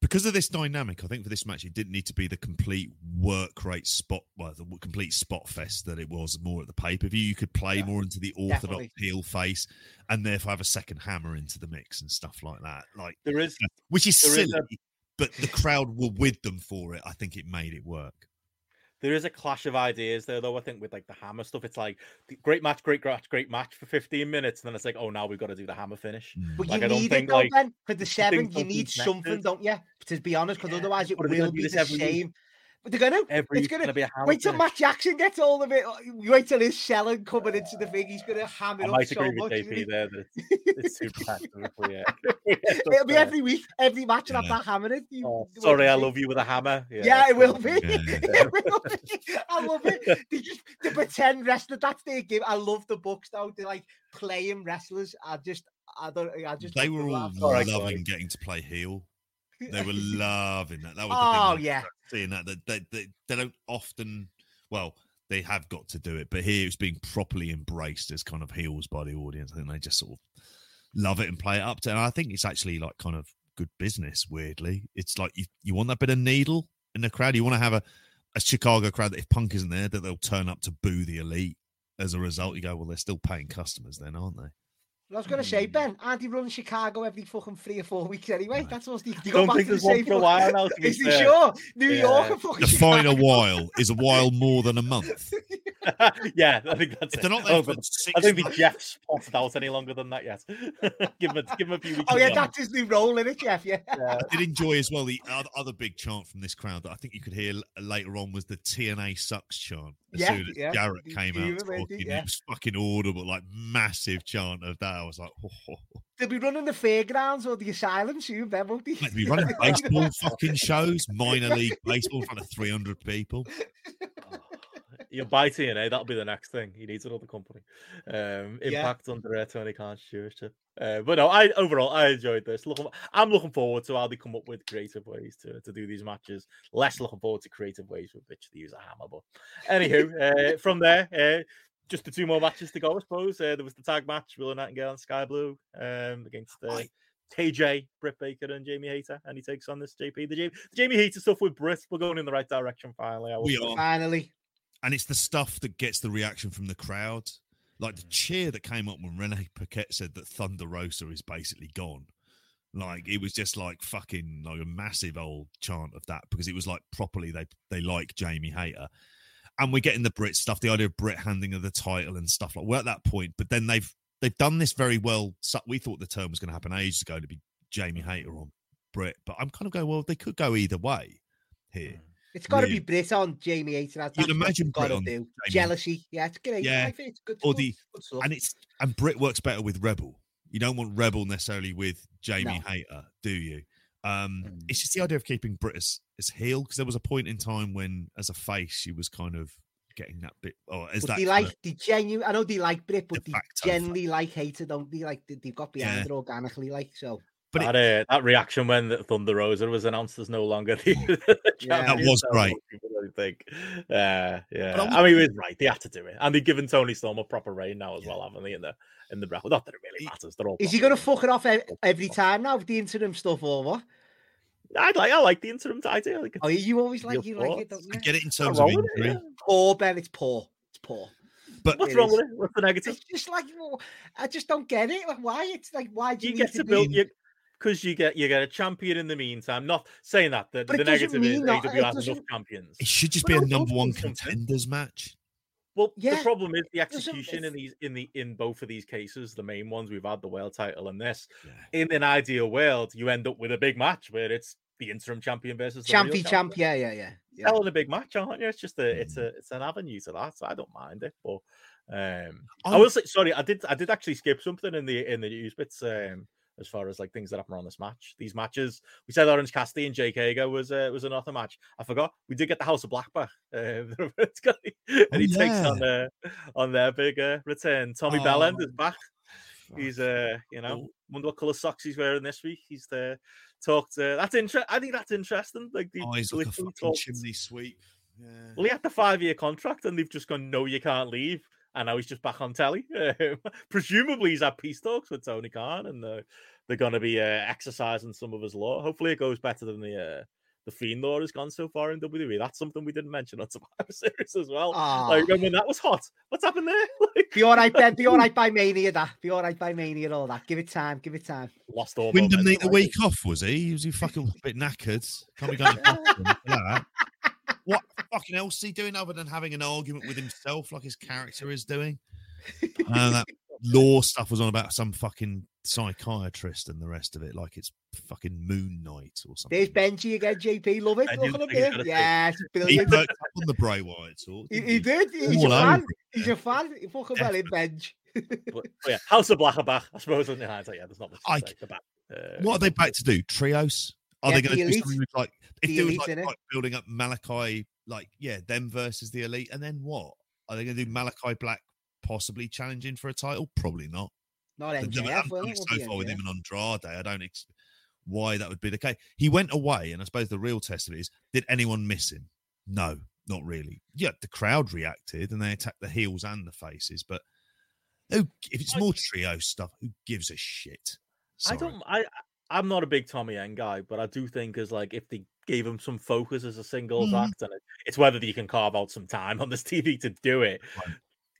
because of this dynamic, I think for this match, it didn't need to be the complete work rate spot, well, the complete spot fest that it was more at the pay per view. You could play Yeah, more into the orthodox definitely. heel face, and therefore have a second hammer into the mix and stuff like that. Like, There is which is There is silly, a- but the crowd were with them for it. I think it made it work. There is a clash of ideas there, though. I think with like the hammer stuff, it's like great match, great match, great match for 15 minutes, and then it's like, oh, now we've got to do the hammer finish. Mm. But Like, you I don't need it think, though, like, Ben. For the things seven, you need something, don't you? To be honest, because Yeah, otherwise it but are will be this the same. But they're gonna. Every It's it's gonna- going to be a hammer. Wait till finish. Matt Jackson gets all of it. Wait till his selling coming into the thing. He's gonna ham I it up might so agree much. with JP there that it's, *laughs* *laughs* *laughs* it's too passive. yeah. It'll be uh, every week, every match, and have Yeah. that hammer it. You- oh, sorry, I love you with a hammer. Yeah, Yeah, it will be. Yeah. it will be. I love it. They just the pretend wrestler. That's their game. I love the books though. They like playing wrestlers. I just, I don't. I just. They were all laugh. All right, loving getting to play heel. They were *laughs* loving that. That was Oh yeah. seeing that that they, they, they don't often well they have got to do it but here it's being properly embraced as kind of heels by the audience. I think they just sort of love it and play it up to and i think it's actually like kind of good business weirdly. It's like you, you want that bit of needle in the crowd. You want to have a, a chicago crowd that if punk isn't there that they'll turn up to boo the elite. As a result you go well they're still paying customers then aren't they I was gonna say, Mm. Ben, aren't he running Chicago every fucking three or four weeks anyway? Right. That's what he, he *laughs* Don't go back think to the there's same for a while now. To be Is he sure? New Yeah. York and fucking define a Chicago. while is a while *laughs* more than a month *laughs* yeah, I think that's if it. they're not there Oh, for six I don't think months- Jeff's plotted out any longer than that yet. give him a, give him a few weeks. Oh yeah, that's his new role in it, Jeff. Yeah. Yeah. I did enjoy as well the other, other big chant from this crowd that I think you could hear later on was the TNA sucks chant. As Yeah, soon as yeah. Jarrett came out remember it? talking, Yeah. it was fucking audible, like massive chant of that. I was like, oh, oh, oh. They'll be running the fairgrounds or the asylum soon, Ben, won't they? Be running *laughs* baseball fucking shows, minor league baseball in front of 300 people. *laughs* Oh. You'll buy TNA. That'll be the next thing. He needs another company. Um, Yeah. Impact under uh, Tony Khan's stewardship. Uh, but no, I overall I enjoyed this. Looking, I'm looking forward to how they come up with creative ways to, to do these matches. Less looking forward to creative ways with which they use a hammer. But anywho, *laughs* uh, from there, uh, just the two more matches to go. I suppose uh, there was the tag match, Willow Nightingale and Skye Blue um, against uh, I- TJ, Britt Baker, and Jamie Hayter, and he takes on this JP. The Jamie, the Jamie Hayter stuff with Britt, we're going in the right direction finally. I We are. Finally. And it's the stuff that gets the reaction from the crowd. Like the cheer that came up when Renee Paquette said that Thunder Rosa is basically gone. Like it was just like fucking like a massive old chant of that because it was like properly they they like Jamie Hayter. And we're getting the Britt stuff, the idea of Britt handing her the title and stuff like we're at that point, but then they've they've done this very well. So we thought the term was going to happen ages ago to be Jamie Hayter on Britt, but I'm kind of going, well, they could go either way here. Hmm. It's got to be Britt on Jamie. That's You'd imagine got Britt to do. Jamie. Jealousy. Yeah, it's great. Yeah. I think it's good. Or good- the- good and it's and Britt works better with Rebel. You don't want Rebel necessarily with Jamie No. Hayter, do you? Um, Mm. It's just the idea of keeping Britt as, as heel because there was a point in time when, as a face, she was kind of getting that bit. Or is But that they like, they genuine. I know they like Britt, but de they generally like Hayter, don't they? Like they, they've got behind Yeah. her organically, like so. But it- that, uh, that reaction when the Thunder Rosa was announced as no longer the, *laughs* the Yeah. champion, That was so great. most people really think. Uh, yeah, I I, mean, it's right. They had to do it, and they've given Toni Storm a proper reign now as Yeah. well, haven't they? In the in the bracket, not that it really matters. They're all. Is he going to fuck it off every time now with the interim stuff or what? I like. I like the interim idea. I think Oh, you always like Real you like it, don't I get it in terms of wrong it, injury, yeah. Poor Ben, it's poor. It's poor. but What's It wrong is. with it? What's the negative? It's just like well, I just don't get it. Like why? It's like why do you you, get need to be- build you because you get you get a champion in the meantime. Not saying that the, the negative is mean that- AW has enough doesn't- champions. it should just Well, be a number one mean something. contenders match. Well, Yeah, the problem is the execution in these in the in both of these cases, the main ones we've had the world title and this. Yeah. In an ideal world, you end up with a big match where it's the interim champion versus the real Champy champ, yeah, yeah, yeah. yeah. Hell in a big match, aren't you? It's just a it's Mm. a it's an avenue to that. So I don't mind it, but um, I I'm- will say sorry. I did I did actually skip something in the in the news bits. Um, as far as like things that happen on this match, these matches, we said Orange Cassidy and Jake Hager was uh, was another match. I forgot we did get the House of Black back, *laughs* got- and he takes on uh, on their big uh, return. Tommy Bellend is Oh, back. He's uh, you know, wonder what colour socks he's wearing this week. He's uh, talked. Uh, that's interesting. I think that's interesting. Like the Eyes like a literally fucking talked- chimney sweep. Yeah. well, he had the five year contract, and they've just gone, no, you can't leave. And now he's just back on telly. *laughs* Um, presumably, he's had peace talks with Tony Khan, and uh, they're going to be uh, exercising some of his law. Hopefully, it goes better than the uh, the Fiend lore has gone so far in WWE. That's something we didn't mention on *laughs* Survivor Series as well. Ah, Like, remember when that was hot? What's happened there? *laughs* Like, be all right, Ben. Be all right by Mania. That be all right by Mania. All that. Give it time. Give it time. lost all Wyndham momentum, need the week off, was he? Was he fucking a bit knackered? Can't be going to Boston for that. What fucking else is he doing other than having an argument with himself like his character is doing? Uh, that lore stuff was on about some fucking psychiatrist and the rest of it, like it's fucking Moon Knight or something. There's Benji again. JP, love it. I Look at him think he was there. gonna say- Yes, he brilliant. perked *laughs* up on the Bray Wyatt talk. He, didn't he did. He's All a fan. over He's a fan. He fucking well in Benj. *laughs* But, but yeah, House of Black are back. I suppose in hindsight, yeah, there's not much to I- say. They're back. Uh, What are they back to do? Trios? Are Yeah, they going the to do something like if The there was like, like building up Malakai, like yeah, them versus the elite, and then what? Are they going to do Malakai Black possibly challenging for a title? Probably not. Not MJF. Well, so be far with him and Andrade. I don't ex- why that would be the case. He went away, and I suppose the real test of it is: did anyone miss him? No, not really. Yeah, the crowd reacted and they attacked the heels and the faces, but who? If it's more trio stuff, who gives a shit? I don't. I I'm not a big Tommy End guy, but I do think as like if they gave him some focus as a singles Mhm. act, and it's whether you can carve out some time on this *laughs* TV to do it. Right.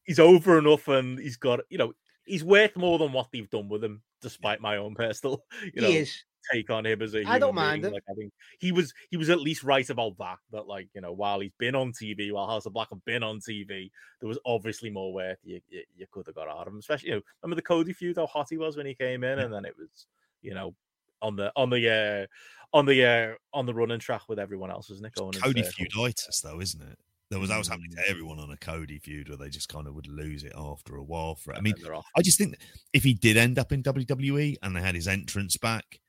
He's over enough, and he's got you know he's worth more than what they've done with him. Despite my own *laughs* personal, you know, is. take on him as a I don't mind being. him. Like I think he was he was at least right about that. That like you know while he's been on TV, while House of Black have been on TV, there was obviously more work you you, you could have got out of him. Especially you know remember the Cody feud how hot he was when he came in, and then it was you know on the on the uh on the uh on the running track with everyone else, isn't it? Going in Cody feuditis, though, isn't it? There was that was happening Mm. to everyone on a Cody feud, where they just kind of would lose it after a while. For it, I mean, then they're off. I just think if he did end up in WWE and they had his entrance back,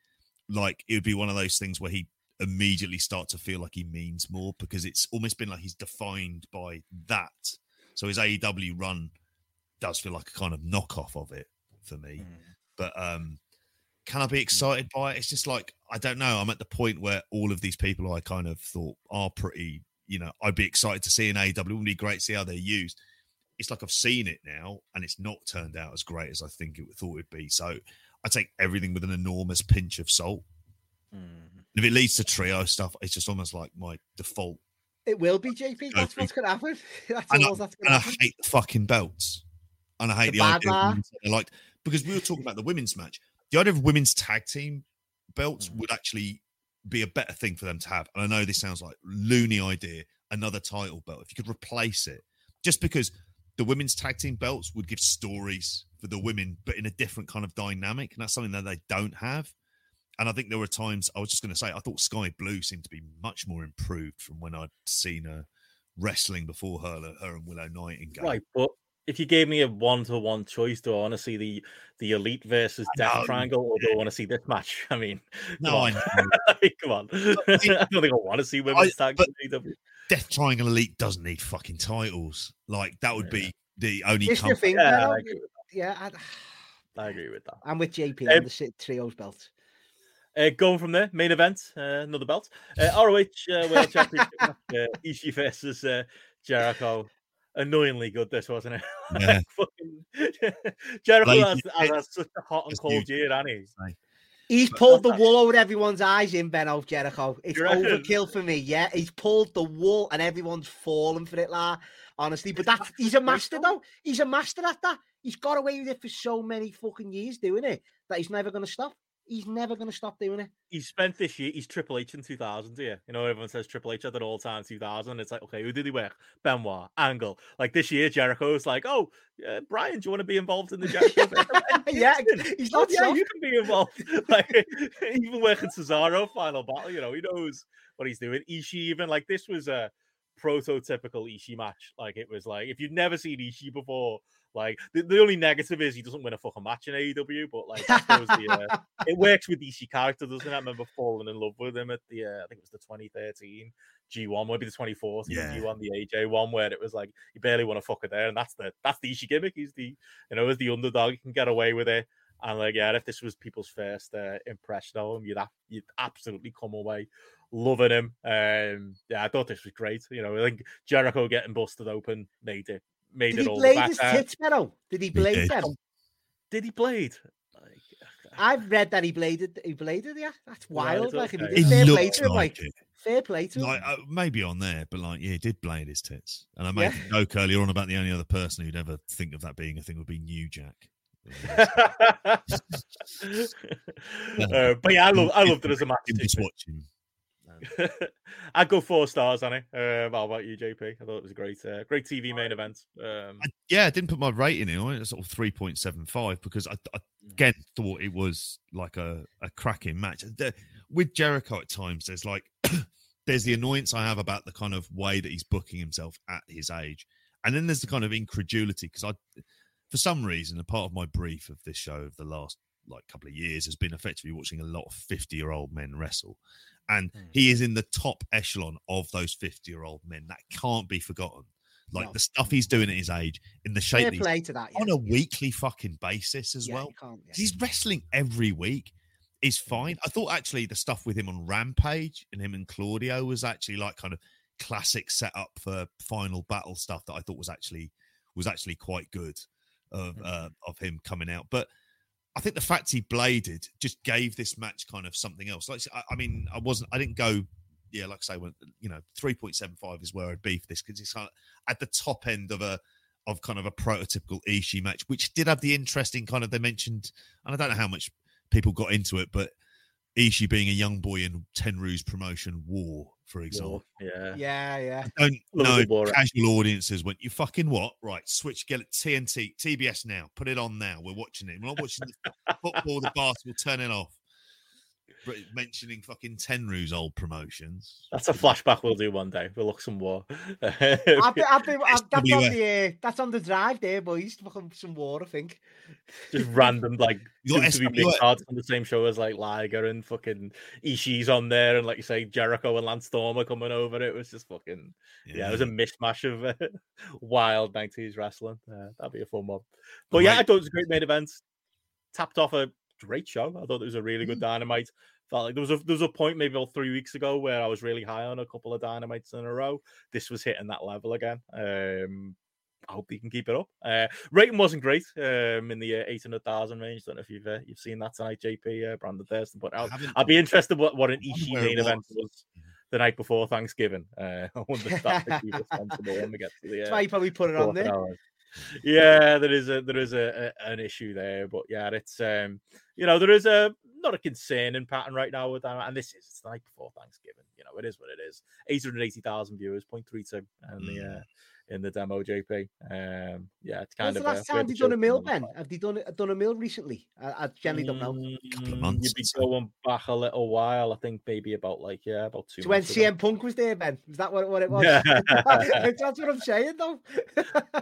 like it would be one of those things where he immediately start to feel like he means more because it's almost been like he's defined by that. So his AEW run does feel like a kind of knockoff of it for me. Mm. But um can I be excited by it? It's just like I don't know. I'm at the point where all of these people I kind of thought are pretty, you know, I'd be excited to see an AW. It would be great to see how they're used. It's like I've seen it now, and it's not turned out as great as I think it thought it'd be. So I take everything with an enormous pinch of salt. Mm. If it leads to trio stuff, it's just almost like my default. It will be JP. That's through. what's going to happen. *laughs* That's And I- all that's going And to I hate the fucking belts. And I hate The the, idea of I like because we were talking about the women's match. The idea of women's tag team belts Mm. would actually be a better thing for them to have. And I know this sounds like loony idea, another title belt. If you could replace it, just because the women's tag team belts would give stories for the women, but in a different kind of dynamic. And that's something that they don't have. And I think there were times I was just going to say, I thought Skye Blue seemed to be much more improved from when I'd seen her wrestling before her, her and Willow Nightingale. Right, but if you gave me a one to one choice, do I want to see the the elite versus Death. Triangle, or do I want to see this match? *laughs* I mean, No, come I on. know. *laughs* come on. *laughs* I don't think I want to see women's tag but- in AEW. Death Triangle Elite doesn't need fucking titles. Like that would be the only. It's the thing, Yeah, I agree with Yeah, I, that. *sighs* I agree with that. I'm with JP Um, on the si- trios belt. Uh, going from there, main event, uh, another belt. Uh, ROH uh, World Championship uh, Ishii versus uh, Jericho. Annoyingly good, this wasn't it? *laughs* Yeah. Fucking- *laughs* Jericho Like, has, has, it's had such a hot and cold year, hasn't he? He's pulled the that's- wool over everyone's eyes in Benno Jericho. It's overkill for me. Yeah, he's pulled the wool and everyone's fallen for it, la. Honestly, but that's he's a master though. He's a master at that. He's got away with it for so many fucking years doing it that he's never gonna stop. He's never gonna stop doing it. He spent this year, he's Triple H in 2000 here. You know, everyone says Triple H at an all time 2000. It's like, okay, who did he work? Benoit, Angle. Like this year, Jericho's like, oh, uh, Brian, do you want to be involved in the Jericho? *laughs* *laughs* yeah, he's Oh, not yeah, soft. you can be involved. *laughs* like even working Cesaro final battle, you know, he knows what he's doing. Ishii, even like this was a prototypical Ishii match. Like it was like if you've never seen Ishii before, like the, the only negative is he doesn't win a fucking match in AEW, but like the, uh, *laughs* it works with the Ishii character, doesn't it? I remember falling in love with him at the uh, I think it was the 2013 G1, maybe the 24th Yeah. G1, the AJ one, where it was like you barely want to fucker there, and that's the that's the Ishii gimmick. He's the you know as the underdog, you can get away with it. And like, yeah, if this was people's first uh, impression of him, you'd have, you'd absolutely come away loving him. Um, yeah, I thought this was great. You know, I think Jericho getting busted open made it made Did it he all the blade his tits, Benno? Did he blade did. them? Did he blade? Like, I've read that he bladed. He bladed, yeah. That's wild. it's like, if he okay. It fair play to him, like like it. fair play to him. Like uh, maybe on there, but like yeah, he did blade his tits. And I made Yeah. a joke earlier on about the only other person who'd ever think of that being a thing would be New Jack. *laughs* *laughs* uh, but yeah, I love I loved it as a match. Just mate. *laughs* I'd go four stars on it. Um, how about you, JP? I thought it was a great, uh, great TV main event. Um, I, yeah, I didn't put my rating in on it. It's sort of three point seven five because I, I again thought it was like a, a cracking match. The- with Jericho at times, there's like *clears throat* there's the annoyance I have about the kind of way that he's booking himself at his age, and then there's the kind of incredulity because I, for some reason, a part of my brief of this show of the last like couple of years has been effectively watching a lot of fifty year old men wrestle, and Hmm. he is in the top echelon of those fifty year old men that can't be forgotten. Like No. the stuff he's doing at his age, in the shape fair play to that. Yeah. on a weekly fucking basis as Yeah, well. you can't- yeah. 'Cause He's wrestling every week. Is fine. I thought actually the stuff with him on Rampage and him and Claudio was actually like kind of classic setup for final battle stuff that I thought was actually was actually quite good of uh, of him coming out. But I think the fact he bladed just gave this match kind of something else. Like I, I mean, I wasn't, I didn't go, yeah, like I say, when you know, three point seven five is where I'd be for this because it's kind of at the top end of a of kind of a prototypical Ishii match, which did have the interesting kind of they mentioned, and I don't know how much people got into it, but Ishii being a young boy in Tenryu's promotion War, for example. yeah. Yeah, yeah. Don't know good war. casual audiences went, you fucking what? Right, switch, get it TNT, TBS now, put it on now. We're watching it. We're not watching the *laughs* football, the basketball, turn it off. But mentioning fucking Tenryu's old promotions. That's a flashback we'll do one day. We'll look some more. I've been, I've been, I've, that's on the uh, that's on the drive there, boys. Fucking some war, I think. Just random, like, You to be big cards on the same show as like Liger and fucking Ishii's on there, and like you say, Jericho and Lance Storm are coming over. It was just fucking yeah, it was a mishmash of uh, *laughs* wild 90s wrestling. Uh, that'd be a fun one. But yeah, I thought it was a great main event. Tapped off a great show. I thought it was a really good dynamite. Felt like there was a there was a point maybe about three weeks ago where I was really high on a couple of dynamites in a row. This was hitting that level again. Um, I hope he can keep it up. Uh, rating wasn't great um, in the uh, 800,000 range. Don't know if you've uh, you've seen that tonight, JP. Uh, Brandon Thurston But haven't- I'd be interested what, what an Ishii main event was. the night before Thanksgiving. Uh, *laughs* I wonder if that's responsible when we get to the That's uh, why you probably put it on there. hours. Yeah, there is a there is a, a an issue there, but yeah, it's um you know there is a not a concerning pattern right now with that, and this is it's the night before Thanksgiving. You know, it is what it is. Eight hundred eighty thousand viewers, 0.32 in the uh, in the demo, JP. Um, yeah, it's kind When's the of last uh, time weird they to done a mill, the spot. Have they done a- done a mill recently? I, I generally don't know. Couple of Mm, months You'd be going back a little while. I think maybe about like yeah, about two. So when months ago. CM Punk was there, Ben, is that what, what it was? Yeah. *laughs* That's *laughs* what I'm saying, though.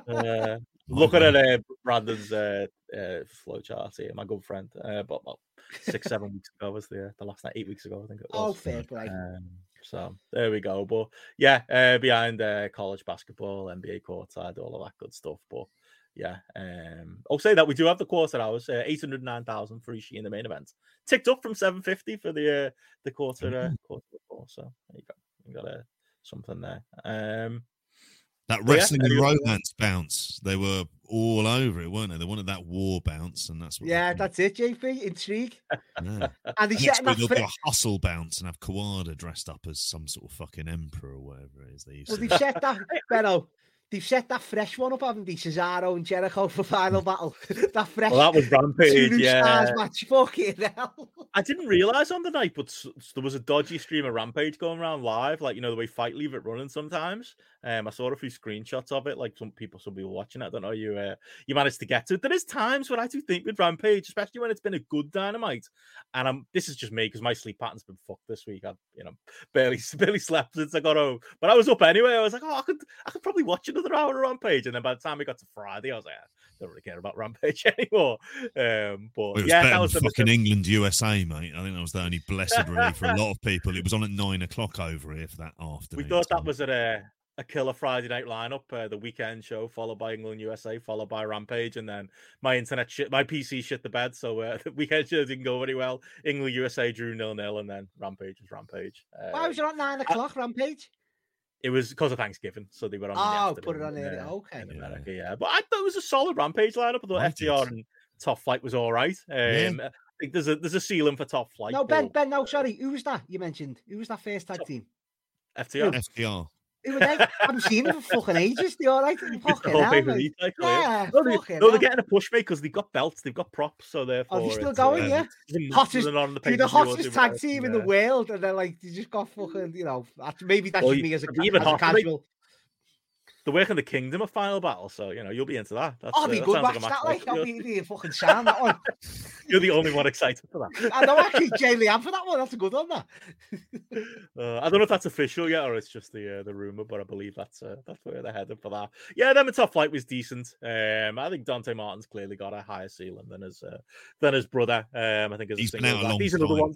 Uh, *laughs* Looking at uh, Brandon's uh, uh, flow chart here, my good friend, uh, but about six, seven weeks ago was the, the last night, eight weeks ago, I think it was. Oh, fair play. Um, so there we go. But yeah, uh, behind uh, college basketball, NBA courtside, all of that good stuff. But yeah, um, I'll say that we do have the quarter hours, uh, eight hundred nine thousand for Ishii in the main event, ticked up from seven fifty for the uh, the quarter uh, quarter four. So there you go, you got uh, something there. Um, That But yeah, wrestling and romance bounce, they were all over it, weren't they? They wanted that war bounce, and that's what. Yeah, that's it, JP. Intrigue. yeah. *laughs* And Next week that. do a hustle bounce and have Kawada dressed up as some sort of fucking emperor or whatever it is they used well, to. they've set that. Benno, they've set that fresh one up, haven't they? Cesaro and Jericho for final *laughs* battle. *laughs* that fresh. well, that was Rampage. Yeah, stars match. Fucking hell. I didn't realize on the night, but s- there was a dodgy stream of Rampage going around live, like you know the way Fight leave it running sometimes. Um, I saw a few screenshots of it, like some people, some people watching it. I don't know you, uh, you managed to get to it. There is times when I do think with Rampage, especially when it's been a good Dynamite, and I'm this is just me because my sleep pattern's been fucked this week. I, you know, *laughs* barely barely slept since I got home, but I was up anyway. I was like, oh, I could I could probably watch another hour of Rampage, and then by the time we got to Friday, I was like, I don't really care about Rampage *laughs* anymore. Um, but Well, it was yeah, better that was than the fucking England USA, mate. I think that was the only blessed relief for a lot of *laughs* people. It was on at nine o'clock over here for that afternoon. We thought that was at a, a killer Friday night lineup, uh, the weekend show, followed by England USA, followed by Rampage, and then my internet shit, my PC shit the bed, so uh, *laughs* the weekend show didn't go very well. England USA drew nil nil, and then Rampage was Rampage. Uh, Why was it at nine o'clock, Rampage? It was because of Thanksgiving, so they were on. in the Oh, put it on there. uh, Okay. in Yeah. America, yeah. But I thought it was a solid Rampage lineup. I thought I. FTR and Top Flight was all right. Um, Yeah. I think there's a there's a ceiling for Top Flight. No, Ben, but Ben, no, sorry. Who was that you mentioned? Who was that first tag team? FTR. FDR. Who were they? I haven't seen them for fucking ages. They all right? *laughs* Fucking hell, pay per mate. view cycle, yeah. Yeah, No, they, no, they're getting a push, mate, because they've got belts, they've got props, so therefore. Are they still it's, going? uh, yeah. Hottest- on the the hottest tag team in the world, and they're like, they just got fucking, you know, that's- maybe that's Well, me as a, even as a casual. They're working the Kingdom of Final Battle, so you know you'll be into that. That's, Oh, uh, be that good sounds match a that, match like, you're, that'll be, *laughs* be a fucking sound, that one. you're the only one excited for that. *laughs* I know, actually, Jay Liam for that one, that's a good one, that. *laughs* Uh, I don't know if that's official yet or it's just the uh, the rumor, but I believe that's uh, that's where they're headed for that. Yeah, them and Top Flight was decent. Um, I think Dante Martin's clearly got a higher ceiling than his uh, than his brother. Um, I think as a He's been out a act. long He's another time. one.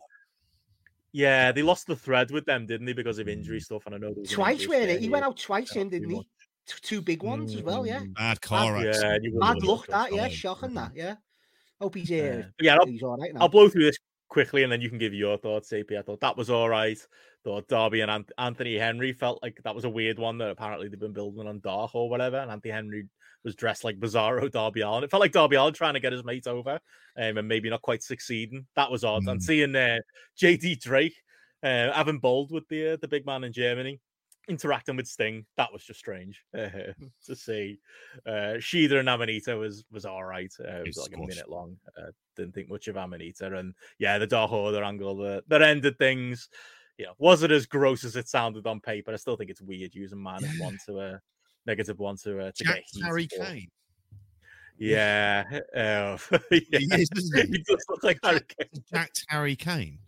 Yeah, they lost the thread with them, didn't they, because of injury stuff? And I know there was an Twice, injury weren't it? He went out twice, Yeah, him, didn't he? T- Two big ones as well, yeah. Mm, Bad car Bad- accident. Yeah, you Bad luck, have that, yeah. Shocking, that, yeah. Hope he's, Uh, uh, yeah, I'll, he's all right now. I'll blow through this quickly and then you can give your thoughts, AP. I thought that was all right. Thought Darby and Anthony Henry felt like that was a weird one that apparently they've been building on Dark or whatever. And Anthony Henry was dressed like Bizarro Darby Allin. It felt like Darby Allin trying to get his mate over um, and maybe not quite succeeding. That was odd. And Mm. seeing uh, JD Drake uh, having bowled with the uh, the big man in Germany. Interacting with Sting, that was just strange *laughs* uh, to see. Uh, Shida and Amanita was was all right. Uh, it was like a minute long. Uh, didn't think much of Amanita, and yeah, the Dark Order angle that that ended things. You know, was it as gross as it sounded on paper? I still think it's weird using minus one to a negative one to uh, to Jack get Harry Kane. Yeah, *laughs* *laughs* uh, yeah. He is, he? he does look like Harry Kane. Jack Harry Kane.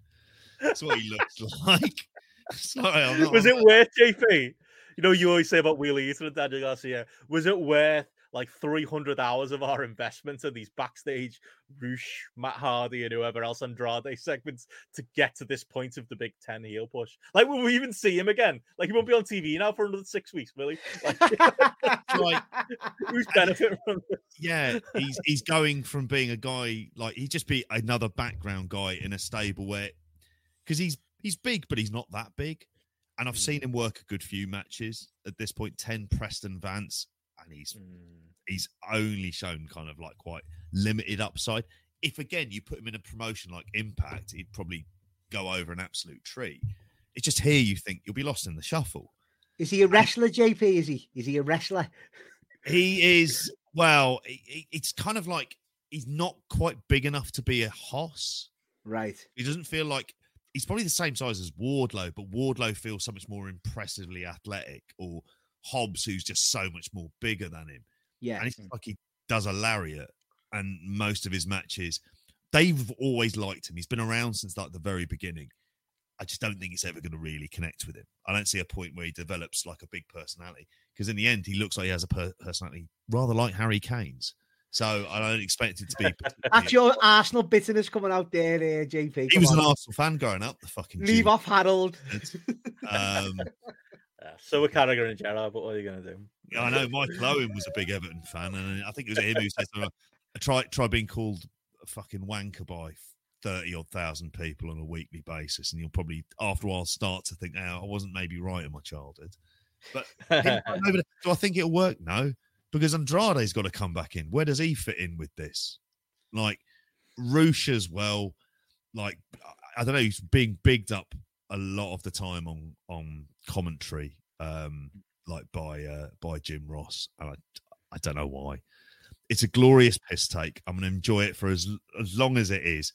That's what he looks like. *laughs* Sorry, I'm not, Was it worth JP? You know, you always say about Wheeler Yuta and Daniel Garcia. Was it worth like 300 hours of our investment in these backstage Rush, Matt Hardy, and whoever else Andrade segments to get to this point of the Big Ten heel push? Like, will we even see him again? Like, he won't be on TV now for another six weeks, will he? Like, *laughs* Like- who's benefiting from this? yeah, he's he's going from being a guy like he'd just be another background guy in a stable where because he's he's big, but he's not that big. And I've Mm. seen him work a good few matches at this point. Ten Preston Vance, and he's he's only shown kind of like quite limited upside. If again you put him in a promotion like Impact, he'd probably go over an absolute tree. It's just here you think you'll be lost in the shuffle. Is he a wrestler, JP? Is he? Is he a wrestler? He is well. i- i- It's kind of like he's not quite big enough to be a Hoss. Right. He doesn't feel like he's probably the same size as Wardlow, but Wardlow feels so much more impressively athletic, or Hobbs, who's just so much more bigger than him. Yeah. And it's like he does a lariat, and most of his matches, they've always liked him. He's been around since like the very beginning, I just don't think it's ever going to really connect with him. I don't see a point where he develops like a big personality because in the end, he looks like he has a per- personality rather like Harry Kane's. So I don't expect it to be. That's your Arsenal bitterness coming out there, uh, JP. He was on. an Arsenal fan growing up. The fucking leave off Harold. *laughs* Um, *laughs* yeah, so were Carragher and Gerrard, but what are you going to do? I know Michael Owen was a big Everton fan, and I think it was him who said, "Try try being called a fucking wanker by 30 odd thousand people on a weekly basis, and you'll probably after a while start to think, oh, I wasn't maybe right in my childhood. But *laughs* do I think it'll work? No, because Andrade's got to come back in. Where does he fit in with this? Like Rush as well. Like I don't know, he's being bigged up a lot of the time on on commentary, um, like by uh, by Jim Ross, and I I don't know why. It's a glorious piss take. I'm going to enjoy it for as as long as it is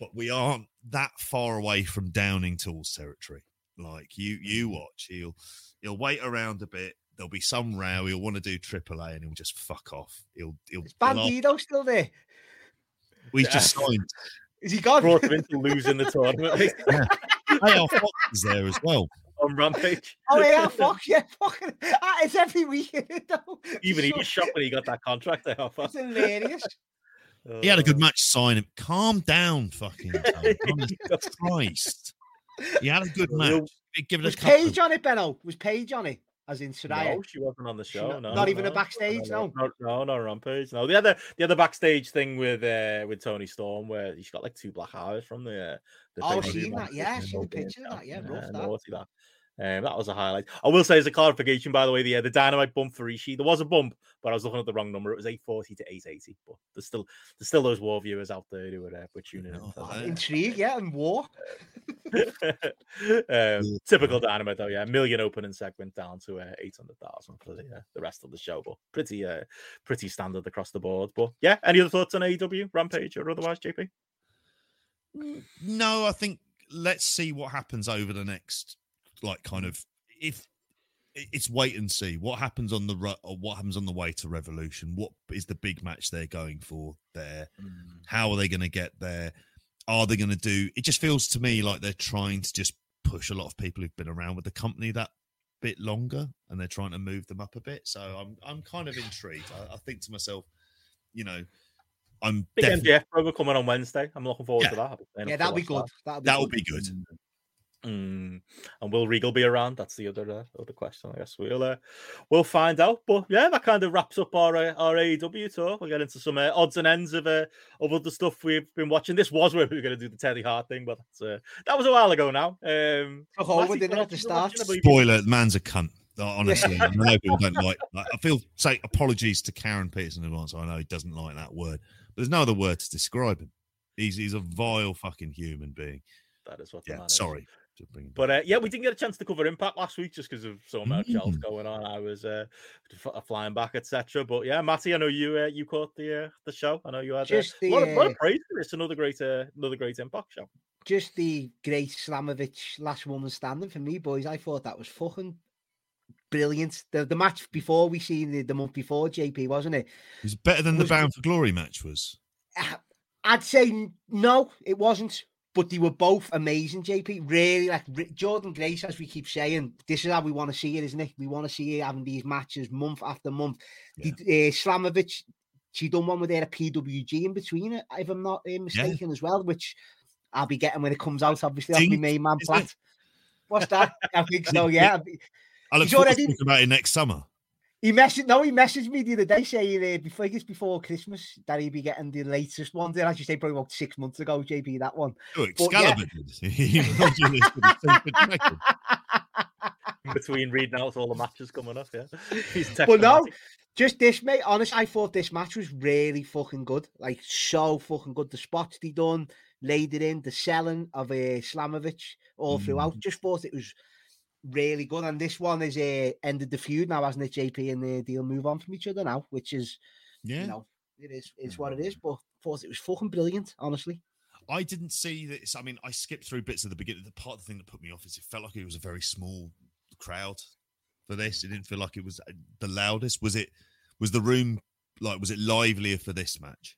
but we aren't that far away from Downing Tools territory. Like you, you mm. watch. He'll he'll wait around a bit. There'll be some row. He'll want to do AAA, and he'll just fuck off. He'll he'll. Is Bandido still there? We yeah. just *laughs* signed. Is he gone? Brought him into losing the tournament. yeah. AR Fox is there as well *laughs* on Rampage. Oh yeah, Fox, yeah, fucking. It's every week. *laughs* Even he was shocked when he got that contract. There, It's hilarious. He had a good uh, match. Sign him. Calm down, fucking. Christ. He had a good match. Give it a was Paige on it, Benno? Was Paige on it? As in Saraya? No, she wasn't on the show. Not, no, not even no. a backstage. No, no, no, no, Rampage. No, the other, the other backstage thing with uh, with Toni Storm, where she's got like two black eyes from the. Uh, the oh, seen that? Yeah, seen the picture of that. Yeah, rough yeah, that. Naughty that. Um, that was a highlight. I will say as a clarification, by the way, the uh, the dynamite bump for Ishii, there was a bump, but I was looking at the wrong number. It was 840 to 880. But there's still there's still those war viewers out there who are, uh, were tuning in. Oh, intrigue, yeah, and war. *laughs* um, typical dynamite though, yeah. Million opening segment down to uh, 800,000 for the, uh, the rest of the show, but pretty uh, pretty standard across the board. But yeah, any other thoughts on AEW, Rampage, or otherwise, JP? No, I think let's see what happens over the next like kind of if it's wait and see. What happens on the or what happens on the way to revolution? What is the big match they're going for there? Mm. how are they going to get there? Are they going to do it just feels to me like they're trying to just push a lot of people who've been around with the company that bit longer and they're trying to move them up a bit. So i'm i'm kind of intrigued. I, I think to myself you know i'm big definitely... mjf program coming on wednesday. I'm looking forward yeah. to that. Yeah that'll be good. that'll be that'll good. be good. Mm. And will Regal be around? That's the other uh, other question. I guess we'll uh, we'll find out. But yeah, that kind of wraps up our uh, our AEW talk. We'll get into some uh, odds and ends of uh, of other stuff we've been watching. This was where we were going to do the Teddy Hart thing, but uh, that was a while ago now. Um, oh, we didn't at the start. Spoiler: the man's a cunt. Honestly, I know people don't like. I feel say apologies to Karen Peterson in advance. I know he doesn't like that word, but there's no other word to describe him. He's he's a vile fucking human being. That is what. yeah, sorry. But uh, yeah, we didn't get a chance to cover Impact last week just because of so much mm. else going on. I was uh, flying back, etc. But yeah, Matty, I know you uh, you caught the uh, the show. I know you had uh, just the, a, lot of, lot of uh, praise for this. Another great uh, another great Impact show. Just the great Slamovich last woman standing for me, boys. I thought that was fucking brilliant. The the match before we seen the, the month before, JP, wasn't it? It was better than was, the Bound for Glory match was. I'd say no, it wasn't but they were both amazing. JP really like Jordynne Grace, as we keep saying, this is how we want to see it, isn't it? We want to see it having these matches month after month. Yeah. The, uh, Slamovich, she done one with her PWG in between it, if I'm not uh, mistaken, yeah. as well, which I'll be getting when it comes out. Obviously, off my main man Platt. What's that? I think *laughs* so. Yeah, I look forward already... to talking about it next summer. He messaged no, he messaged me the other day saying uh, before I before Christmas that he'd be getting the latest one. Then as you say, probably about six months ago, JP, that one. Oh, Excalibur yeah. *laughs* Between reading out all the matches coming up, yeah. *laughs* but no, just this, mate. Honest, I thought this match was really fucking good. Like so fucking good. The spots they done, laid it in, the selling of a uh, Slamovich all mm. throughout. Just thought it was really good. And this one is uh, ended the feud now, hasn't it, JP? And the deal move on from each other now, which is, yeah, you know, it is it's what it is. But thought it was fucking brilliant, honestly. I didn't see this. I mean, I skipped through bits of the beginning. The part of the thing that put me off is it felt like it was a very small crowd for this. It didn't feel like it was uh, the loudest. Was it? Was the room like? Was it livelier for this match?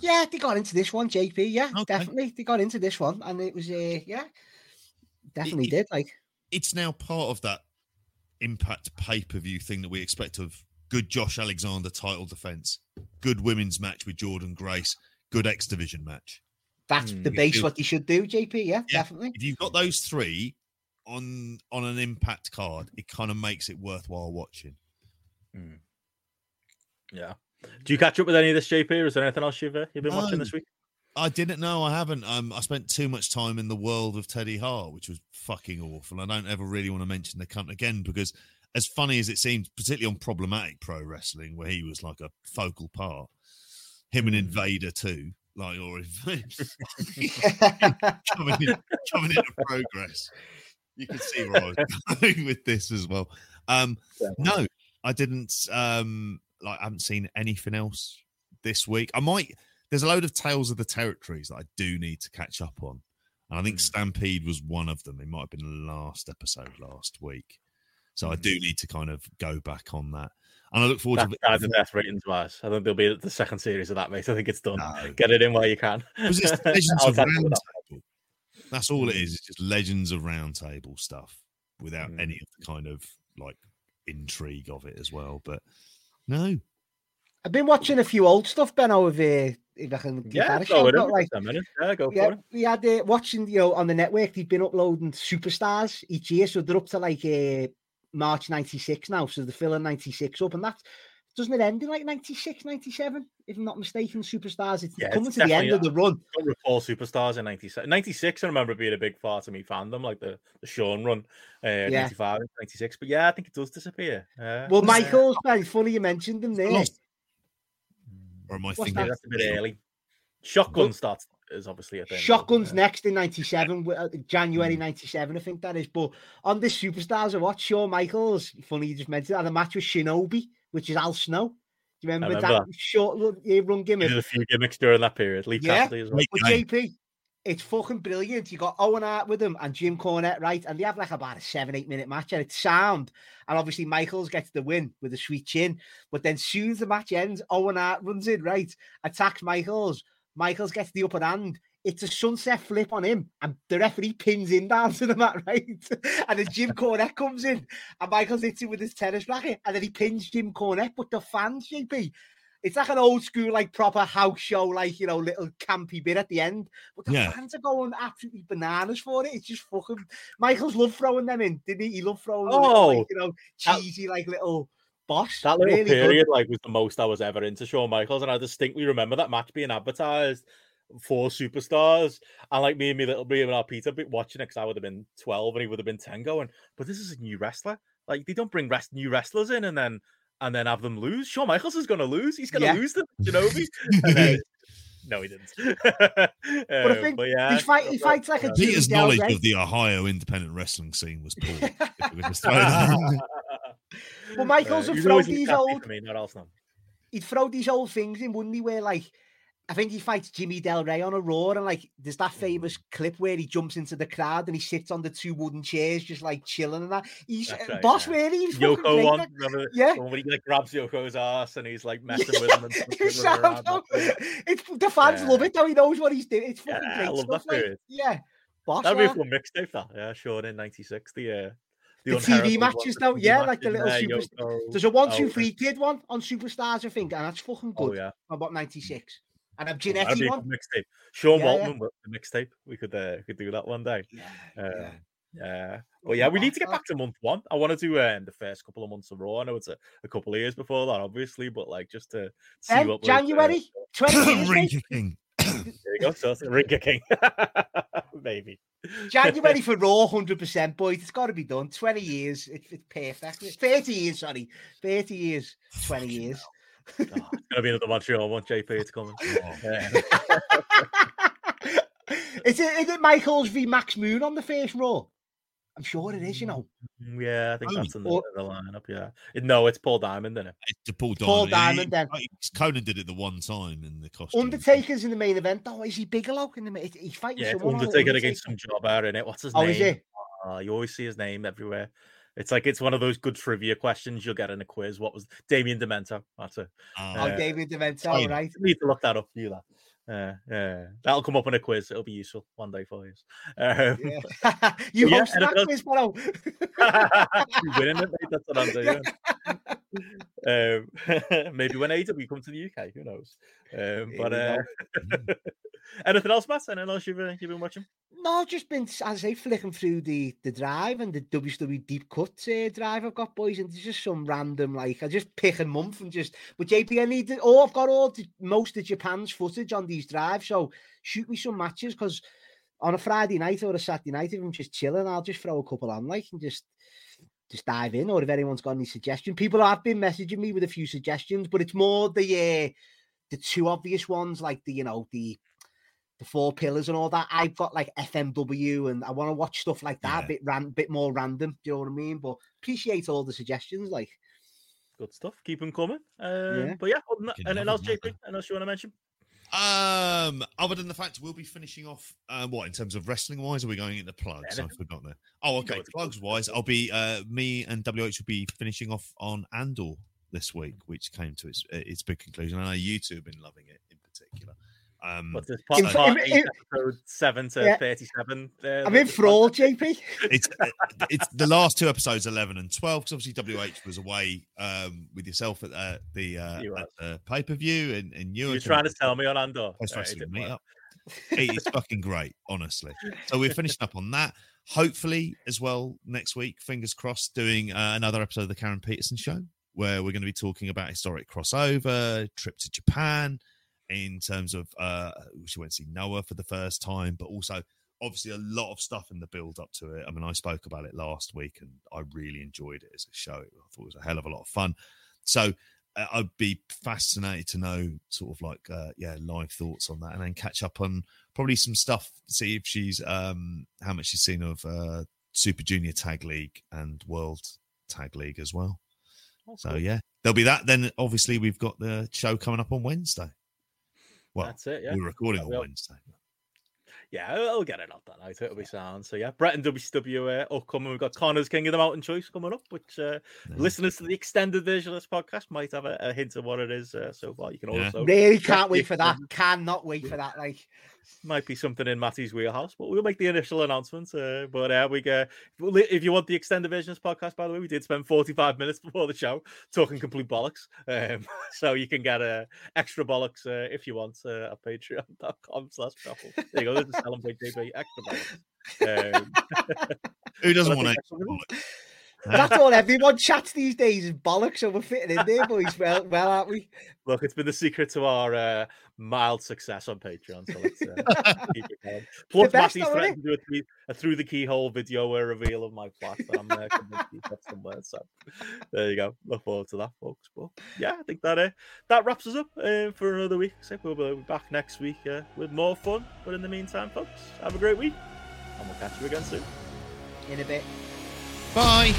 Yeah, they got into this one, JP. Yeah, okay. definitely, they got into this one, and it was uh, yeah definitely it- did. Like, it's now part of that impact pay per view thing that we expect of good Josh Alexander title defense, good women's match with Jordynne Grace, good X Division match. that's Hmm, the base what you should do, JP. Yeah, Yeah. definitely. If you've got those three on on an impact card, it kind of makes it worthwhile watching. Yeah. Do you catch up with any of this, JP, or is there anything else you've uh, you've been watching this week? I didn't know. I haven't. Um, I spent too much time in the world of Teddy Hart, which was fucking awful. I don't ever really want to mention the cunt again because, as funny as it seems, particularly on problematic pro wrestling, where he was like a focal part, him and Invader too, like or *laughs* coming in, *laughs* coming into progress. You can see where I was *laughs* going with this as well. Um, no, I didn't. Um, like, I haven't seen anything else this week. I might. There's a load of tales of the territories that I do need to catch up on, and I think Mm. Stampede was one of them. It might have been the last episode last week, so I Mm. do need to kind of go back on that. And I look forward That to. kind of death ratings wise. I think there'll be the second series of that, mate. I think it's done. No. Get it in while you can. Was this *laughs* Legends I'll of catch up with Round that. That's all it is. It's just Legends of Round Table stuff without Mm. any of the kind of like intrigue of it as well. But no, I've been watching a few old stuff, Ben, over here. If I can give Yeah, that a go shot. but, it. like. Yeah, go yeah, for it. we had uh, watching, you know, on the network, they've been uploading superstars each year. So they're up to like uh, March 96 now. So they're filling 96 up. And that's, doesn't it end in like 96, 97? If I'm not mistaken, superstars. It's Yeah, coming it's to the end definitely of the run. I don't recall superstars in 96. 96, I remember being a big part of me fandom, like the, the Shawn run, uh, Yeah. 95, 96. But yeah, I think it does disappear. Yeah. Well, Yeah. Michael's, Ben, funny you mentioned him there. lost. Or am I What's thinking? that? That's a bit early. Shotgun starts is obviously a thing. Shotguns Yeah. next in 97, uh, January Mm. 97, I think that is. But on this Superstars, I watched Shawn Michaels, funny you just mentioned, had a match with Shinobi, which is Al Snow. Do you remember, remember that short run, yeah, run He gimmick? did a few gimmicks during that period. Lee Yeah. Cassidy as well. Great But. JP, it's fucking brilliant. You got Owen Hart with him and Jim Cornette, right? And they have like about a seven, eight minute match, and it's sound. And obviously, Michaels gets the win with a sweet chin. But then, soon as the match ends, Owen Hart runs in, right? Attacks Michaels. Michaels gets the upper hand. It's a sunset flip on him, and the referee pins him down to the mat, *laughs* right? And then Jim Cornette comes in, and Michaels hits him with his tennis racket, and then he pins Jim Cornette. But the fans, JP, it's like an old school, like proper house show, like you know, little campy bit at the end. But the Yeah. fans are going absolutely bananas for it. It's just fucking. Michaels loved throwing them in, didn't he? He loved throwing, them in, Oh, like, you know, cheesy, like little boss. That little really good. period, like, was the most I was ever into Shawn Michaels, and I distinctly remember that match being advertised for superstars, and like me and me little me and our Peter be watching it because I would have been twelve and he would have been ten, going, "But this is a new wrestler. Like, they don't bring rest new wrestlers in and then and then have them lose. Shawn Michaels is going to lose. He's going to Yeah. lose to Shinobi." *laughs* And then- *laughs* no, he didn't. *laughs* But I Um, think yeah, he, fight, he fights like a Jimmy Peter's Del knowledge Rey. of the Ohio independent wrestling scene was poor. if we could throw. Well, Michaels Uh, would he's throw these old for me, not else he'd throw these old things in, wouldn't he? Where like I think he fights Jimmy Del Rey on a Raw, and like there's that famous clip where he jumps into the crowd and he sits on the two wooden chairs, just like chilling and that. He's uh, right, boss, yeah. really. He's Yoko one, like- remember? Yeah. the when he like grabs Yoko's ass and he's like messing with him. And *laughs* It's running around sound- that thing. *laughs* it's the fans love it though. He knows what he's doing. It's fucking Yeah, I great love stuff. that like, yeah, boss. That'd be a fun mixtape, that. Yeah, Shawn in '96. The uh, The TV matches, though, yeah, like the little super- There's a one, two, Oh, three kid one on Superstars, I think, and that's fucking Oh good. yeah, About '96, and a Oh, that'd a mixtape. Sean Yeah, yeah. Waltman with the mixtape. We could uh, could do that one day. Yeah, Uh, yeah. Yeah. Well, yeah, we need to get back to month one. I want to do um, the first couple of months of Raw. I know it's a, a couple of years before that, obviously, but like just to see Then what was, uh, January 20 *coughs* years, mate. King. *coughs* there you go. So it's a Rinker King, *laughs* maybe. January *laughs* for Raw, hundred percent, boys. It's got to be done. Twenty years, it's, it's perfect. Thirty years, sorry, thirty years, twenty years. *laughs* Oh, it's gonna be another Montreal one. JP, it's coming. Oh, *laughs* is it is it Michaels v Max Moon on the first Raw? I'm sure it is. You know, Mm, Yeah, I think Oh, that's in the, or- the lineup. Yeah, It- no, it's Paul Diamond, isn't it? It's the Paul Paul Diamond. Diamond, then. He- Konnan did it the one time in the costume. Undertaker's in the main event. Oh, is he Bigelow in the? ma- He's fighting Yeah, it's someone. on it, Undertaker against some jobber in it. What's his Oh, name? is it? Uh, you always see his name everywhere. It's like it's one of those good trivia questions you'll get in a quiz. What was Damien Demento? That's it. Oh, Uh, David Demento, Fine. right? You need to look that up. for You that. Uh, yeah, that'll come up in a quiz. It'll be useful one day for you. Um, Yeah. *laughs* you Yeah, host and that quiz, Barrow. *laughs* You're winning it, mate. That's what I'm *laughs* doing. *laughs* um, *laughs* maybe when AW come to the UK, who knows? Um, but uh, *laughs* anything else, Matt? Anything else you've, uh, you've been watching? No, I've just been, as I say, flicking through the the drive and the WWE Deep Cut uh, drive I've got, boys, and there's just some random, like, I just pick a month and just, but JP, I need, the, oh, I've got all the, most of Japan's footage on these drives, so shoot me some matches, because on a Friday night or a Saturday night, if I'm just chilling, I'll just throw a couple on, like, and just, just dive in, or if anyone's got any suggestions. People have been messaging me with a few suggestions, but it's more the, uh, the two obvious ones, like the, you know, the, the four pillars and all that. I've got like FMW and I want to watch stuff like that, Yeah. a bit ran, bit more random. Do you know what I mean? But appreciate all the suggestions. Like, Good stuff. Keep them coming. Um, Yeah. But yeah, other than that, Fucking anything love JP? man. Anything else you want to mention? Um, other than the fact we'll be finishing off, uh, what in terms of wrestling wise, are we going into plugs? I've Anything. forgotten that. Oh, okay. Plugs plugs. wise, I'll be uh, me and WH will be finishing off on Andor this week, which came to its its big conclusion. I know you two have been loving it in particular. Um, What's this? In- Part, part in- eight, in- episode seven to Yeah. thirty-seven. Uh, I'm the- in the thrall, JP. it's it's the last two episodes, eleven and twelve, because obviously WH was away um, with yourself at uh, the uh, You at the pay per view, and and you You're were trying to tell me on Andor. post Alright, it wrestling didn't work. It is fucking great, honestly. So we're finishing up on that. Hopefully, as well, next week, fingers crossed, doing uh, another episode of the Karen Peterson Show, where we're going to be talking about historic crossover, trip to Japan, in terms of uh, she went to see Noah for the first time, but also obviously a lot of stuff in the build up to it. I mean, I spoke about it last week, and I really enjoyed it as a show. I thought it was a hell of a lot of fun. So uh, I'd be fascinated to know sort of like uh, yeah live thoughts on that, and then catch up on probably some stuff. See if she's um how much she's seen of uh, Super Junior Tag League and World Tag League as well. So cool. yeah, there'll be that. Then obviously we've got the show coming up on Wednesday. Well, That's it. Yeah. we're recording on Wednesday. Yeah, I'll I'll get it up that night. It'll be sound. So yeah, Bret and WCW uh, upcoming. We've got Connor's King of the Mountain Choice coming up, which uh, Yeah. listeners to the extended version of this podcast might have a, a hint of what it is uh, so far. You can Yeah. also Really can't wait for that. Cannot wait for that. Like, Might be something in Matty's wheelhouse, but we'll make the initial announcement. Uh, but uh, we get if you want the extended version of this podcast, by the way, we did spend 45 *laughs* minutes before the show talking complete bollocks. Um, *laughs* so you can get uh, extra bollocks uh, if you want uh, at patreon.com slash truffle. There you go. Selling JB. Extra bollocks. Um, *laughs* Who doesn't want extra bollocks? That's all everyone chats these days is bollocks. So we're fitting in there, boys. Well, well, aren't we? Look, it's been the secret to our uh, mild success on Patreon. So let's uh, keep it going. *laughs* Plus, Matty's threatened to do a, through, a through the keyhole video a reveal of my plot. But I'm uh, somewhere. So there you go. Look forward to that, folks. But yeah, I think that uh, that wraps us up uh, for another week. So we'll be back next week uh, with more fun. But in the meantime, folks, have a great week, and we'll catch you again soon. In a bit. Bye.